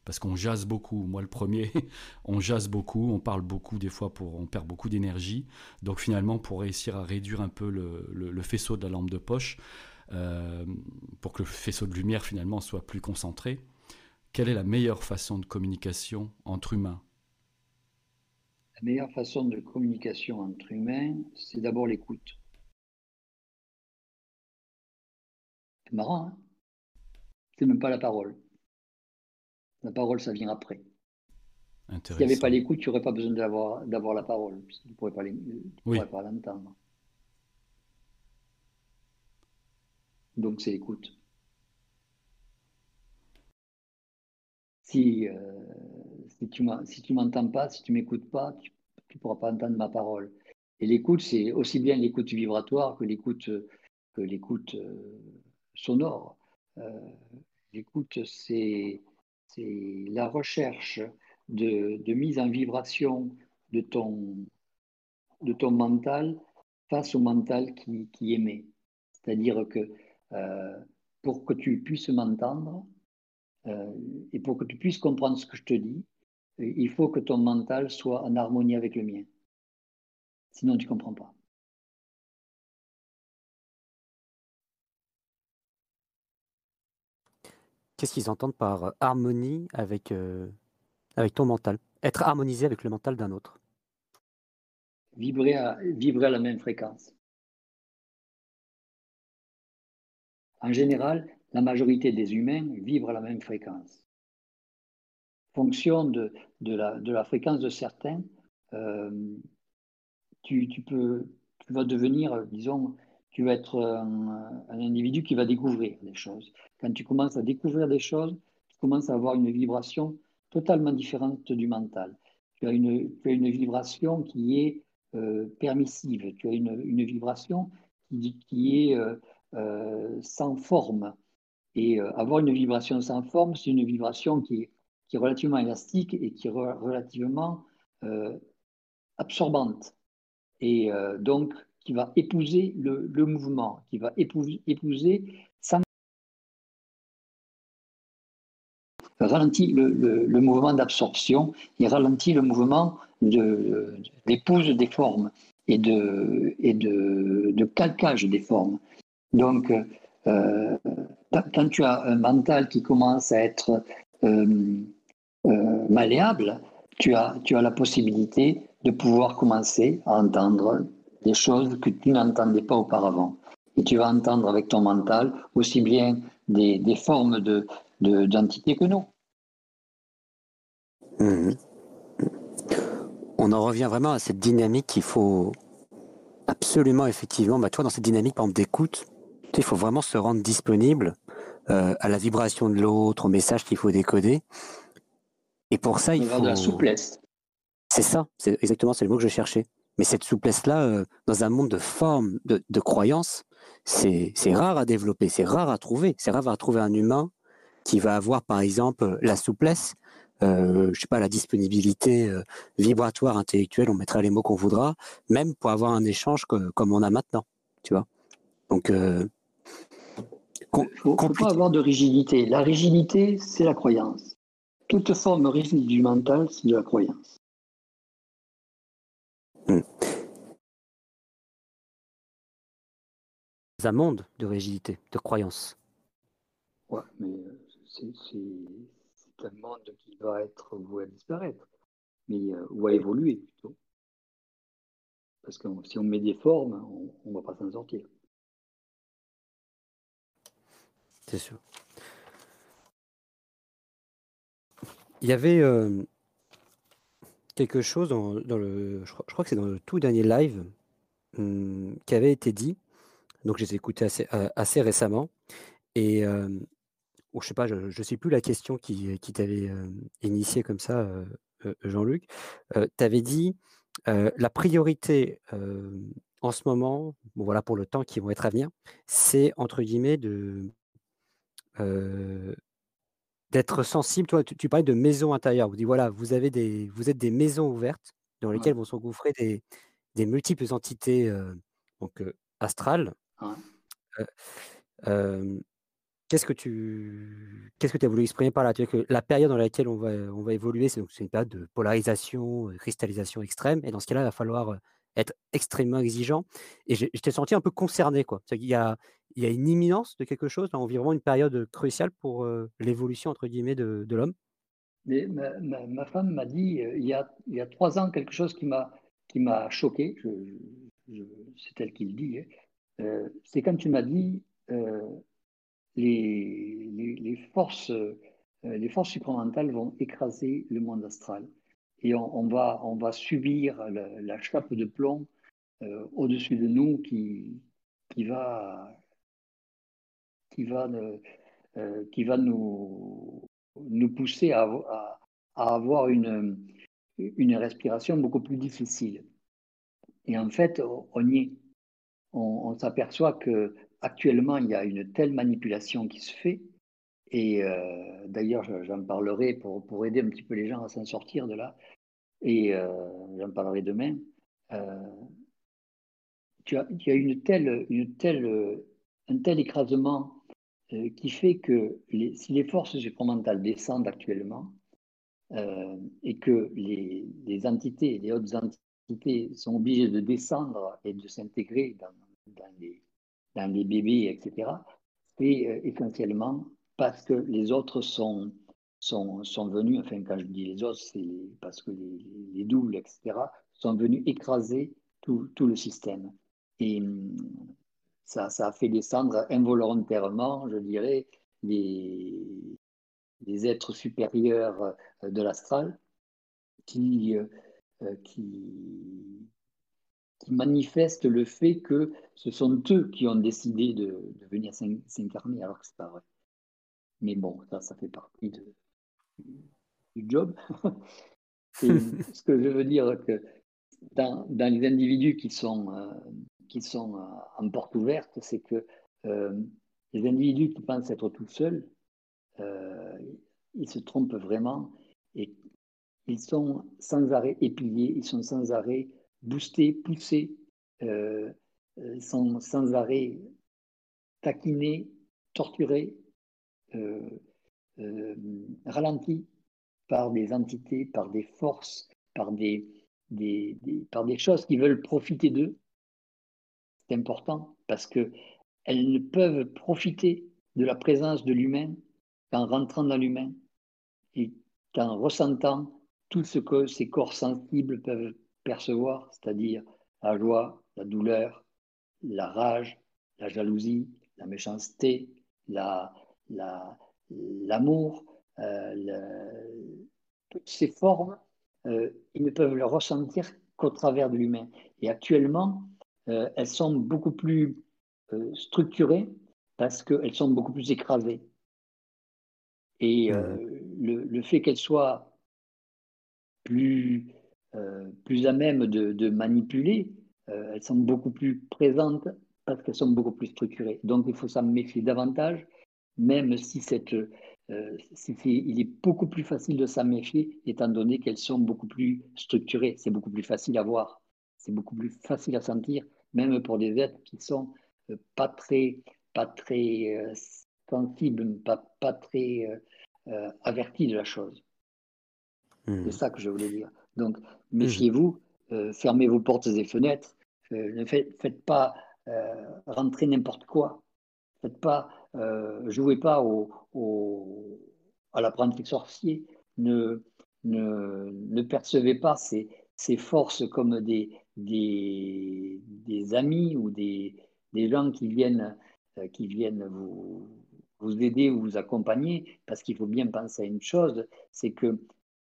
parce qu'on jase beaucoup. Moi, le premier, on jase beaucoup, on parle beaucoup, des fois, pour, on perd beaucoup d'énergie. Donc, finalement, pour réussir à réduire un peu le, faisceau de la lampe de poche, euh, pour que le faisceau de lumière, finalement, soit plus concentré, quelle est la meilleure façon de communication entre humains? La meilleure façon de communication entre humains, c'est d'abord l'écoute. C'est marrant, hein? C'est même pas la parole. La parole, ça vient après. S'il n'y avait pas l'écoute, tu n'aurais pas besoin d'avoir, d'avoir la parole, tu ne pourrais pas, l'entendre. Donc c'est l'écoute. Si, euh, si tu si m'entends pas, si tu m'écoutes pas, tu ne pourras pas entendre ma parole. Et l'écoute, c'est aussi bien l'écoute vibratoire que l'écoute, euh, sonore. Euh, l'écoute, c'est la recherche de, mise en vibration de ton, mental face au mental qui, émet. C'est-à-dire que euh, pour que tu puisses m'entendre et pour que tu puisses comprendre ce que je te dis, il faut que ton mental soit en harmonie avec le mien. Sinon, tu ne comprends pas. Qu'est-ce qu'ils entendent par euh, harmonie avec, euh, avec ton mental? Être harmonisé avec le mental d'un autre. Vibrer à, vibrer à la même fréquence. En général, la majorité des humains vivent à la même fréquence. Fonction de, de, la, de la fréquence de certains, euh, tu, tu, peux, tu vas devenir, disons, tu vas être un, individu qui va découvrir des choses. Quand tu commences à découvrir des choses, tu commences à avoir une vibration totalement différente du mental. Tu as une, une vibration qui est euh, permissive, tu as une, une vibration qui, qui est euh, sans forme. Et avoir une vibration sans forme, c'est une vibration qui est, qui est relativement élastique et qui est relativement absorbante. Et donc, qui va épouser le, mouvement, qui va épouser, sans ralentit le, mouvement d'absorption et ralentit le mouvement d'épouse des formes et, de, et de, calcage des formes. Donc, euh, quand tu as un mental qui commence à être euh, euh, malléable, tu as, tu as la possibilité de pouvoir commencer à entendre des choses que tu n'entendais pas auparavant. Et tu vas entendre avec ton mental aussi bien des, des formes de, d'entités que nous. Mmh. On en revient vraiment à cette dynamique qu'il faut absolument, effectivement, bah, toi, dans cette dynamique, d'écoute, il faut vraiment se rendre disponible euh, à la vibration de l'autre, au message qu'il faut décoder. Et pour ça, il faut. de la souplesse. C'est ça, c'est exactement, c'est le mot que je cherchais. Mais cette souplesse-là, euh, dans un monde de formes, de, de croyances, c'est rare à développer, c'est rare à trouver. C'est rare à trouver un humain qui va avoir, par exemple, la souplesse, euh, je sais pas, la disponibilité euh, vibratoire intellectuelle, on mettra les mots qu'on voudra, même pour avoir un échange comme on a maintenant, tu vois. Donc, euh, il faut, pas avoir de rigidité. La rigidité, c'est la croyance. Toute forme rigide du mental, c'est de la croyance. Un monde de rigidité, de croyance. Ouais, mais euh, c'est un monde qui va être voué à disparaître, mais euh, ou à évoluer plutôt. Parce que si on met des formes, on ne va pas s'en sortir. C'est sûr. Il y avait euh, quelque chose dans, le. Je crois, que c'est dans le tout dernier live hum, qui avait été dit. Donc, je les ai écoutés assez, euh, récemment. Et euh, oh, je sais pas, je ne sais plus la question qui, qui t'avait initié comme ça, Jean-Luc. tu avais dit la priorité en ce moment, bon voilà pour le temps qui vont être à venir, c'est entre guillemets de d'être sensible. Toi, tu, parlais de maison intérieure. Vous dites voilà, vous avez des, vous êtes des maisons ouvertes dans lesquelles vont s'engouffrer des, des multiples entités donc astrales. Qu'est-ce que tu qu'est-ce que tu as voulu exprimer par là? Tu que La période dans laquelle on va, on va évoluer, c'est une période de polarisation, de cristallisation extrême. Et dans ce cas-là, il va falloir être extrêmement exigeant. Et je, t'ai senti un peu concerné. Quoi. Il, y a, il y a une imminence de quelque chose, là, on vit vraiment une période cruciale pour l'évolution entre guillemets de, de l'homme? Ma, ma, femme m'a dit il, y a, il y a trois ans quelque chose qui m'a choqué. c'est elle qui le dit. Hein. c'est quand tu m'as dit les, les, forces, euh, les forces supramentales vont écraser le monde astral. Et on, va, subir la, chape de plomb euh, au-dessus de nous qui, va, qui va, euh, qui va nous, nous pousser à, avoir une, une respiration beaucoup plus difficile. Et en fait, on y est. On, on s'aperçoit que actuellement, il y a une telle manipulation qui se fait. Et euh, d'ailleurs, j'en parlerai pour, pour, aider un petit peu les gens à s'en sortir de là. Et euh, j'en parlerai demain. Euh, tu, as, une telle, une telle, un tel écrasement qui fait que si les forces supramentales descendent actuellement et que les, entités, les hautes entités sont obligées de descendre et de s'intégrer dans, les bébés, etc., c'est euh, essentiellement parce que les autres sont, sont, sont, venus, enfin quand je dis les autres, c'est parce que les, doubles, etc., sont venus écraser tout, tout le système. Et hum, ça, ça, a fait descendre involontairement, je dirais, les, les êtres supérieurs euh, de l'astral qui, euh, qui, qui manifestent le fait que ce sont eux qui ont décidé de, venir s'incarner, alors que c'est pas vrai. Mais bon, ça, ça fait partie de, du job. ce que je veux dire, que dans, dans les individus qui sont, euh, qui sont euh, en porte ouverte, c'est que euh, les individus qui pensent être tout seuls, ils se trompent vraiment et ils sont sans arrêt épillés, ils sont sans arrêt boostés, poussés, sans, sans, arrêt taquinés, torturés, euh, ralentis par des entités, par des forces, par des, par des choses qui veulent profiter d'eux. C'est important parce que elles ne peuvent profiter de la présence de l'humain qu'en rentrant dans l'humain et qu'en ressentant tout ce que ces corps sensibles peuvent percevoir, c'est-à-dire la joie, la douleur, la rage, la jalousie, la méchanceté, l'amour, euh, toutes ces formes, euh, ils ne peuvent le ressentir qu'au travers de l'humain. Et actuellement, euh, elles sont beaucoup plus structurées parce qu'elles sont beaucoup plus écrasées. Et le, fait qu'elles soient plus, plus à même de, manipuler, elles sont beaucoup plus présentes parce qu'elles sont beaucoup plus structurées. Donc il faut s'en méfier davantage, même si cette, euh, il est beaucoup plus facile de s'en méfier, étant donné qu'elles sont beaucoup plus structurées. C'est beaucoup plus facile à voir, c'est beaucoup plus facile à sentir, même pour des êtres qui sont euh, pas très, pas très euh, sensibles, pas, pas très avertis de la chose. Hmm. C'est ça que je voulais dire. Donc, méfiez-vous, fermez vos portes et fenêtres, ne faites, faites pas rentrer n'importe quoi. Faites pas euh, jouez pas au, à l'apprenti sorcier, ne, ne, percevez pas ces, ces forces comme des, des, des, amis ou des, des gens qui viennent, euh, qui viennent vous, vous aider ou vous accompagner, parce qu'il faut bien penser à une chose, c'est que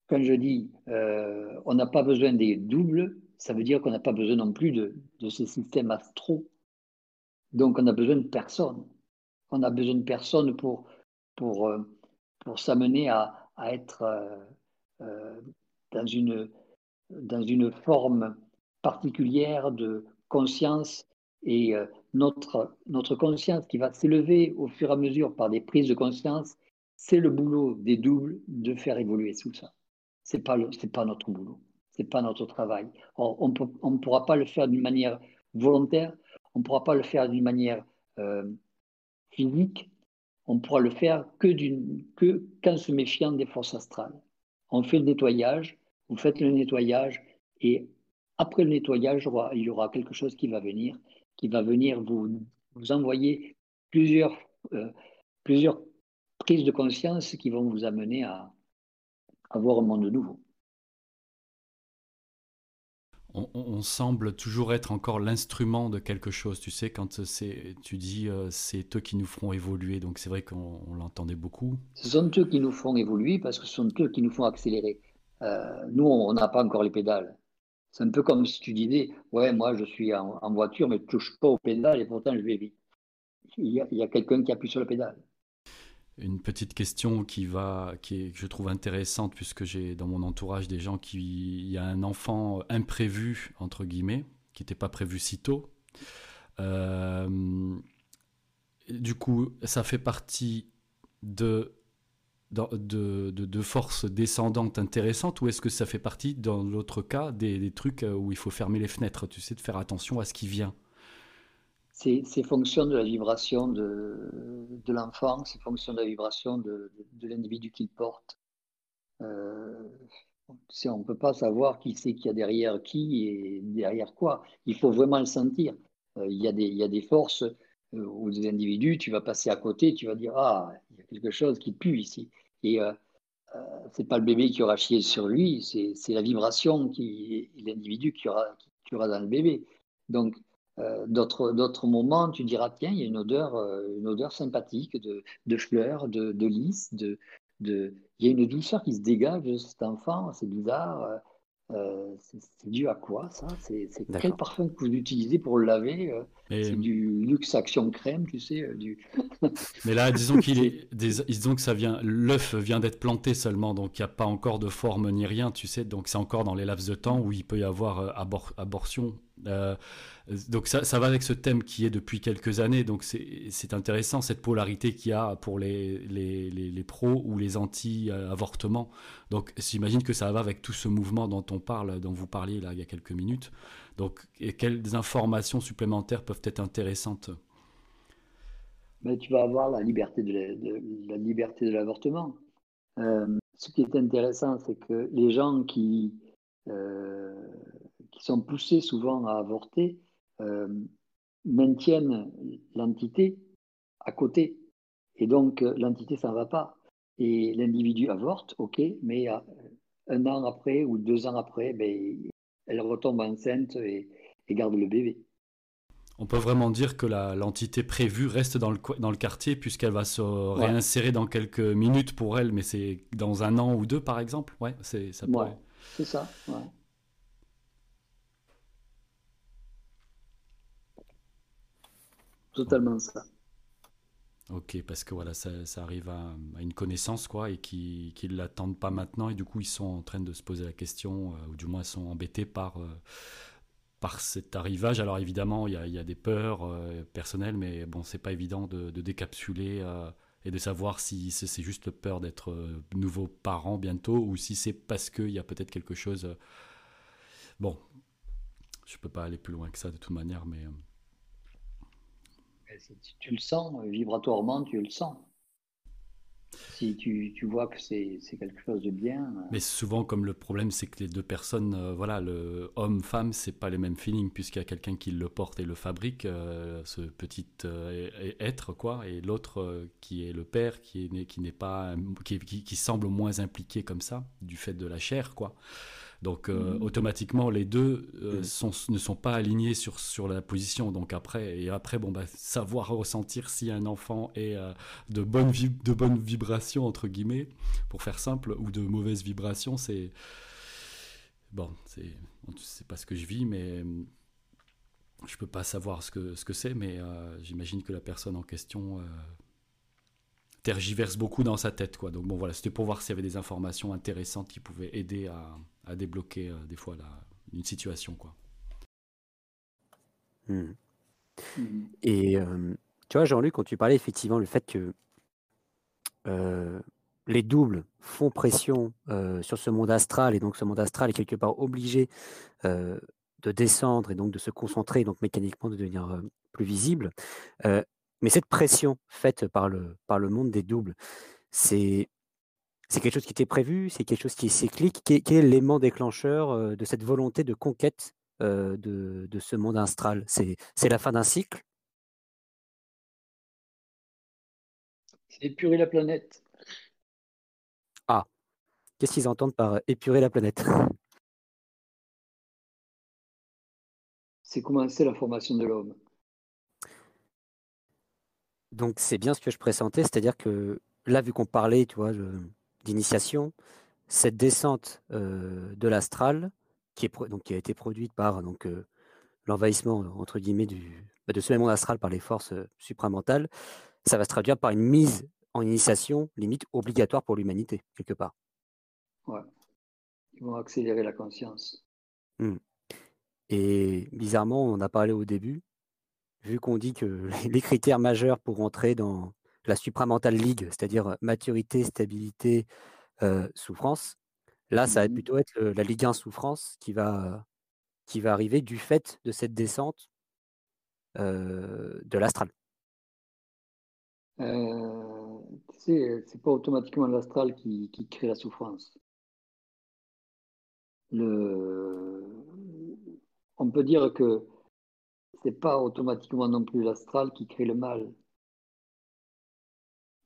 quand je dis euh, on n'a pas besoin des doubles, ça veut dire qu'on n'a pas besoin non plus de, de ces systèmes astro. Donc on a besoin de personne on a besoin de personnes pour, pour, euh, pour s'amener à, être euh, euh, dans, une, dans une forme particulière de conscience et notre, notre conscience qui va s'élever au fur et à mesure par des prises de conscience, c'est le boulot des doubles de faire évoluer tout ça. Ce n'est pas, pas notre boulot, ce n'est pas notre travail. on ne pourra pas le faire d'une manière volontaire, on ne pourra pas le faire d'une manière physique, on pourra le faire que, que qu'en se méfiant des forces astrales. On fait le nettoyage, vous faites le nettoyage, et après le nettoyage, il y aura quelque chose qui va venir, qui va venir vous, envoyer plusieurs, euh, plusieurs prises de conscience qui vont vous amener à, à voir un monde nouveau on, semble toujours être encore l'instrument de quelque chose. Tu sais, quand c'est, tu dis euh, c'est eux qui nous feront évoluer, donc c'est vrai qu'on l'entendait beaucoup. Ce sont eux qui nous font évoluer parce que ce sont eux qui nous font accélérer. Euh, nous, on n'a pas encore les pédales. C'est un peu comme si tu disais, ouais, moi je suis en, voiture, mais je ne touche pas aux pédales et pourtant je vais vite. Il y a, quelqu'un qui appuie sur le pédale une petite question qui va, qui est, que je trouve intéressante puisque j'ai dans mon entourage des gens qui, il y a un enfant imprévu entre guillemets, qui n'était pas prévu si tôt. Euh, du coup, ça fait partie de de, de, forces descendantes intéressantes ou est-ce que ça fait partie, dans l'autre cas, des, des, trucs où il faut fermer les fenêtres, tu sais, de faire attention à ce qui vient? C'est fonction de la vibration de, l'enfant, c'est fonction de la vibration de, l'individu qu'il porte. Euh, on ne peut pas savoir qui c'est qu'il y a derrière qui et derrière quoi. Il faut vraiment le sentir. Euh, il, y a des, forces euh, ou des individus, tu vas passer à côté, tu vas dire Ah, il y a quelque chose qui pue ici. Et euh c'est pas le bébé qui aura chié sur lui, c'est la vibration qui l'individu qui aura, qui aura dans le bébé. Donc, euh, d'autres moments, tu diras, tiens, il y a une odeur, euh, une odeur sympathique de, de fleurs, de, de lys, de, de, il y a une douceur qui se dégage de cet enfant, c'est bizarre. Euh, c'est dû à quoi ça? C'est quel parfum que vous utilisez pour le laver C'est du luxe action crème, tu sais. Du... Mais là, disons qu'il est, disons que ça vient, l'œuf vient d'être planté seulement, donc il n'y a pas encore de forme ni rien, tu sais. Donc c'est encore dans les laps de temps où il peut y avoir abortion euh, donc ça, ça, va avec ce thème qui est depuis quelques années. Donc c'est intéressant cette polarité qu'il y a pour les, les, les, pros ou les anti-avortements. Donc j'imagine que ça va avec tout ce mouvement dont on parle, dont vous parliez là il y a quelques minutes. Donc et quelles informations supplémentaires peuvent être intéressantes? Mais tu vas avoir la liberté de la, l'avortement. Euh, ce qui est intéressant, c'est que les gens qui euh, qui sont poussés souvent à avorter, euh, maintiennent l'entité à côté. Et donc, l'entité, ça ne va pas. Et l'individu avorte, ok, mais un an après ou deux ans après, ben, elle retombe enceinte et, garde le bébé. On peut vraiment dire que l'entité prévue reste dans le, dans le quartier puisqu'elle va se réinsérer dans quelques minutes pour elle, mais c'est dans un an ou deux par exemple? Ouais, c'est ça. C'est ça. Totalement ça. Ok, parce que voilà, ça, arrive à, une connaissance, quoi, et qui ne l'attendent pas maintenant, et du coup, ils sont en train de se poser la question, euh, ou du moins sont embêtés par, euh, par cet arrivage. Alors évidemment, il y a, des peurs euh, personnelles, mais bon, c'est pas évident de, décapsuler et de savoir si c'est juste peur d'être nouveau parent bientôt, ou si c'est parce qu'il y a peut-être quelque chose. bon, je peux pas aller plus loin que ça de toute manière, mais tu le sens, euh, vibratoirement, tu le sens. Si tu, vois que c'est quelque chose de bien. Euh. Mais souvent, comme le problème, c'est que les deux personnes, euh, voilà, le homme-femme, c'est pas les mêmes feelings, puisqu'il y a quelqu'un qui le porte et le fabrique, ce petit être, quoi, et l'autre qui est le père, qui n'est qui n'est pas, qui, qui, semble moins impliqué comme ça, du fait de la chair, quoi. Donc euh, mhm. automatiquement, les deux euh, ne sont pas alignés sur, sur la position. Donc après, et après, bon, bah, savoir ressentir si un enfant est euh, de bonnes de bonnes vibrations entre guillemets, pour faire simple, ou de mauvaises vibrations, c'est bon, c'est c'est pas ce que je vis, mais je peux pas savoir ce que ce que c'est, mais j'imagine que la personne en question tergiverse beaucoup dans sa tête, quoi. Donc bon, voilà, c'était pour voir s'il y avait des informations intéressantes qui pouvaient aider à à débloquer euh, des fois la, une situation. Quoi. Hmm. Hmm. Et euh, tu vois, Jean-Luc, quand tu parlais effectivement le fait que euh, les doubles font pression sur ce monde astral, et donc ce monde astral est quelque part obligé de descendre et donc de se concentrer, donc mécaniquement de devenir plus visible. Mais cette pression faite par le, par le monde des doubles, c'est c'est quelque chose qui était prévu, c'est quelque chose qui est cyclique. Quel, est l'élément déclencheur euh, de cette volonté de conquête euh, de, ce monde astral? C'est la fin d'un cycle? C'est épurer la planète. Ah, qu'est-ce qu'ils entendent par épurer la planète? C'est commencer la formation de l'homme. Donc c'est bien ce que je pressentais, c'est-à-dire que là, vu qu'on parlait, tu vois, d'initiation, cette descente euh, de l'astral, qui, est, donc, qui a été produite par donc, euh, l'envahissement entre guillemets du, bah, de ce même monde astral par les forces euh, supramentales, ça va se traduire par une mise en initiation limite obligatoire pour l'humanité, quelque part. Ouais. Ils vont accélérer la conscience. Mmh. Et bizarrement, on en a parlé au début, vu qu'on dit que les critères majeurs pour entrer dans, la supramentale ligue, c'est-à-dire maturité, stabilité, souffrance. Là, ça va mmh plutôt être la Ligue 1 souffrance qui va, qui va arriver du fait de cette descente de l'astral. Euh, c'est pas automatiquement l'astral qui, crée la souffrance. Le... On peut dire que c'est pas automatiquement non plus l'astral qui crée le mal.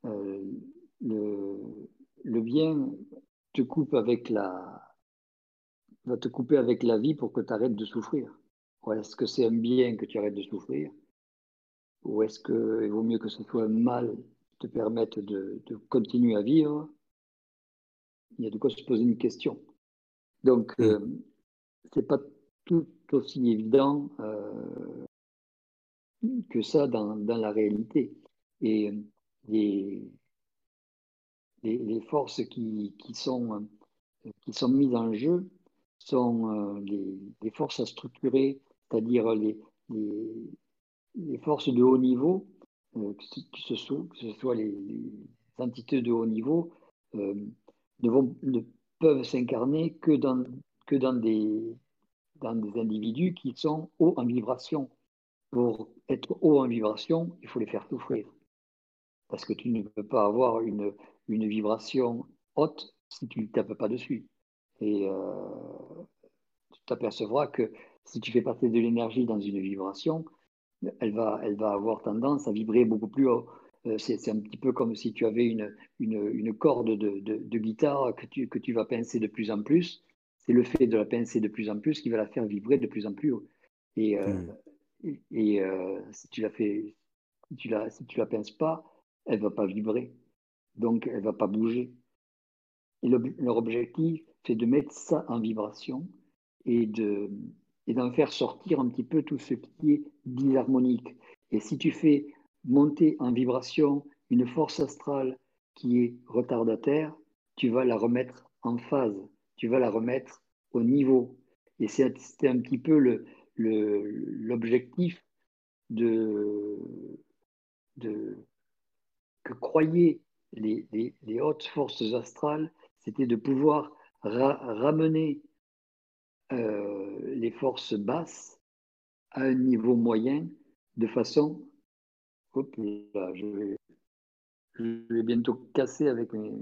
Euh, le, le, bien te coupe avec la va te couper avec la vie pour que tu arrêtes de souffrir. Ou est-ce que c'est un bien que tu arrêtes de souffrir? Ou est-ce qu'il vaut mieux que ce soit un mal qui te permette de, de, continuer à vivre? Il y a de quoi se poser une question. Donc, ce mm. euh, c'est pas tout aussi évident euh, que ça dans, la réalité. Et les, forces qui, sont, qui sont mises en jeu sont euh, les, forces à structurer, c'est-à-dire les, forces de haut niveau, euh, que, ce soit, les, entités de haut niveau, ne, ne peuvent s'incarner que dans, que dans des, dans des individus qui sont hauts en vibration. Pour être haut en vibration, il faut les faire souffrir parce que tu ne peux pas avoir une, une vibration haute si tu ne tapes pas dessus. Et euh, tu t'apercevras que si tu fais passer de l'énergie dans une vibration, elle va, elle va avoir tendance à vibrer beaucoup plus haut. Euh, c'est un petit peu comme si tu avais une, une, corde de, de, guitare que tu, que tu vas pincer de plus en plus. C'est le fait de la pincer de plus en plus qui va la faire vibrer de plus en plus haut. Et, euh, hmm. et euh, si tu la fais, si tu la, si tu la pinces pas, elle va pas vibrer. Donc, elle va pas bouger. Et leur objectif, c'est de mettre ça en vibration et de et d'en faire sortir un petit peu tout ce qui est disharmonique. Et si tu fais monter en vibration une force astrale qui est retardataire, tu vas la remettre en phase, tu vas la remettre au niveau. Et c'est un petit peu l'objectif de, que croyaient les, hautes forces astrales, c'était de pouvoir ramener euh, les forces basses à un niveau moyen de façon je vais, bientôt casser avec mes,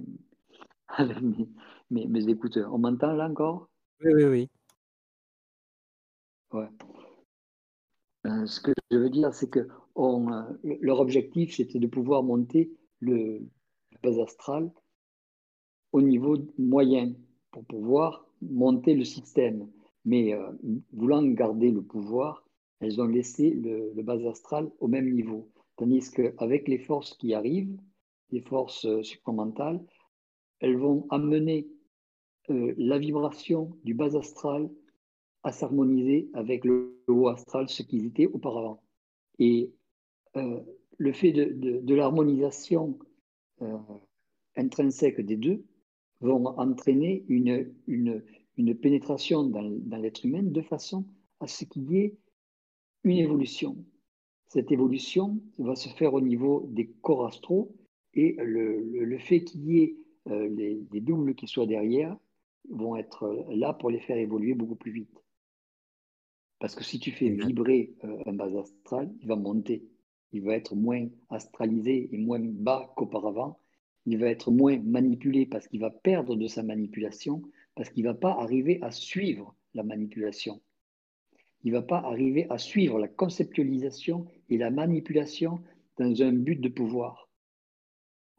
mes, écouteurs. On m'entend là encore? Oui, oui, oui. Ouais. Euh, ce que je veux dire, c'est que on, euh, leur objectif, c'était de pouvoir monter le, base astral au niveau moyen pour pouvoir monter le système. Mais euh, voulant garder le pouvoir, elles ont laissé le, le base astral au même niveau. Tandis qu'avec les forces qui arrivent, les forces supramentales, elles vont amener euh, la vibration du bas astral à s'harmoniser avec le haut astral, ce qu'ils étaient auparavant. Et euh, le fait de, l'harmonisation intrinsèque des deux vont entraîner une, une, pénétration dans l'être humain de façon à ce qu'il y ait une évolution cette évolution va se faire au niveau des corps astraux et le, fait qu'il y ait euh, les, doubles qui soient derrière vont être là pour les faire évoluer beaucoup plus vite. Parce que si tu fais vibrer euh, un bas astral, il va monter. Il va être moins astralisé et moins bas qu'auparavant. Il va être moins manipulé parce qu'il va perdre de sa manipulation, parce qu'il ne va pas arriver à suivre la manipulation il ne va pas arriver à suivre la conceptualisation et la manipulation dans un but de pouvoir.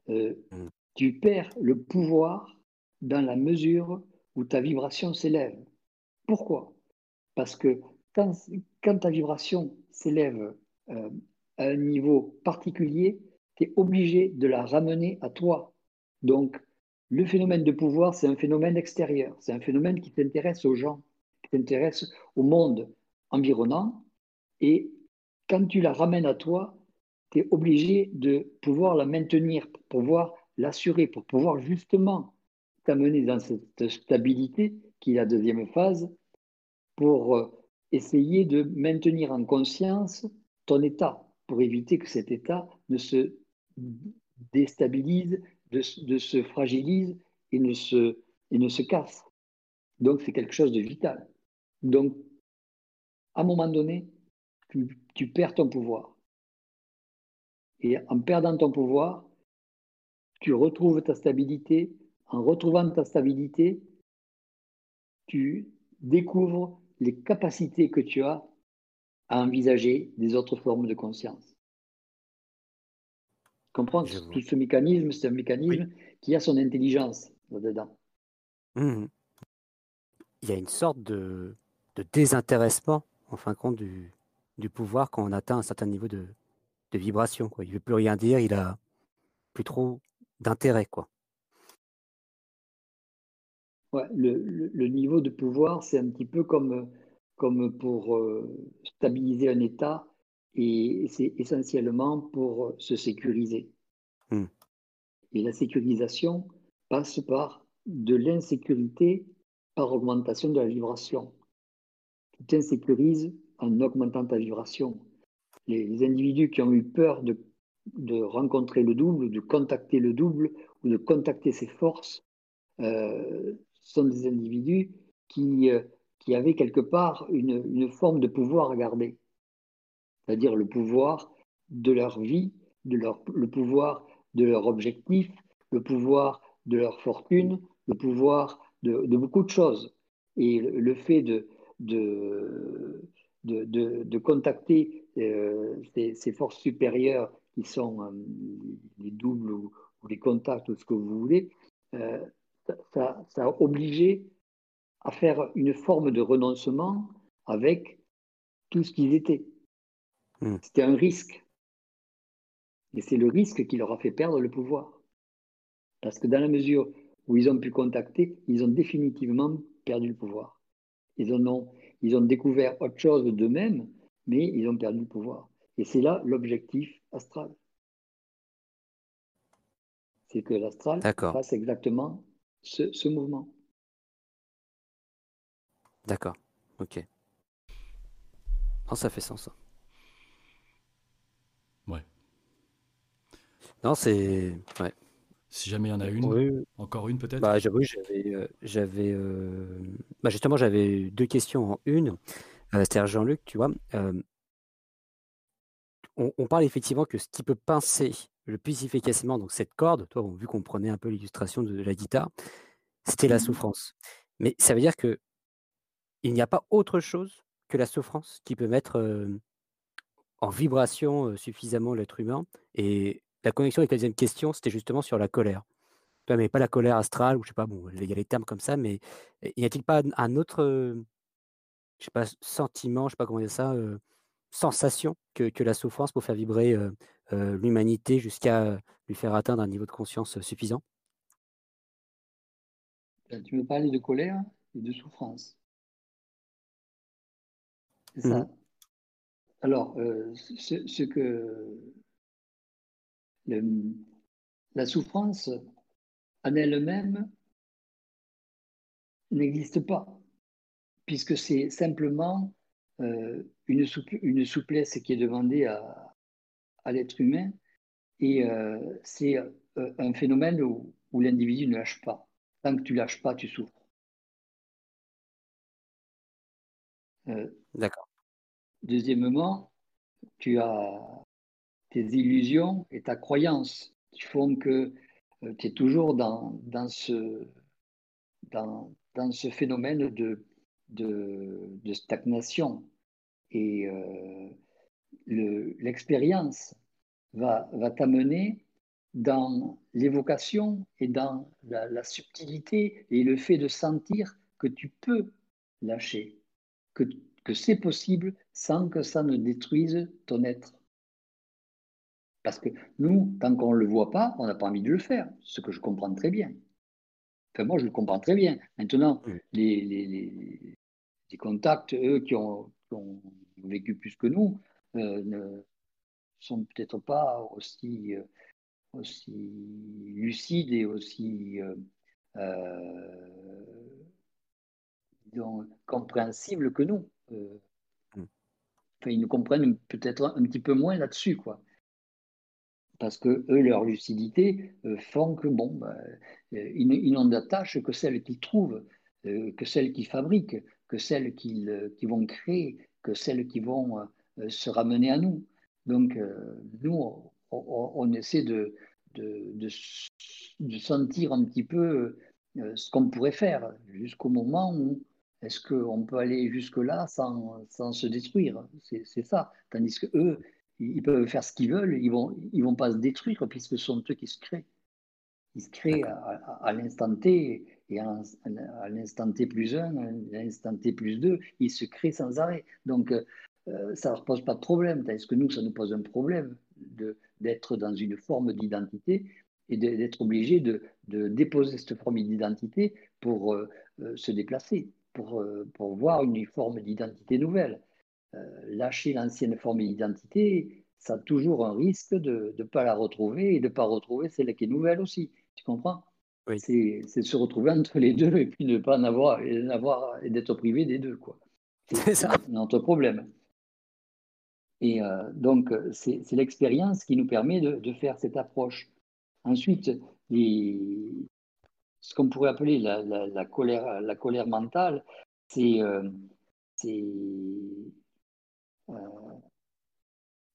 Euh, mm. Tu perds le pouvoir dans la mesure où ta vibration s'élève. Pourquoi? Parce que quand, ta vibration s'élève euh, à un niveau particulier, tu es obligé de la ramener à toi. Donc, le phénomène de pouvoir, c'est un phénomène extérieur, c'est un phénomène qui t'intéresse aux gens, qui t'intéresse au monde, environnant. Et quand tu la ramènes à toi, tu es obligé de pouvoir la maintenir, pour pouvoir l'assurer, pour pouvoir justement t'amener dans cette stabilité qui est la deuxième phase, pour euh, essayer de maintenir en conscience ton état, pour éviter que cet état ne se déstabilise, de, se fragilise et ne se, et ne se casse. Donc c'est quelque chose de vital. Donc à un moment donné, tu, perds ton pouvoir. Et en perdant ton pouvoir, tu retrouves ta stabilité. En retrouvant ta stabilité, tu découvres les capacités que tu as à envisager des autres formes de conscience. Comprendre tout ce mécanisme, c'est un mécanisme qui a son intelligence là-dedans. Mmh. Il y a une sorte de désintéressement en fin de compte, du, du pouvoir quand on atteint un certain niveau de, de vibration. Quoi. Il ne veut plus rien dire, il a plus trop d'intérêt. quoi. Ouais, le, le, niveau de pouvoir, c'est un petit peu comme, comme pour euh, stabiliser un État et c'est essentiellement pour se sécuriser. Mmh. Et la sécurisation passe par de l'insécurité par augmentation de la vibration tu t'insécurises en augmentant ta vibration. Les, individus qui ont eu peur de, rencontrer le double, de contacter le double ou de contacter ses forces, euh, sont des individus qui, euh, qui avaient quelque part une, forme de pouvoir à garder, c'est-à-dire le pouvoir de leur vie, de leur, le pouvoir de leur objectif, le pouvoir de leur fortune, le pouvoir de, beaucoup de choses. Et le fait de, de, de, de, contacter ces, forces supérieures qui sont les doubles ou, les contacts ou ce que vous voulez, ça, ça, a obligé à faire une forme de renoncement avec tout ce qu'ils étaient. Hmm. C'était un risque. Et c'est le risque qui leur a fait perdre le pouvoir. Parce que dans la mesure où ils ont pu contacter, ils ont définitivement perdu le pouvoir. Ils, ont, ils ont découvert autre chose d'eux-mêmes, mais ils ont perdu le pouvoir. Et c'est là l'objectif astral. C'est que l'astral fasse exactement ce, mouvement. D'accord, ok. ça fait sens. Ouais. Non, c'est. Ouais. Si jamais il y en a une, encore une peut-être? Bah, J'avoue, j'avais. Euh, j'avais euh, bah, justement, j'avais deux questions en une. Euh, c'est-à-dire, Jean-Luc, tu vois, on, parle effectivement que ce qui peut pincer le plus efficacement donc cette corde, toi, vu qu'on prenait un peu l'illustration de la guitare, c'était la mmh souffrance. Mais ça veut dire que il n'y a pas autre chose que la souffrance qui peut mettre en vibration suffisamment l'être humain. Et la connexion avec la deuxième question, c'était justement sur la colère. mais pas la colère astrale, ou je sais pas, bon, il y a les termes comme ça, mais y a-t-il pas un autre, je sais pas, sentiment, je sais pas comment dire ça, sensation que, la souffrance pour faire vibrer l'humanité jusqu'à lui faire atteindre un niveau de conscience suffisant? Ben, Tu me parlais de colère et de souffrance. C'est ça. Mmh Alors, ce, que la souffrance en elle-même n'existe pas, puisque c'est simplement euh, une, souplesse qui est demandée à, l'être humain. Et euh, c'est euh, un phénomène où, l'individu ne lâche pas. Tant que tu lâches pas, tu souffres. D'accord. Deuxièmement, tu as tes illusions et ta croyance qui font que tu es toujours dans, dans, ce, dans, dans ce phénomène de, de, stagnation. Et euh, l'expérience va, va t'amener dans l'évocation et dans la, subtilité et le fait de sentir que tu peux lâcher, que, que c'est possible sans que ça ne détruise ton être. Parce que nous, tant qu'on ne le voit pas, on n'a pas envie de le faire, ce que je comprends très bien. Enfin, moi, je le comprends très bien. Maintenant, les, les, les, contacts, eux, qui ont, vécu plus que nous, euh, ne sont peut-être pas aussi, euh, aussi lucides et aussi euh, compréhensibles que nous. Mm. Enfin, ils nous comprennent peut-être un, petit peu moins là-dessus, quoi parce que eux, leur lucidité euh, font que, bon, bah, euh, ils, n'ont d'attache que celles qu'ils trouvent, euh, que celles qu'ils fabriquent, que celles qu'ils vont créer, que celles qui vont se ramener à nous. Donc, nous, on, essaie de, de, sentir un petit peu ce qu'on pourrait faire jusqu'au moment où est-ce qu'on peut aller jusque-là sans, sans, se détruire? C'est ça. Tandis que eux, ils peuvent faire ce qu'ils veulent, ils vont, ils vont pas se détruire puisque ce sont eux qui se créent. Ils se créent à, l'instant T et à, l'instant T plus 1, à l'instant T plus 2, ils se créent sans arrêt. Donc, euh, ça ne pose pas de problème. Est-ce que nous, ça nous pose un problème d'être dans une forme d'identité et d'être obligé de, de, déposer cette forme d'identité pour euh, euh, se déplacer, pour, pour voir une forme d'identité nouvelle. Lâcher l'ancienne forme d'identité, ça a toujours un risque de ne pas la retrouver et de ne pas retrouver celle qui est nouvelle aussi. Tu comprends? Oui. C'est de se retrouver entre les deux et puis ne pas en avoir, et, avoir, et d'être privé des deux. C'est ça. notre problème. Et euh, donc, c'est l'expérience qui nous permet de, faire cette approche. Ensuite, les, ce qu'on pourrait appeler la, la, colère, la colère mentale, c'est euh, euh,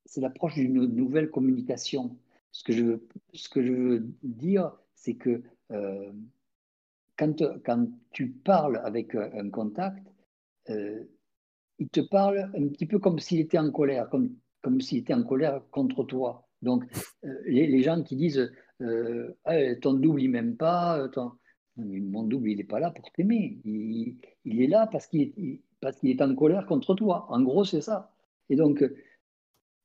c'est l'approche d'une nouvelle communication. Ce que je veux, ce que je veux dire, c'est que euh, quand, tu parles avec un contact, euh, il te parle un petit peu comme s'il était en colère, comme, s'il était en colère contre toi. Donc, euh, les, gens qui disent euh, ah, ton double, il m'aime pas, mon double, il n'est pas là pour t'aimer. Il, est là parce qu'il est en colère contre toi. En gros, c'est ça. Et donc,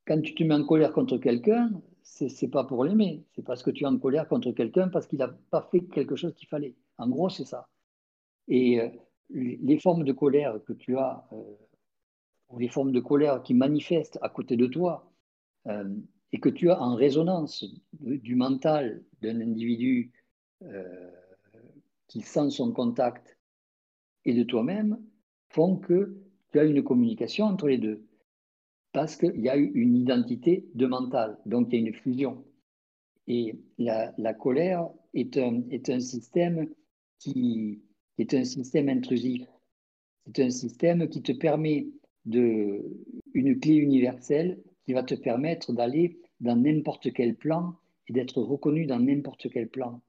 quand tu te mets en colère contre quelqu'un, c'est pas pour l'aimer. C'est parce que tu es en colère contre quelqu'un parce qu'il n'a pas fait quelque chose qu'il fallait. En gros, c'est ça. Et euh, les formes de colère que tu as, euh, ou les formes de colère qui manifestent à côté de toi, euh, et que tu as en résonance du mental d'un individu qui sent son contact et de toi-même, font que tu as une communication entre les deux. Parce qu'il y a eu une identité de mental, donc il y a une fusion. Et la, colère est un, est un système qui, est un système intrusif. C'est un système qui te permet de, une clé universelle qui va te permettre d'aller dans n'importe quel plan et d'être reconnu dans n'importe quel plan.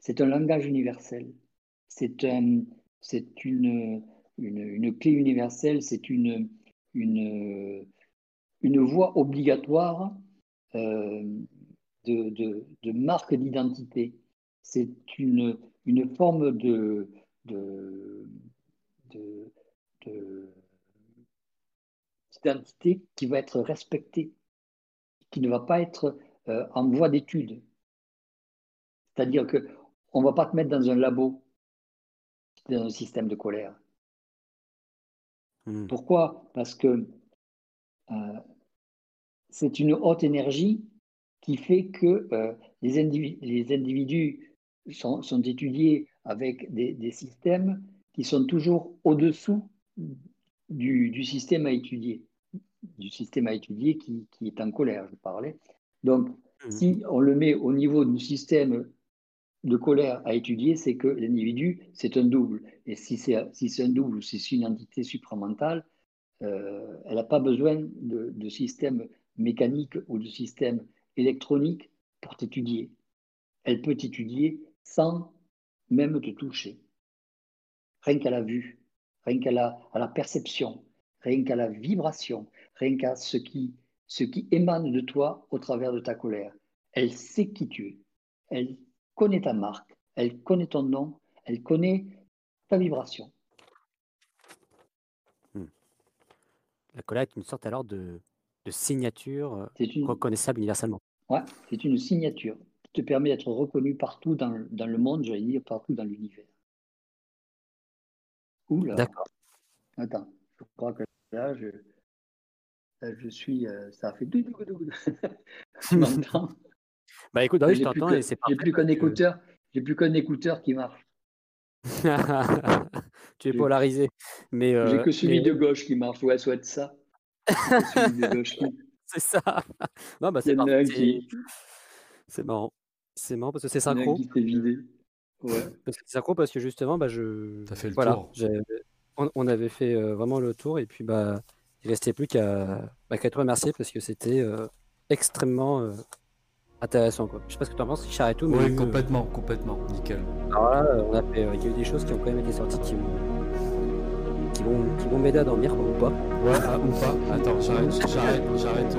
C'est un langage universel. C'est un, c'est une, une, clé universelle, c'est une, une, une voie obligatoire euh, de, de, de marque d'identité. C'est une, une forme de, d'identité qui va être respectée, qui ne va pas être euh, en voie d'étude. C'est-à-dire qu'on ne va pas te mettre dans un labo, dans un système de colère. Hmm. Pourquoi? Parce que euh, c'est une haute énergie qui fait que euh, les, les, individus sont, sont, étudiés avec des, systèmes qui sont toujours au-dessous du, système à étudier, du système à étudier qui, est en colère, je parlais. Donc, mmh. si on le met au niveau du système de colère à étudier, c'est que l'individu, c'est un double. Et si c'est si un double ou si c'est une entité supramentale, euh, elle n'a pas besoin de, de système mécanique ou de système électronique pour t'étudier. Elle peut t'étudier sans même te toucher. Rien qu'à la vue, rien qu'à la, perception, rien qu'à la vibration, rien qu'à ce qui, ce émane de toi au travers de ta colère. Elle sait qui tu es. Elle connaît ta marque, elle connaît ton nom, elle connaît ta vibration. Hmm. La colère est une sorte alors de, de signature euh, reconnaissable universellement. Ouais, c'est une signature te permet d'être reconnu partout dans, dans le monde, j'allais dire partout dans l'univers. Oula. D'accord. Attends, je crois que là, je, je suis. Euh, ça a fait tu m'entends Bah écoute, oui, je t'entends et c'est J'ai plus qu'un écouteur, j'ai plus qu'un écouteur qui marche. tu es polarisé. Mais euh, j'ai que celui de gauche qui marche. Ouais, soit ça. c'est ça. Non, bah c'est C'est marrant. C'est marrant parce que c'est synchro. Ouais. Parce que c'est synchro parce que justement, bah, je. T'as fait le voilà, tour. On, avait fait euh, vraiment le tour et puis bah, il restait plus qu'à bah, te remercier parce que c'était euh, extrêmement euh, intéressant. Quoi. Je sais pas ce que tu en penses, Richard et tout. Mais oui, complètement, complètement, nickel. Alors là, on a fait, il y a eu des choses qui ont quand même été sorties qui qui vont, m'aider à dormir, ou pas. Ouais, ah, ou pas. Attends, j'arrête, j'arrête, j'arrête.